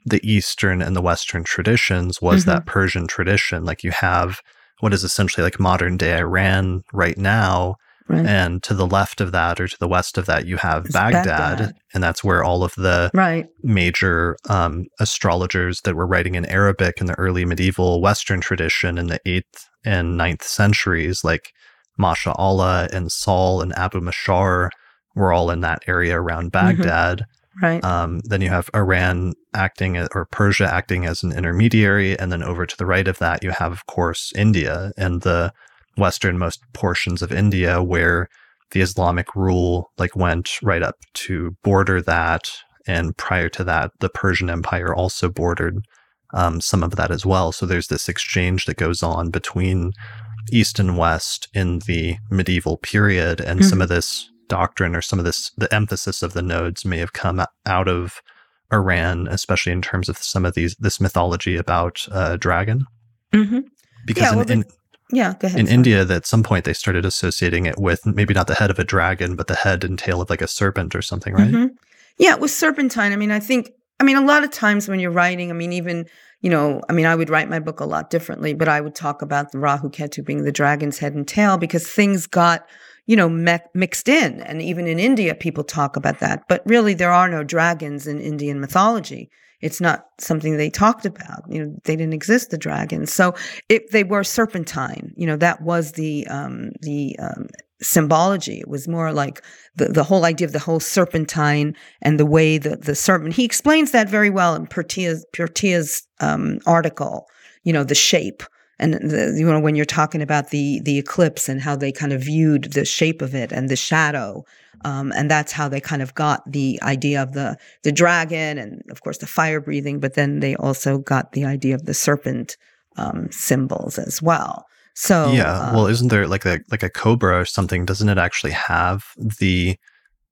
the Eastern and the Western traditions was mm-hmm. that Persian tradition. Like you have what is essentially like modern day Iran right now, Right. And to the left of that or to the west of that, you have Baghdad, Baghdad, and that's where all of the right. major um, astrologers that were writing in Arabic in the early medieval Western tradition in the 8th and 9th centuries, like Masha Allah and Sahl and Abu Mashar, were all in that area around mm-hmm. Baghdad. Mm-hmm. Right. Um, then you have Iran acting or Persia acting as an intermediary. And then over to the right of that, you have, of course, India and the westernmost portions of India where the Islamic rule like went right up to border that. And prior to that, the Persian Empire also bordered um, some of that as well. So there's this exchange that goes on between East and West in the medieval period. And mm-hmm. some of this doctrine or some of this, the emphasis of the nodes may have come out of Iran, especially in terms of some of these, this mythology about uh, dragon. Mm-hmm. Because yeah, well, in, in, yeah, go ahead. In sorry. India, that at some point they started associating it with maybe not the head of a dragon, but the head and tail of like a serpent or something, right? Mm-hmm. Yeah, it was serpentine. I mean, I think I mean, a lot of times when you're writing, I mean, even you know, I mean, I would write my book a lot differently, but I would talk about the Rahu Ketu being the dragon's head and tail because things got, you know, me- mixed in. And even in India, people talk about that. But really, there are no dragons in Indian mythology. It's not something they talked about. You know, they didn't exist, the dragons. So if they were serpentine, you know, that was the, um, the, um, symbology. It was more like the, the whole idea of the whole serpentine and the way that the serpent, he explains that very well in Pirtea's, Pirtea's um, article, you know, the shape. And the, you know when you're talking about the the eclipse and how they kind of viewed the shape of it and the shadow, um, and that's how they kind of got the idea of the the dragon and of course the fire breathing. But then they also got the idea of the serpent um, symbols as well. So yeah, well, isn't there like a like a cobra or something? Doesn't it actually have the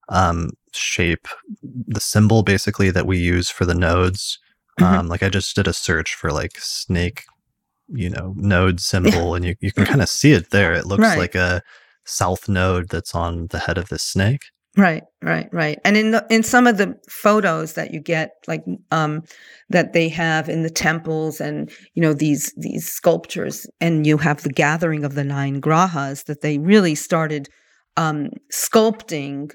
um, shape, the symbol basically that we use for the nodes? Mm-hmm. Um, like I just did a search for like snake, you know, node symbol, and you you can kind of see it there. It looks right. like a south node that's on the head of the snake. Right, right, right. And in the in some of the photos that you get, like um, that they have in the temples, and you know these these sculptures, and you have the gathering of the nine grahas that they really started um, sculpting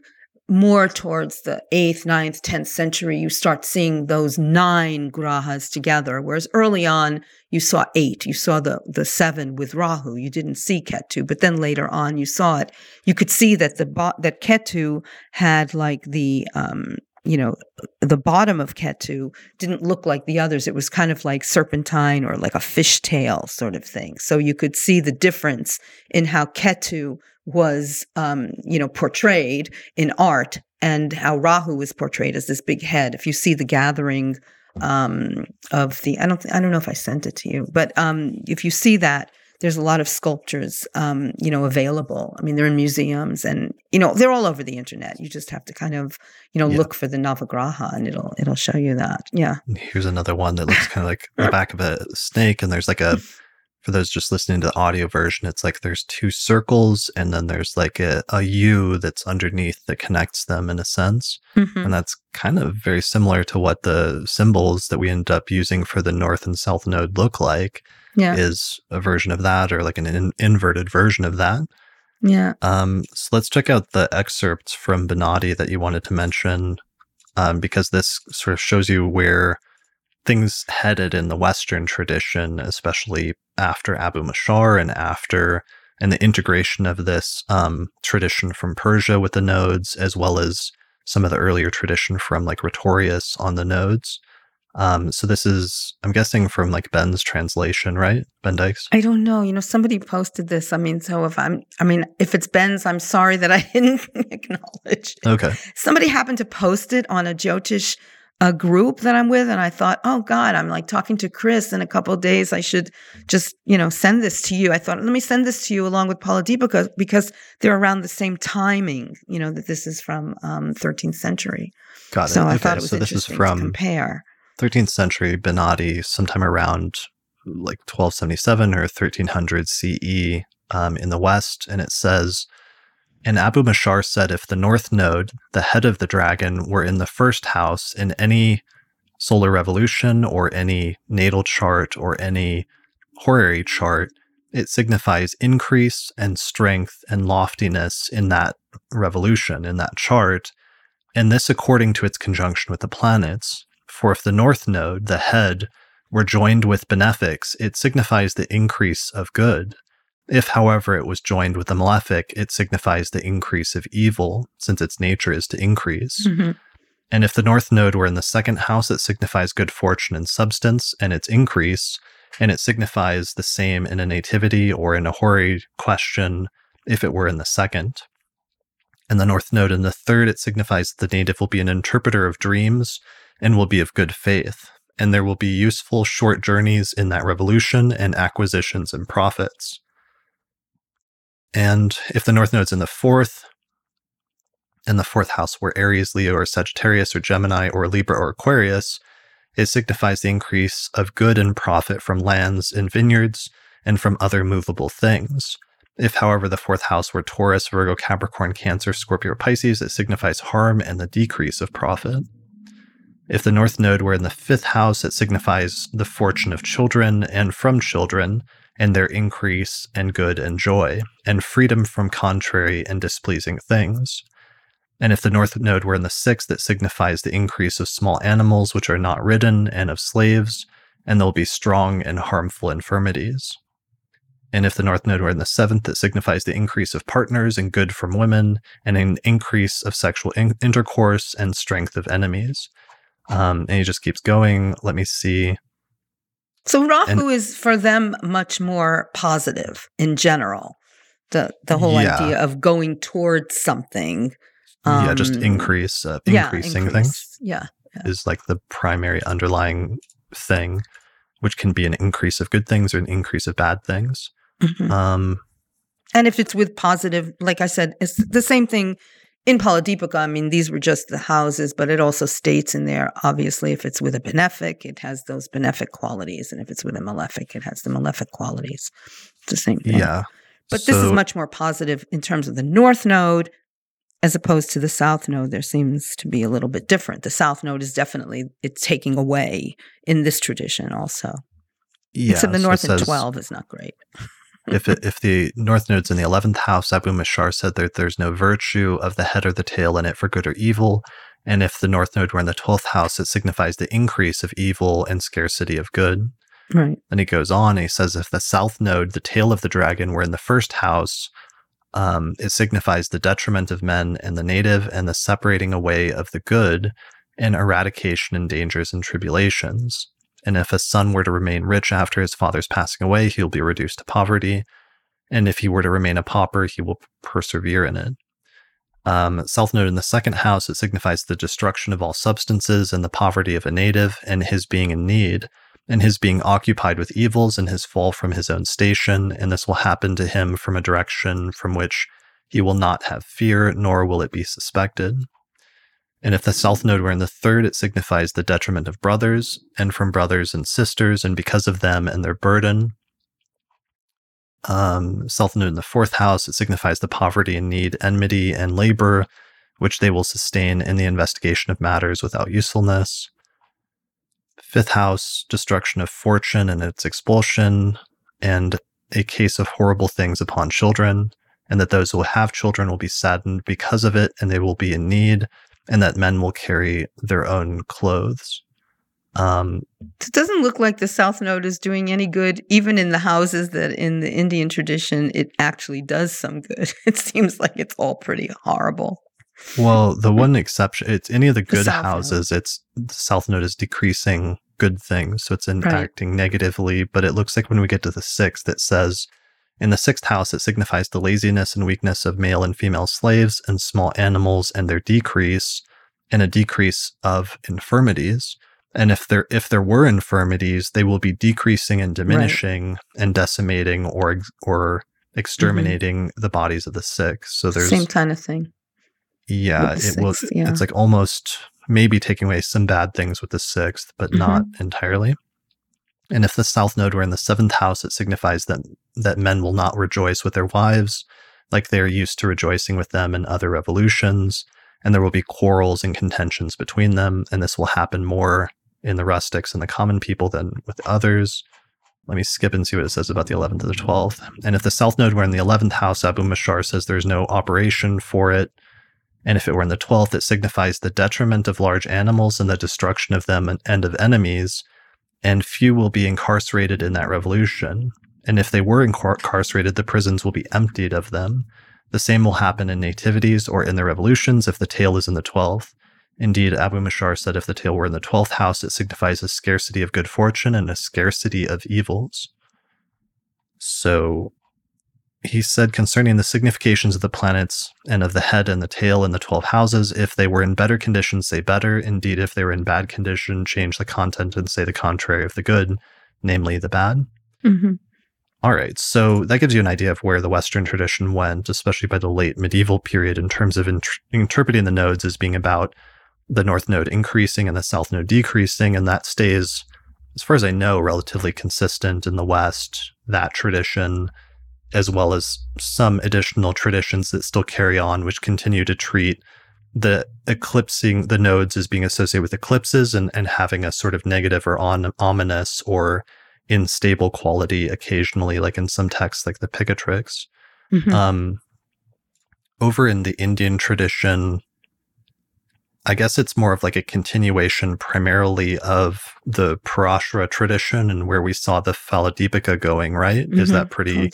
more towards the 8th, 9th, 10th century, you start seeing those nine grahas together. Whereas early on, you saw eight. You saw the, the seven with Rahu. You didn't see Ketu, but then later on you saw it. You could see that the, that Ketu had like the, um, you know, the bottom of Ketu didn't look like the others. It was kind of like serpentine or like a fishtail sort of thing. So you could see the difference in how Ketu was, um, you know, portrayed in art and how Rahu was portrayed as this big head. If you see the gathering um, of the, I don't, I don't know if I sent it to you, but um, if you see that, there's a lot of sculptures, um, you know, available. I mean, they're in museums, and you know, they're all over the internet. You just have to kind of, you know, yeah. look for the Navagraha, and it'll it'll show you that. Yeah. Here's another one that looks kind of like the back of a snake, and there's like a for those just listening to the audio version, it's like there's two circles and then there's like a, a U that's underneath that connects them in a sense. Mm-hmm. And that's kind of very similar to what the symbols that we end up using for the north and south node look like. Yeah. Is a version of that or like an in- inverted version of that. Yeah. Um, so let's check out the excerpts from Bonatti that you wanted to mention um, because this sort of shows you where things headed in the Western tradition, especially after Abu Mashar and after and the integration of this um, tradition from Persia with the nodes, as well as some of the earlier tradition from like Rhetorius on the nodes. Um, so this is, I'm guessing, from like Ben's translation, right? Ben Dykes. I don't know. You know, somebody posted this. I mean, so if I'm, I mean, if it's Ben's, I'm sorry that I didn't acknowledge. Okay. Somebody happened to post it on a Jyotish a group that I'm with. And I thought, oh God, I'm like talking to Chris in a couple of days. I should just, you know, send this to you. I thought, let me send this to you along with Phaladipika because they're around the same timing, you know, that this is from um, 13th century. Got it. So I thought it was so this is from compare. 13th century Bonatti, sometime around like 1277 or 1300 CE um, in the West. And it says, and Abu Mashar said if the North Node, the head of the dragon, were in the first house in any solar revolution or any natal chart or any horary chart, it signifies increase and strength and loftiness in that revolution, in that chart. And this according to its conjunction with the planets. For if the North Node, the head, were joined with benefics, it signifies the increase of good. If, however, it was joined with the malefic, it signifies the increase of evil, since its nature is to increase. Mm-hmm. And if the north node were in the second house, it signifies good fortune and substance and its increase, and it signifies the same in a nativity or in a horary question if it were in the second. And the north node in the third, it signifies that the native will be an interpreter of dreams and will be of good faith, and there will be useful short journeys in that revolution and acquisitions and profits. And if the north node's in the fourth, in the fourth house were Aries, Leo, or Sagittarius, or Gemini, or Libra, or Aquarius, it signifies the increase of good and profit from lands and vineyards and from other movable things. If, however, the fourth house were Taurus, Virgo, Capricorn, Cancer, Scorpio, or Pisces, it signifies harm and the decrease of profit. If the north node were in the fifth house, it signifies the fortune of children and from children, and their increase and good and joy, and freedom from contrary and displeasing things. And if the north node were in the sixth, it signifies the increase of small animals which are not ridden and of slaves, and there will be strong and harmful infirmities. And if the north node were in the seventh, it signifies the increase of partners and good from women, and an increase of sexual in- intercourse and strength of enemies. Um, and he just keeps going. Let me see. So Rahu and, is for them much more positive in general. The the whole yeah. idea of going towards something. Um, yeah, just um, increase, uh, increasing yeah, increase. things. Yeah, yeah, is like the primary underlying thing, which can be an increase of good things or an increase of bad things. Mm-hmm. Um, and if it's with positive, like I said, it's the same thing in Phaladipika, I mean, these were just the houses, but it also states in there, obviously, if it's with a benefic, it has those benefic qualities. And if it's with a malefic, it has the malefic qualities. It's the same thing. Yeah. But so, this is much more positive in terms of the north node as opposed to the south node. There seems to be a little bit different. The south node is definitely, it's taking away in this tradition also. Yeah. Except the north so and 12 is not great if it, if the north node's in the 11th house, Abu Mashar said that there's no virtue of the head or the tail in it for good or evil. And if the north node were in the 12th house, it signifies the increase of evil and scarcity of good. Right. And he goes on, he says if the south node, the tail of the dragon, were in the first house, um, it signifies the detriment of men and the native and the separating away of the good and eradication and dangers and tribulations and if a son were to remain rich after his father's passing away, he will be reduced to poverty. And if he were to remain a pauper, he will persevere in it. Um, South Node in the second house, it signifies the destruction of all substances and the poverty of a native and his being in need, and his being occupied with evils and his fall from his own station. And this will happen to him from a direction from which he will not have fear, nor will it be suspected. And if the south node were in the third, it signifies the detriment of brothers and from brothers and sisters, and because of them and their burden. Um, south node in the fourth house, it signifies the poverty and need, enmity, and labor, which they will sustain in the investigation of matters without usefulness. Fifth house, destruction of fortune and its expulsion, and a case of horrible things upon children, and that those who have children will be saddened because of it, and they will be in need and that men will carry their own clothes. Um, it doesn't look like the South Node is doing any good, even in the houses that in the Indian tradition it actually does some good. It seems like it's all pretty horrible. Well, the one exception, it's any of the good the houses, node. it's the South Node is decreasing good things. So it's impacting right. negatively. But it looks like when we get to the sixth, it says in the sixth house, it signifies the laziness and weakness of male and female slaves and small animals and their decrease, and a decrease of infirmities. And if there if there were infirmities, they will be decreasing and diminishing right. and decimating or or exterminating mm-hmm. the bodies of the sick. So there's same kind of thing. Yeah, it will. Yeah. It's like almost maybe taking away some bad things with the sixth, but mm-hmm. not entirely. And if the south node were in the seventh house, it signifies that that men will not rejoice with their wives, like they are used to rejoicing with them in other revolutions, and there will be quarrels and contentions between them, and this will happen more in the rustics and the common people than with others. Let me skip and see what it says about the 11th to the 12th. And if the south node were in the 11th house, Abu Mashar says there's no operation for it. And if it were in the 12th, it signifies the detriment of large animals and the destruction of them and of enemies, and few will be incarcerated in that revolution. And if they were incarcerated, the prisons will be emptied of them. The same will happen in nativities or in the revolutions if the tail is in the 12th. Indeed, Abu Mashar said if the tail were in the 12th house, it signifies a scarcity of good fortune and a scarcity of evils. So he said concerning the significations of the planets and of the head and the tail and the 12 houses, if they were in better condition, say better. Indeed, if they were in bad condition, change the content and say the contrary of the good, namely the bad. Mm-hmm. All right. So that gives you an idea of where the Western tradition went, especially by the late medieval period, in terms of int- interpreting the nodes as being about the North Node increasing and the South Node decreasing. And that stays, as far as I know, relatively consistent in the West, that tradition as well as some additional traditions that still carry on, which continue to treat the eclipsing the nodes as being associated with eclipses and, and having a sort of negative or on, ominous or unstable quality occasionally, like in some texts like the Picatrix. Mm-hmm. Um, over in the Indian tradition, I guess it's more of like a continuation primarily of the Parashara tradition and where we saw the Phaladipika going, right? Mm-hmm. Is that pretty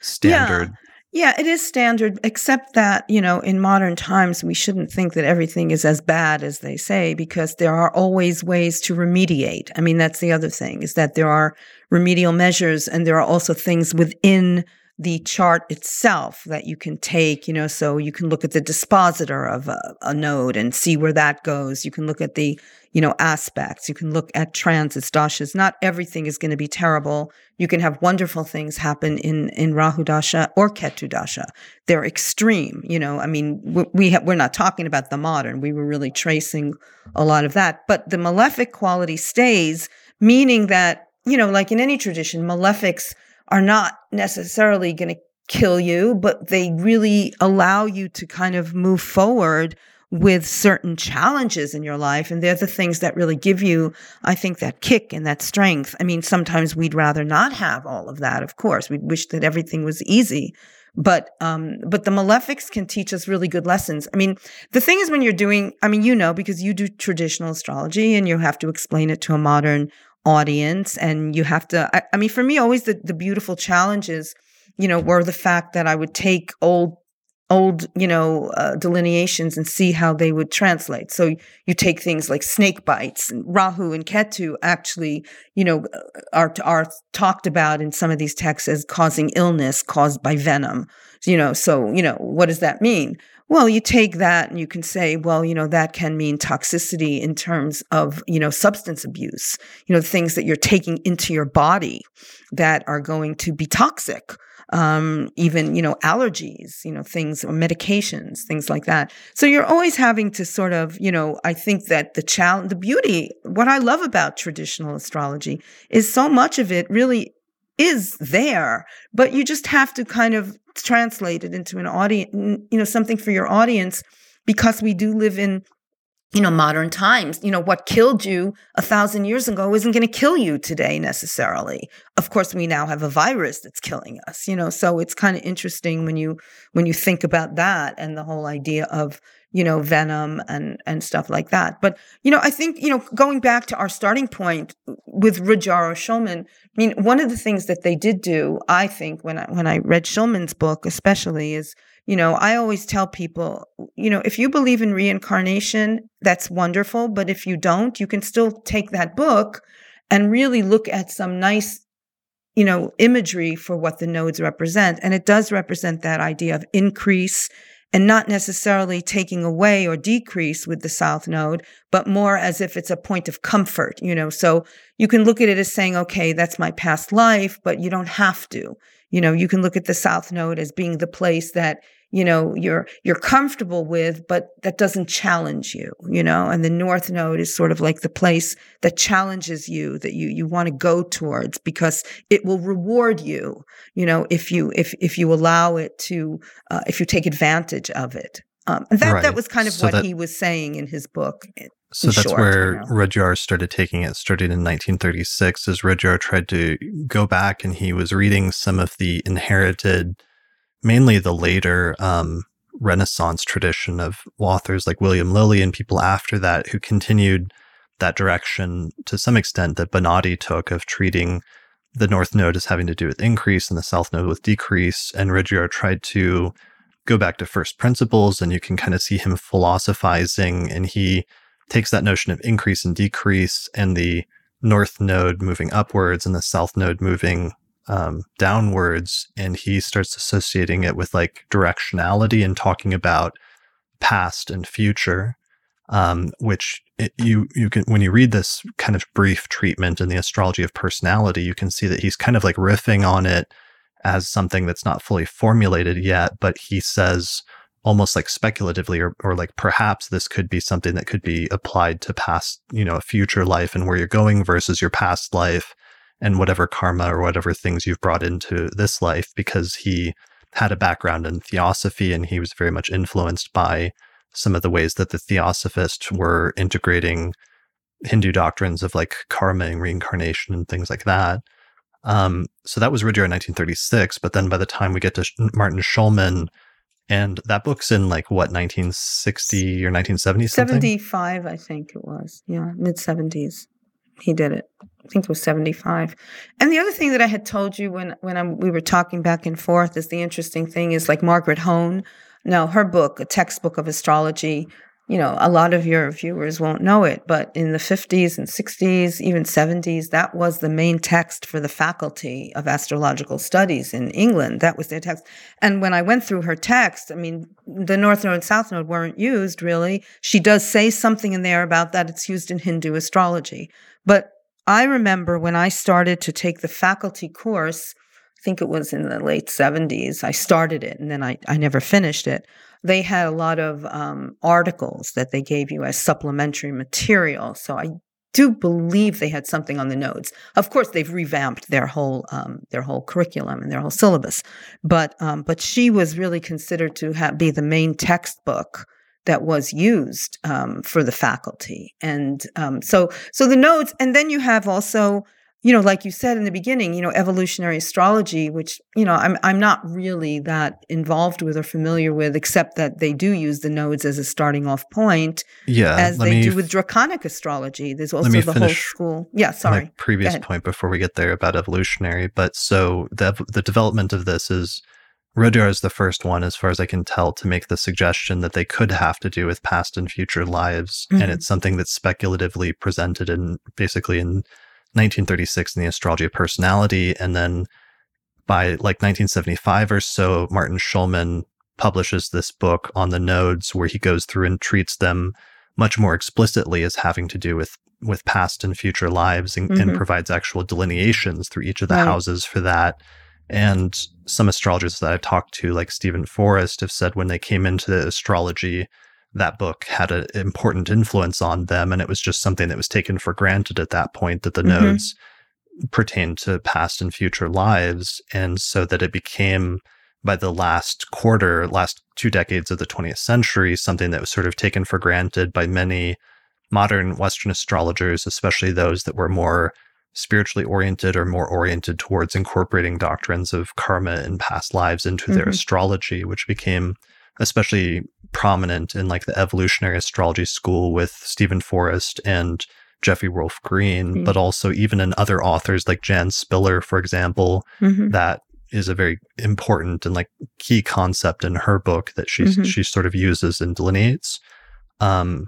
standard? Yeah. Yeah, it is standard, except that, you know, in modern times, we shouldn't think that everything is as bad as they say because there are always ways to remediate. I mean, that's the other thing is that there are remedial measures and there are also things within the chart itself that you can take, you know, so you can look at the dispositor of a, a, node and see where that goes. You can look at the, you know, aspects. You can look at transits, dashas. Not everything is going to be terrible. You can have wonderful things happen in, in Rahu Dasha or Ketu Dasha. They're extreme, you know, I mean, we, we ha- we're not talking about the modern. We were really tracing a lot of that, but the malefic quality stays, meaning that, you know, like in any tradition, malefics – are not necessarily going to kill you, but they really allow you to kind of move forward with certain challenges in your life. And they're the things that really give you, I think, that kick and that strength. I mean, sometimes we'd rather not have all of that, of course. We'd wish that everything was easy. But um, but the malefics can teach us really good lessons. I mean, the thing is when you're doing, I mean, you know, because you do traditional astrology and you have to explain it to a modern audience and you have to I, I, mean for me always the, the beautiful challenges you know were the fact that i would take old old you know uh, delineations and see how they would translate. So you take things like snake bites and rahu and ketu actually you know uh, are are talked about in some of these texts as causing illness caused by venom you know so you know what does that mean well, you take that and you can say, well, you know, that can mean toxicity in terms of, you know, substance abuse, you know, things that you're taking into your body that are going to be toxic. Um, even, you know, allergies, you know, things or medications, things like that. So you're always having to sort of, you know, I think that the challenge, the beauty, what I love about traditional astrology is so much of it really is there, but you just have to kind of translate it into an audience, you know, something for your audience because we do live in you know modern times. You know what killed you a thousand years ago isn't going to kill you today necessarily. Of course we now have a virus that's killing us you know so it's kind of interesting when you when you think about that and the whole idea of you know venom and and stuff like that. But you know i think you know going back to our starting point with Rudhyar Schulman i mean one of the things that they did do i think when i when i read Schulman's book especially is you know i always tell people you know if you believe in reincarnation that's wonderful. But if you don't you can still take that book and really look at some nice you know imagery for what the nodes represent. And it does represent that idea of increase and not necessarily taking away or decrease with the south node, but more as if it's a point of comfort, you know. So you can look at it as saying, okay, that's my past life, but you don't have to. You know, you can look at the south node as being the place that you know you're you're comfortable with but that doesn't challenge you you know and the north node is sort of like the place that challenges you that you you want to go towards because it will reward you you know if you if if you allow it to uh, if you take advantage of it um, and that right. that was kind of so what that, he was saying in his book so that's short, where you know. Rudhyar started taking it. Started in 1936 as Rudhyar tried to go back and he was reading some of the inherited mainly the later um, Renaissance tradition of authors like William Lilly and people after that who continued that direction to some extent that Bonatti took of treating the North Node as having to do with increase and the South Node with decrease. And Rudhyar tried to go back to first principles, and you can kind of see him philosophizing, and he takes that notion of increase and decrease and the North Node moving upwards and the South Node moving um, downwards and he starts associating it with like directionality and talking about past and future um, which it, you you can when you read this kind of brief treatment in the astrology of personality you can see that he's kind of like riffing on it as something that's not fully formulated yet but he says almost like speculatively or, or like perhaps this could be something that could be applied to past you know a future life and where you're going versus your past life and whatever karma or whatever things you've brought into this life because he had a background in theosophy and he was very much influenced by some of the ways that the theosophists were integrating Hindu doctrines of like karma and reincarnation and things like that. Um, so that was Rudhyar in 1936. But then by the time we get to Martin Schulman, and that book's in like what 1960 or 1970 75 i think it was yeah mid 70s he did it i think it was 75 and the other thing that i had told you when when I'm, we were talking back and forth is the interesting thing is like margaret hone now her book a textbook of astrology you know, a lot of your viewers won't know it, but in the 50s and 60s, even 70s, that was the main text for the faculty of astrological studies in England. That was their text. And when I went through her text, I mean, the North Node and South Node weren't used really. She does say something in there about that it's used in Hindu astrology. But I remember when I started to take the faculty course, I think it was in the late 70s, I started it and then I, I never finished it they had a lot of um, articles that they gave you as supplementary material. So I do believe they had something on the nodes. Of course, they've revamped their whole um, their whole curriculum and their whole syllabus, but um, but she was really considered to have, be the main textbook that was used um, for the faculty, and um, so so the nodes, and then you have also you know, like you said in the beginning, you know, evolutionary astrology, which, you know, I'm I'm not really that involved with or familiar with, except that they do use the nodes as a starting off point. Yeah. As they do with draconic astrology. There's also the whole school. Yeah, sorry. previous point before we get there about evolutionary. But so the the development of this is Rudhyar is the first one, as far as I can tell, to make the suggestion that they could have to do with past and future lives. Mm-hmm. And it's something that's speculatively presented in basically in 1936 in the astrology of personality and then by like 1975 or so martin schulman publishes this book on the nodes where he goes through and treats them much more explicitly as having to do with with past and future lives and, mm-hmm. and provides actual delineations through each of the right. houses for that and some astrologers that I've talked to like Steven forrest have said when they came into astrology that book had an important influence on them. And it was just something that was taken for granted at that point that the mm-hmm. nodes pertained to past and future lives. And so that it became, by the last quarter, last two decades of the 20th century, something that was sort of taken for granted by many modern Western astrologers, especially those that were more spiritually oriented or more oriented towards incorporating doctrines of karma and past lives into mm-hmm. their astrology, which became especially prominent in like the evolutionary astrology school with Steven Forrest and Jeffrey Wolf Green, mm-hmm. but also even in other authors like Jan Spiller, for example, mm-hmm. that is a very important and like key concept in her book that she mm-hmm. she sort of uses and delineates. Um,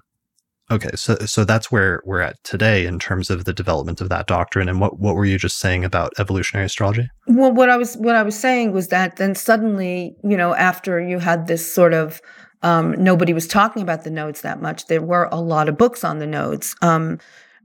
okay, so so that's where we're at today in terms of the development of that doctrine. And what what were you just saying about evolutionary astrology? Well, what I was what I was saying was that then suddenly, you know, after you had this sort of um, nobody was talking about the nodes that much. There were a lot of books on the nodes. Um,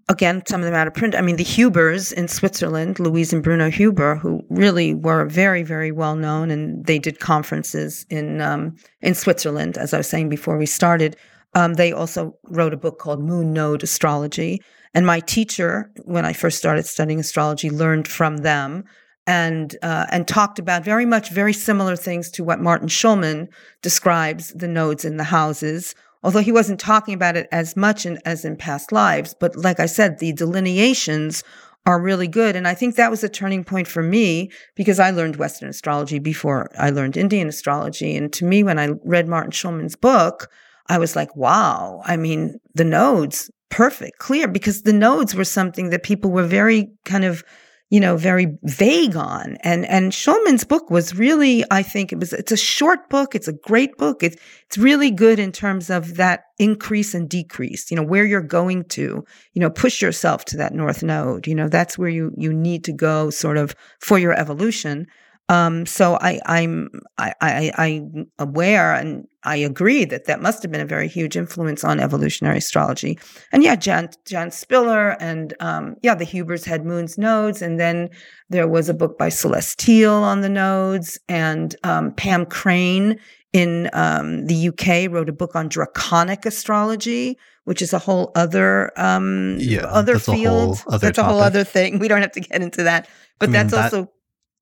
again, some of them out of print. I mean, the Hubers in Switzerland, Louise and Bruno Huber, who really were very, very well known, and they did conferences in um, in Switzerland, as I was saying before we started. Um, they also wrote a book called Moon Node Astrology. And my teacher, when I first started studying astrology, learned from them and uh, and talked about very much very similar things to what Martin Schulman describes the nodes in the houses. Although he wasn't talking about it as much in, as in past lives, but like I said, the delineations are really good. And I think that was a turning point for me because I learned Western astrology before I learned Indian astrology. And to me, when I read Martin Schulman's book, I was like, wow, I mean, the nodes, perfect, clear, because the nodes were something that people were very kind of you know, very vague on. And and Schulman's book was really, I think it was it's a short book, it's a great book. It's it's really good in terms of that increase and decrease, you know, where you're going to, you know, push yourself to that north node. You know, that's where you you need to go sort of for your evolution. Um, so I, I'm I, I, I'm aware and I agree that that must have been a very huge influence on evolutionary astrology. And yeah, Jan, Jan Spiller and um, yeah, the Hubers had moon's nodes, and then there was a book by Celeste Teal on the nodes, and um, Pam Crane in um, the UK wrote a book on draconic astrology, which is a whole other um, yeah, other field. Other that's topic. a whole other thing. We don't have to get into that, but I mean, that's that, also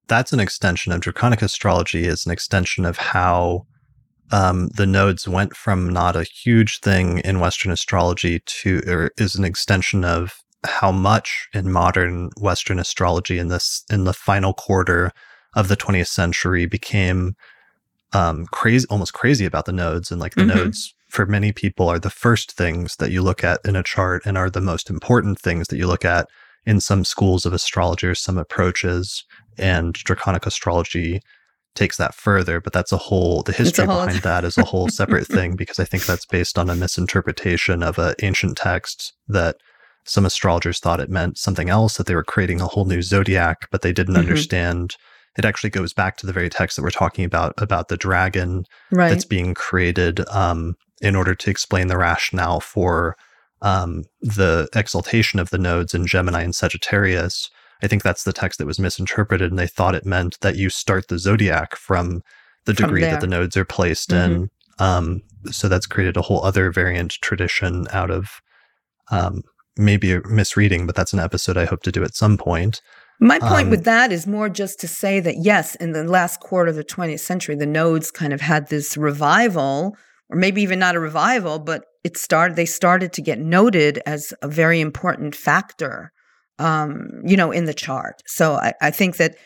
that's an extension of draconic astrology is an extension of how um, the nodes went from not a huge thing in Western astrology to, or is an extension of how much in modern Western astrology in this in the final quarter of the 20th century became um, crazy, almost crazy about the nodes, and like the mm-hmm. nodes for many people are the first things that you look at in a chart and are the most important things that you look at in some schools of astrology or some approaches. And draconic astrology takes that further, but that's a whole the history whole behind that is a whole separate thing because I think that's based on a misinterpretation of an ancient text that some astrologers thought it meant something else, that they were creating a whole new zodiac, but they didn't mm-hmm. understand. It actually goes back to the very text that we're talking about, about the dragon right. that's being created um, in order to explain the rationale for um, the exaltation of the nodes in Gemini and Sagittarius. I think that's the text that was misinterpreted, and they thought it meant that you start the zodiac from the degree that the nodes are placed mm-hmm. in. Um, so that's created a whole other variant tradition out of um, maybe a misreading, but that's an episode I hope to do at some point. My point um, with that is more just to say that yes, in the last quarter of the 20th century, the nodes kind of had this revival, or maybe even not a revival, but it started. They started to get noted as a very important factor, um, you know, in the chart. So I, I think that,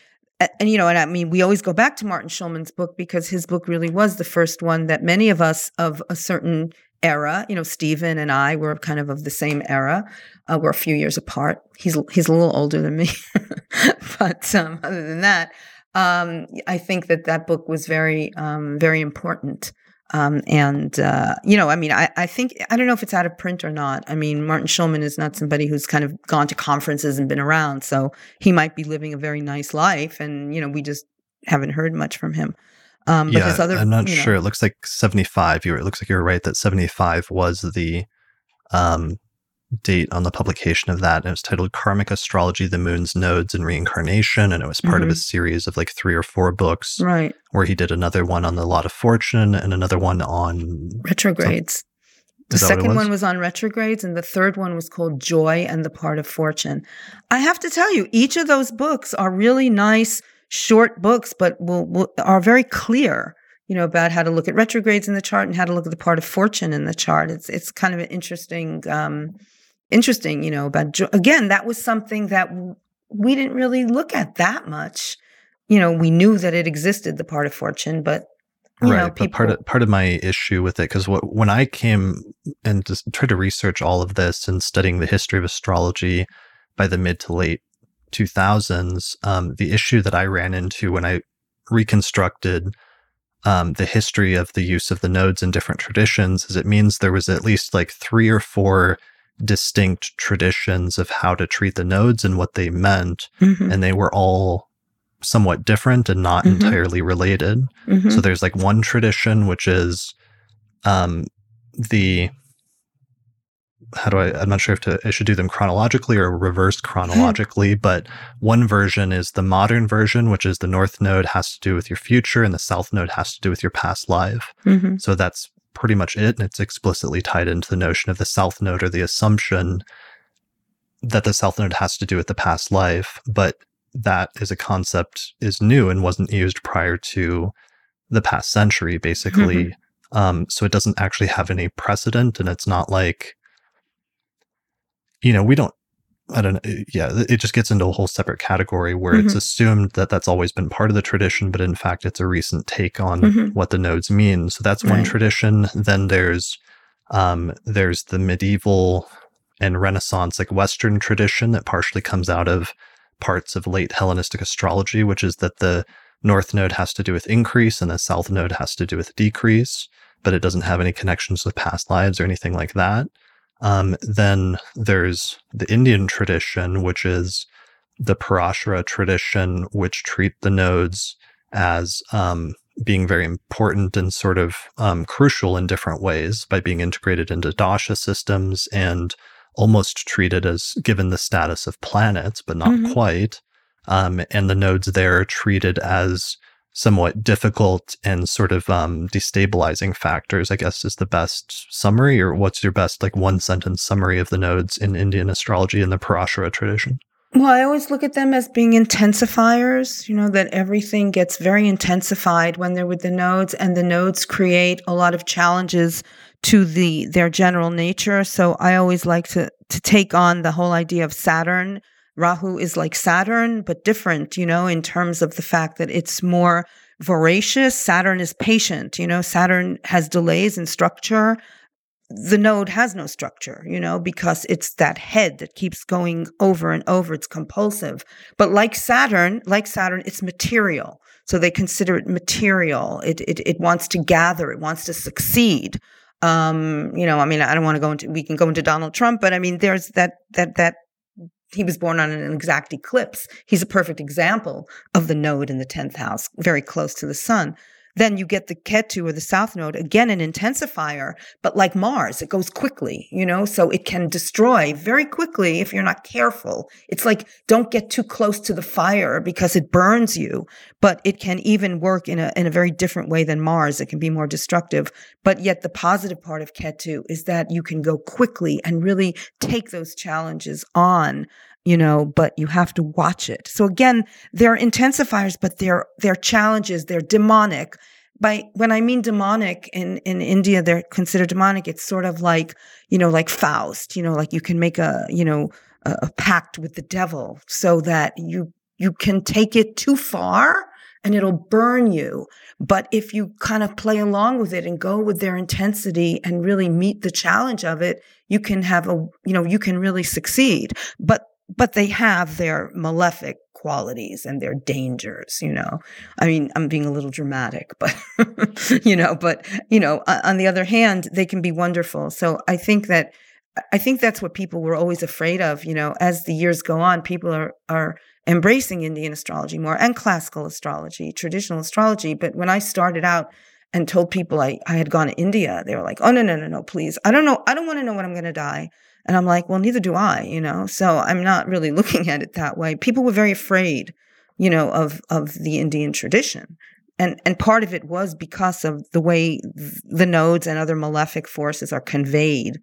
and you know, and I mean, we always go back to Martin Schulman's book because his book really was the first one that many of us of a certain era. You know, Steven and I were kind of of the same era. Uh, we're a few years apart. He's he's a little older than me, but um, other than that, um, I think that that book was very um, very important. Um, and uh, you know, I mean, I, I think I don't know if it's out of print or not. I mean, Martin Schulman is not somebody who's kind of gone to conferences and been around, so he might be living a very nice life, and you know, we just haven't heard much from him. Um, but yeah, his other, I'm not sure. Know. It looks like 75. You it looks like you're right that 75 was the um, date on the publication of that. And it was titled Karmic Astrology, the Moon's Nodes and Reincarnation. And it was part mm-hmm. of a mm-hmm. series of like three or four books. Right. Where he did another one on the Lot of Fortune and another one on retrogrades. the second was? one was on retrogrades, and the third one was called Joy and the Part of Fortune. I have to tell you, each of those books are really nice short books, but will, will are very clear, you know, about how to look at retrogrades in the chart and how to look at the part of fortune in the chart. It's it's kind of an interesting, um, interesting, you know, about again that was something that we didn't really look at that much. You know, we knew that it existed, the part of fortune, but right. Know, people... but part of part of my issue with it, because what when I came and just tried to research all of this and studying the history of astrology by the mid to late 2000s, um, the issue that I ran into when I reconstructed um, the history of the use of the nodes in different traditions is it means there was at least like three or four distinct traditions of how to treat the nodes and what they meant. Mm-hmm. And they were all somewhat different and not mm-hmm. entirely related. Mm-hmm. So there's like one tradition, which is um, the how do I? I'm not sure if to, I should do them chronologically or reversed chronologically, but one version is the modern version, which is the north node has to do with your future and the south node has to do with your past life. Mm-hmm. So that's pretty much it. And it's explicitly tied into the notion of the south node or the assumption that the south node has to do with the past life. But that is a concept is new and wasn't used prior to the past century, basically. Mm-hmm. Um, so it doesn't actually have any precedent and it's not like you know, we don't, I don't know. Eh, yeah, it just gets into a whole separate category where mm-hmm. it's assumed that that's always been part of the tradition, but in fact, it's a recent take on mm-hmm. what the nodes mean. So that's right. one tradition. Then there's, um, there's the medieval and Renaissance, like Western tradition that partially comes out of parts of late Hellenistic astrology, which is that the north node has to do with increase and the south node has to do with decrease, but it doesn't have any connections with past lives or anything like that. Um, then there's the Indian tradition, which is the Parashara tradition, which treat the nodes as um, being very important and sort of um, crucial in different ways by being integrated into dasha systems and almost treated as given the status of planets, but not mm-hmm. quite. Um, and the nodes there are treated as somewhat difficult and sort of um, destabilizing factors, I guess is the best summary, or what's your best like one sentence summary of the nodes in Indian astrology in the Parashara tradition? Well, I always look at them as being intensifiers, you know, that everything gets very intensified when they're with the nodes and the nodes create a lot of challenges to the their general nature. So I always like to to take on the whole idea of Saturn. Rahu is like Saturn, but different, you know, in terms of the fact that it's more voracious. Saturn is patient, you know, Saturn has delays in structure the node has no structure, you know, because it's that head that keeps going over and over. It's compulsive. But like Saturn, like Saturn, it's material. So they consider it material. It, it, it wants to gather. It wants to succeed. Um, you know, I mean, I don't want to go into, we can go into Donald Trump, but I mean, there's that, that, that he was born on an exact eclipse. He's a perfect example of the node in the 10th house, very close to the sun. Then you get the Ketu or the South Node, again, an intensifier, but like Mars, it goes quickly, you know, so it can destroy very quickly if you're not careful. It's like, don't get too close to the fire because it burns you, but it can even work in a, in a very different way than Mars. It can be more destructive. But yet the positive part of Ketu is that you can go quickly and really take those challenges on you know, but you have to watch it. So again, they're intensifiers, but they're, they're challenges. They're demonic. By when I mean demonic in, in India, they're considered demonic. It's sort of like, you know, like Faust, you know, like you can make a, you know, a, a pact with the devil so that you, you can take it too far and it'll burn you. But if you kind of play along with it and go with their intensity and really meet the challenge of it, you can have a, you know, you can really succeed. But but they have their malefic qualities and their dangers you know? I mean i'm being a little dramatic but you know but you know on the other hand they can be wonderful. So i think that i think that's what people were always afraid of you know? As the years go on people are are embracing indian astrology more and classical astrology traditional astrology. But when i started out and told people i, I had gone to india they were like oh no no no no please. I don't know i don't want to know when i'm going to die and I'm like, well, neither do I, you know? So I'm not really looking at it that way. People were very afraid, you know, of, of the Indian tradition. And, and part of it was because of the way the nodes and other malefic forces are conveyed,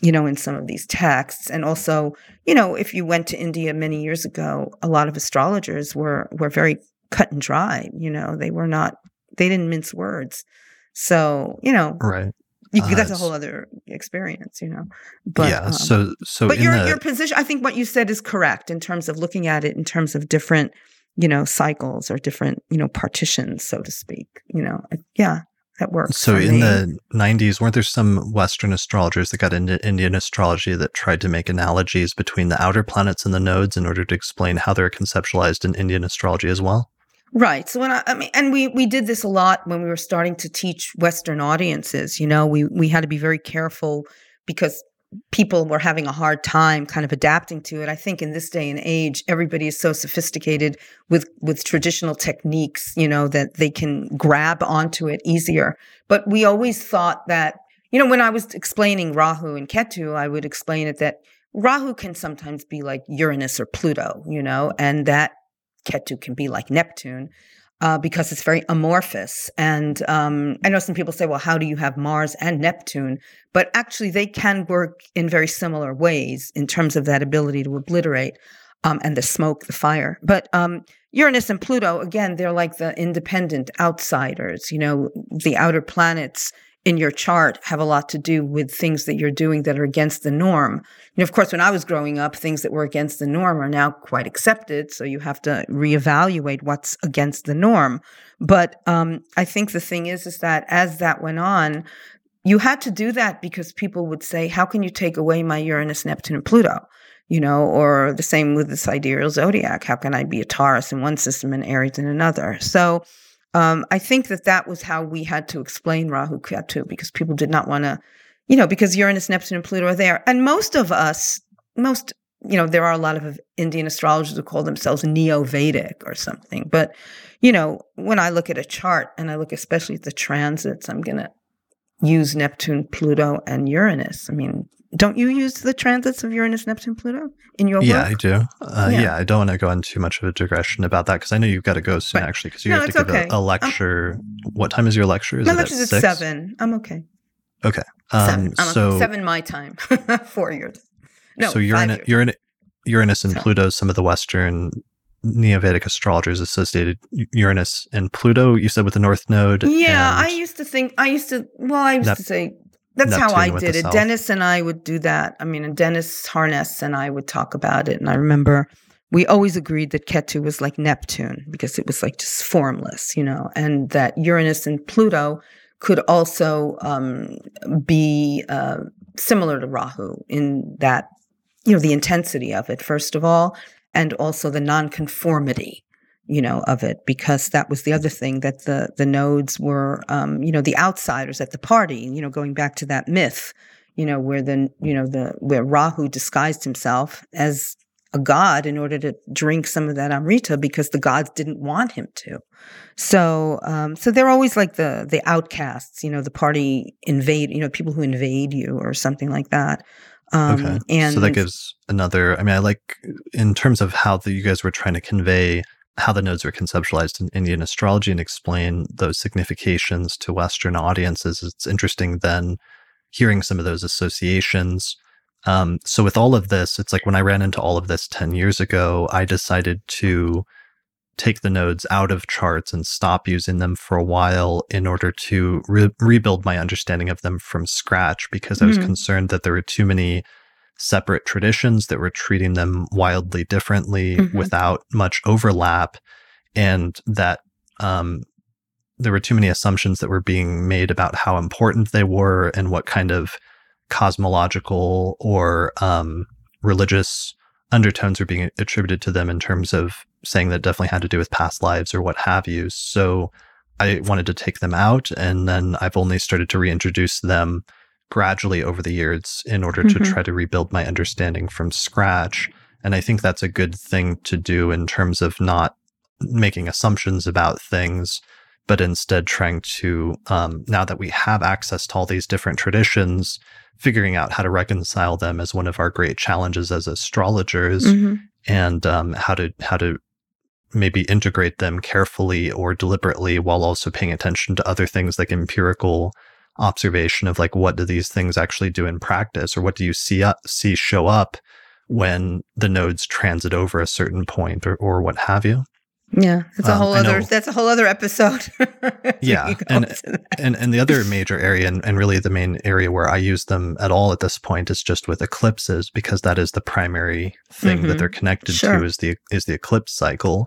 you know, in some of these texts. And also, you know, if you went to India many years ago, a lot of astrologers were, were very cut and dry, you know, they were not, they didn't mince words. So, you know, right. You, uh, that's a whole other experience, you know. But yeah, um, so so but your the, your position, I think what you said is correct in terms of looking at it in terms of different, you know, cycles or different, you know, partitions, so to speak. You know, yeah, that works. So in me. the '90s, weren't there some Western astrologers that got into Indian astrology that tried to make analogies between the outer planets and the nodes in order to explain how they're conceptualized in Indian astrology as well? Right. So when I, I, mean, and we we did this a lot when we were starting to teach Western audiences. You know, we we had to be very careful because people were having a hard time kind of adapting to it. I think in this day and age, everybody is so sophisticated with with traditional techniques. You know that they can grab onto it easier. But we always thought that you know when I was explaining Rahu and Ketu, I would explain it that Rahu can sometimes be like Uranus or Pluto. You know, and that Ketu can be like Neptune. Uh, because it's very amorphous. And um, I know some people say, well, how do you have Mars and Neptune? But actually, they can work in very similar ways in terms of that ability to obliterate um, and the smoke, the fire. But um, Uranus and Pluto, again, they're like the independent outsiders, you know, the outer planets in your chart have a lot to do with things that you're doing that are against the norm. Of course, when I was growing up, things that were against the norm are now quite accepted. So you have to reevaluate what's against the norm. But um, I think the thing is, is that as that went on, you had to do that because people would say, "How can you take away my Uranus, Neptune, and Pluto?" You know, or the same with the sidereal zodiac. How can I be a Taurus in one system and Aries in another? So um, I think that that was how we had to explain Rahu Ketu because people did not want to, you know, because Uranus, Neptune, and Pluto are there. And most of us, most, you know, there are a lot of Indian astrologers who call themselves Neo Vedic or something. But, you know, when I look at a chart and I look especially at the transits, I'm going to use Neptune, Pluto, and Uranus. I mean, don't you use the transits of Uranus, Neptune, Pluto in your work? yeah, work? I do. Uh, yeah. yeah. I don't want to go into too much of a digression about that because I know you've got to go soon, right. actually, because you no, have to give okay. a, a, lecture. What time is your lecture? Is my lecture's at, at seven. I'm okay. Okay. Um, seven. I'm so okay. seven my time. Four years. No, so you're in you're in Uranus and So- Pluto, some of the Western Neo-Vedic astrologers associated Uranus and Pluto. You said with the North Node. Yeah, I used to think I used to well, I used to say that's how I did it. Dennis and I would do that. I mean, and Dennis Harness and I would talk about it. And I remember we always agreed that Ketu was like Neptune because it was like just formless, you know, and that Uranus and Pluto could also um, be uh, similar to Rahu in that, you know, the intensity of it, first of all, and also the nonconformity you know of it because that was the other thing that the the nodes were um you know the outsiders at the party you know going back to that myth you know where the you know the where rahu disguised himself as a god in order to drink some of that amrita because the gods didn't want him to so um so they're always like the the outcasts you know the party invade you know people who invade you or something like that um Okay. and so that gives another. I mean, I like in terms of how the, you guys were trying to convey how the nodes are conceptualized in Indian astrology and explain those significations to Western audiences. It's interesting then hearing some of those associations. Um, so with all of this, it's like when I ran into all of this 10 years ago, I decided to take the nodes out of charts and stop using them for a while in order to re- rebuild my understanding of them from scratch because I was Mhm. concerned that there were too many separate traditions that were treating them wildly differently Mhm. without much overlap and that um, there were too many assumptions that were being made about how important they were and what kind of cosmological or um, religious undertones were being attributed to them in terms of saying that it definitely had to do with past lives or what have you. So I wanted to take them out, and then I've only started to reintroduce them gradually over the years in order to Mhm. try to rebuild my understanding from scratch. And I think that's a good thing to do in terms of not making assumptions about things, but instead trying to, um, now that we have access to all these different traditions, figuring out how to reconcile them as one of our great challenges as astrologers Mhm. and um, how to how to maybe integrate them carefully or deliberately while also paying attention to other things like empirical observation of like what do these things actually do in practice or what do you see up, see show up when the nodes transit over a certain point or, or what have you Yeah, that's a Um, whole other. That's a whole other episode. Yeah, and- and and the other major area and, and really the main area where I use them at all at this point is just with eclipses because that is the primary thing that Mhm. they're connected Sure. to is the is the eclipse cycle.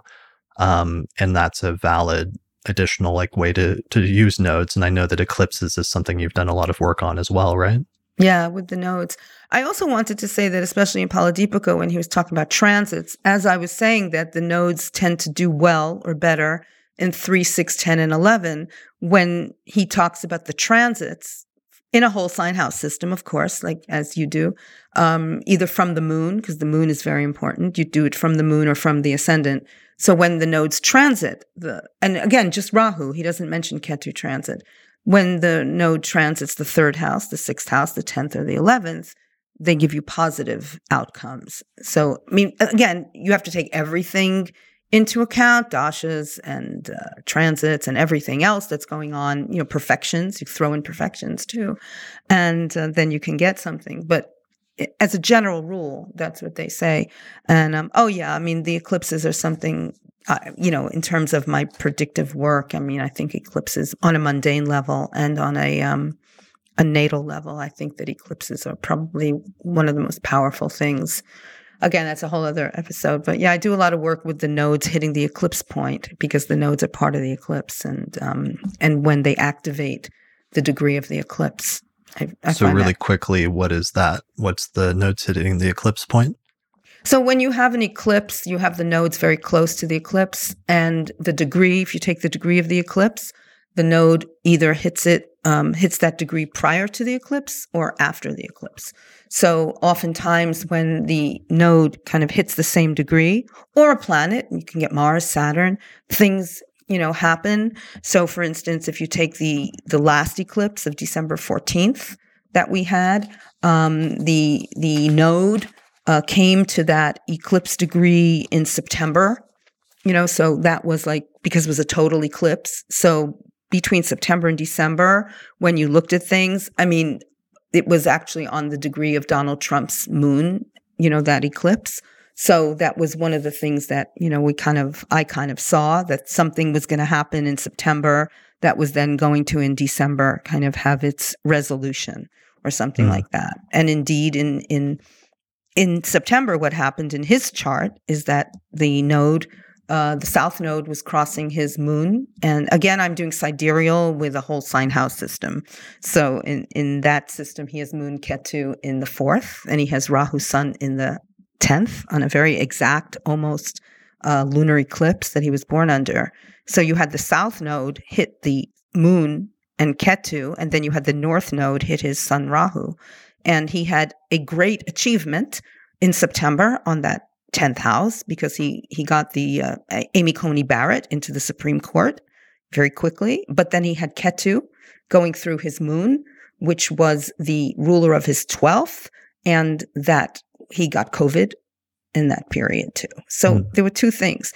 Um, and that's a valid additional like way to to use nodes. And I know that eclipses is something you've done a lot of work on as well, right? Yeah, with the nodes. I also wanted to say that, especially in Phaladipika, when he was talking about transits, as I was saying, that the nodes tend to do well or better in 3, 6, 10, and 11 when he talks about the transits in a whole sign house system, of course, like as you do, um, either from the moon, because the moon is very important. You do it from the moon or from the ascendant. So when the nodes transit, the and again, just Rahu, he doesn't mention Ketu transit when the node transits the third house, the sixth house, the 10th, or the 11th, they give you positive outcomes. So, I mean, again, you have to take everything into account dashas and uh, transits and everything else that's going on, you know, perfections, you throw in perfections too. And uh, then you can get something. But as a general rule, that's what they say. And um, oh, yeah, I mean, the eclipses are something uh, you know, in terms of my predictive work, I mean, I think eclipses on a mundane level and on a um, a natal level, I think that eclipses are probably one of the most powerful things. Again, that's a whole other episode, but yeah, I do a lot of work with the nodes hitting the eclipse point because the nodes are part of the eclipse, and um, and when they activate the degree of the eclipse. I, I so really that quickly, what is that? What's the nodes hitting the eclipse point? So when you have an eclipse, you have the nodes very close to the eclipse, and the degree. If you take the degree of the eclipse, the node either hits it, um, hits that degree prior to the eclipse or after the eclipse. So oftentimes, when the node kind of hits the same degree, or a planet, you can get Mars, Saturn, things you know happen. So, for instance, if you take the the last eclipse of December fourteenth that we had, um, the the node uh, came to that eclipse degree in September. You know, so that was like because it was a total eclipse. So between September and December, when you looked at things, I mean, it was actually on the degree of Donald Trump's moon, you know, that eclipse. So that was one of the things that, you know, we kind of, I kind of saw that something was going to happen in September that was then going to in December kind of have its resolution or something mm. like that. And indeed, in, in, in September, what happened in his chart is that the node uh, the south node was crossing his moon. And again, I'm doing sidereal with a whole sign house system. So in, in that system, he has moon Ketu in the fourth, and he has Rahu sun in the 10th on a very exact, almost uh, lunar eclipse that he was born under. So you had the south node hit the moon and Ketu, and then you had the north node hit his sun Rahu. And he had a great achievement in September on that 10th house because he he got the uh, Amy Coney Barrett into the Supreme Court very quickly. But then he had Ketu going through his moon, which was the ruler of his 12th, and that he got COVID in that period too. So mm. there were two things.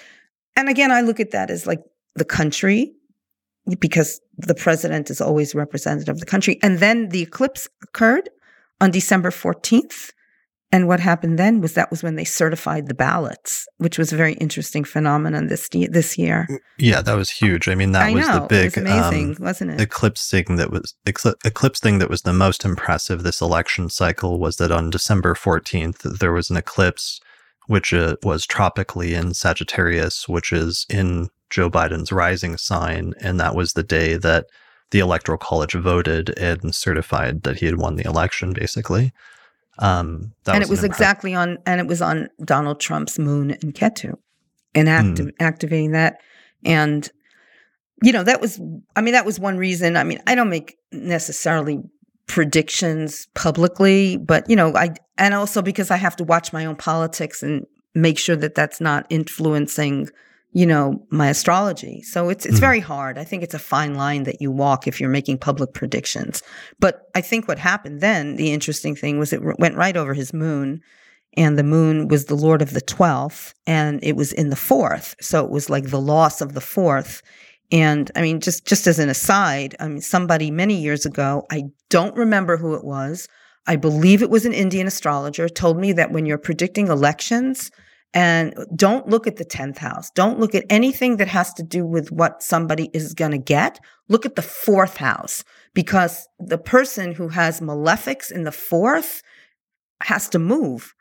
And again, I look at that as like the country because the president is always representative of the country. And then the eclipse occurred on December 14th. And what happened then was that was when they certified the ballots, which was a very interesting phenomenon this this year. Mm, yeah, that was huge. I mean, that I was know, the big, was amazing, um, wasn't it? Eclipse thing that was eclipse thing that was the most impressive this election cycle was that on December fourteenth there was an eclipse, which uh, was tropically in Sagittarius, which is in Joe Biden's rising sign, and that was the day that the Electoral College voted and certified that he had won the election, basically. Um, and it was exactly on, and it was on Donald Trump's moon in Ketu, and acti- mm. activating that. And you know, that was, I mean, that was one reason. I mean, I don't make necessarily predictions publicly, but you know, I, and also because I have to watch my own politics and make sure that that's not influencing you know my astrology. So it's it's mm very hard. I think it's a fine line that you walk if you're making public predictions. But i think what happened then the interesting thing was it went right over his moon and the moon was the lord of the 12th and it was in the fourth. So it was like the loss of the fourth. And i mean just just as an aside i mean somebody many years ago i don't remember who it was. I believe it was an indian astrologer told me that when you're predicting elections and don't look at the 10th house. Don't look at anything that has to do with what somebody is going to get. Look at the fourth house because the person who has malefics in the fourth has to move.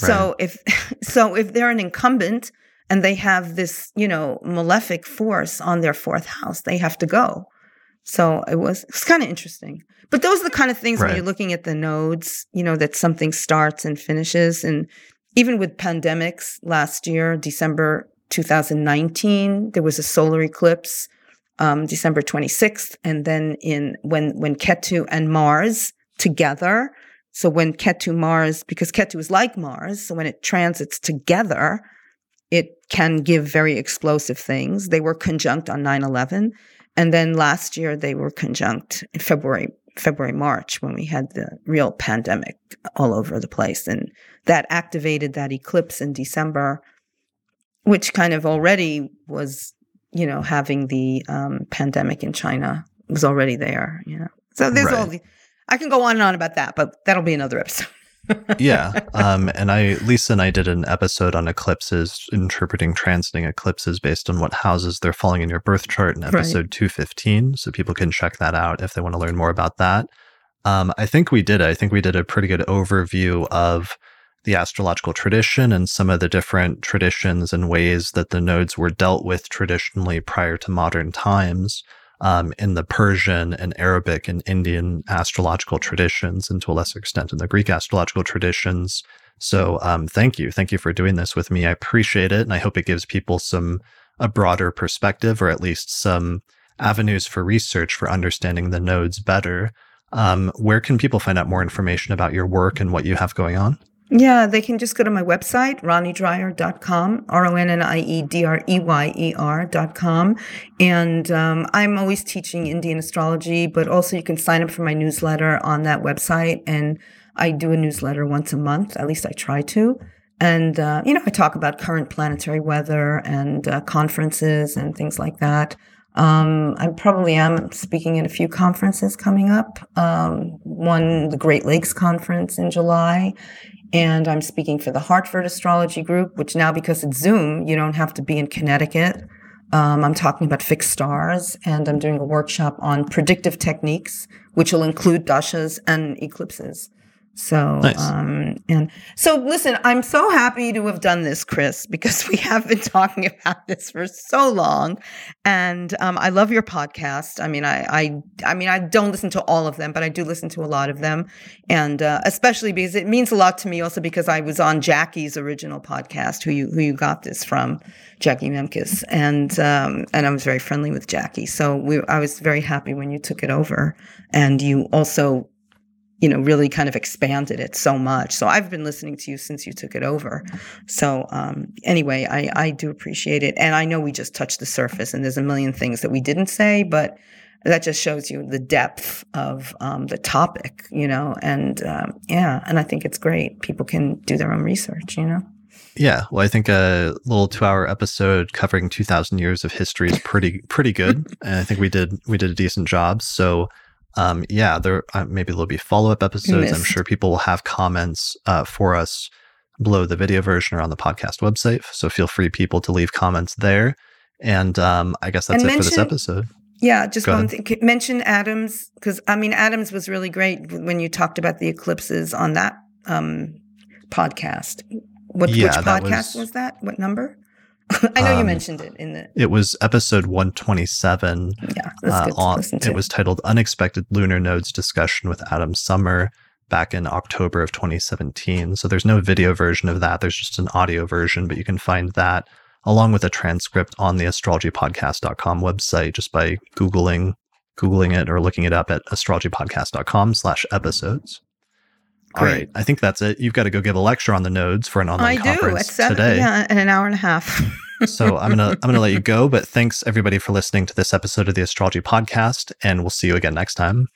Right. So if, so if they're an incumbent and they have this, you know, malefic force on their fourth house, they have to go. So it was, it's kind of interesting. But those are the kind of things right. when you're looking at the nodes, you know, that something starts and finishes. And even with pandemics last year, December 2019, there was a solar eclipse, um, December 26th, and then in when when Ketu and Mars together. So when Ketu Mars, because Ketu is like Mars, so when it transits together, it can give very explosive things. They were conjunct on 9-11. And then last year they were conjunct in February February, March when we had the real pandemic all over the place. And that activated that eclipse in December, which kind of already was, you know, having the um, pandemic in China was already there, you know. So there's right. all the, I can go on and on about that, but that'll be another episode yeah. Um, and I, Lisa and I did an episode on eclipses, interpreting transiting eclipses based on what houses they're falling in your birth chart in episode right. 215. So people can check that out if they want to learn more about that. Um, I think we did. I think we did a pretty good overview of the astrological tradition and some of the different traditions and ways that the nodes were dealt with traditionally prior to modern times um, in the Persian and Arabic and Indian astrological traditions, and to a lesser extent in the Greek astrological traditions. So, um, thank you. Thank you for doing this with me. I appreciate it. And I hope it gives people some, a broader perspective, or at least some avenues for research for understanding the nodes better. Um, where can people find out more information about your work and what you have going on? Yeah, they can just go to my website, ronniedreyer.com, R O N N I E D R E Y E R.com. And um, I'm always teaching Indian astrology, but also you can sign up for my newsletter on that website. And I do a newsletter once a month, at least I try to. And, uh, you know, I talk about current planetary weather and uh, conferences and things like that. Um, I probably am speaking at a few conferences coming up. Um, one, the Great Lakes Conference in July, And I'm speaking for the Hartford Astrology Group, which now, because it's Zoom, you don't have to be in Connecticut. Um, I'm talking about fixed stars, and I'm doing a workshop on predictive techniques, which will include dashas and eclipses. So, nice. um, and so listen, I'm so happy to have done this, Chris, because we have been talking about this for so long. And, um, I love your podcast. I mean, I, I, I mean, I don't listen to all of them, but I do listen to a lot of them. And, uh, especially because it means a lot to me also because I was on Jackie's original podcast, who you, who you got this from, Jackie Memkis. And, um, and I was very friendly with Jackie. So we, I was very happy when you took it over and you also you know, really kind of expanded it so much. So I've been listening to you since you took it over. So um, anyway, I, I do appreciate it. And I know we just touched the surface and there's a million things that we didn't say, but that just shows you the depth of um, the topic, you know, and um, yeah, and I think it's great. People can do their own research, you know. Yeah, well, I think a little two-hour episode covering two thousand years of history is pretty pretty good, and I think we did we did a decent job. So um, yeah, there uh, maybe there'll be follow up episodes. Missed. I'm sure people will have comments uh, for us below the video version or on the podcast website. So feel free, people, to leave comments there. And um, I guess that's and it mention, for this episode. Yeah, just Go one ahead. thing. Mention Adams because I mean Adams was really great when you talked about the eclipses on that um, podcast. What yeah, which podcast was, was that? What number? I know um, you mentioned it in the. It was episode 127. Yeah, uh, on, listen to. It was titled Unexpected Lunar Nodes Discussion with Adam Sommer back in October of 2017. So there's no video version of that. There's just an audio version, but you can find that along with a transcript on the astrologypodcast.com website just by Googling Googling it or looking it up at astrologypodcast.com slash episodes. All right. I think that's it. You've got to go give a lecture on the nodes for an online I conference do. seven, today. Yeah, in an hour and a half. so I'm gonna I'm gonna let you go. But thanks everybody for listening to this episode of the Astrology Podcast, and we'll see you again next time.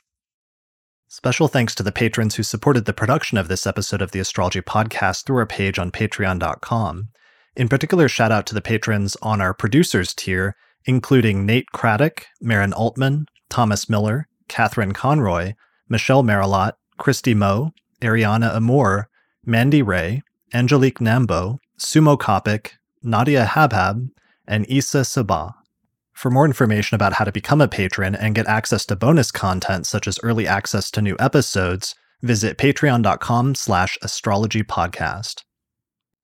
Special thanks to the patrons who supported the production of this episode of the Astrology Podcast through our page on patreon.com. In particular, shout out to the patrons on our producers tier, including Nate Craddock, Maren Altman, Thomas Miller, Catherine Conroy, Michelle Marilot, Christy Moe, Ariana Amour, Mandy Ray, Angelique Nambo, Sumo Kopic, Nadia Habhab, and Issa Sabah. For more information about how to become a patron and get access to bonus content such as early access to new episodes, visit patreon.com slash astrologypodcast.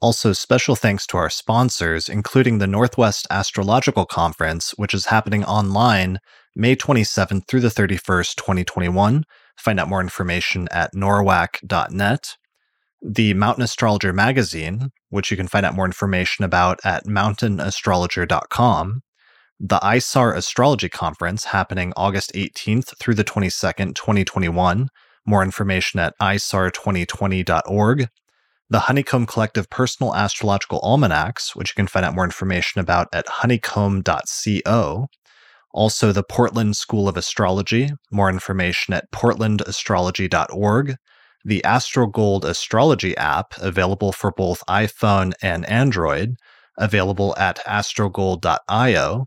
Also, special thanks to our sponsors, including the Northwest Astrological Conference, which is happening online May 27th through the 31st, 2021, Find out more information at norwac.net. The Mountain Astrologer magazine, which you can find out more information about at mountainastrologer.com. The ISAR Astrology Conference happening August 18th through the 22nd, 2021. More information at isar2020.org. The Honeycomb Collective Personal Astrological Almanacs, which you can find out more information about at honeycomb.co. Also, the Portland School of Astrology, more information at portlandastrology.org. The AstroGold Astrology app, available for both iPhone and Android, available at astrogold.io.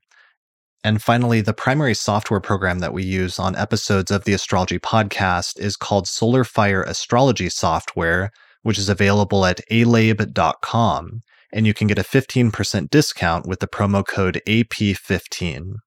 And finally, the primary software program that we use on episodes of the Astrology podcast is called Solar Fire Astrology Software, which is available at alabe.com. And you can get a 15% discount with the promo code AP15.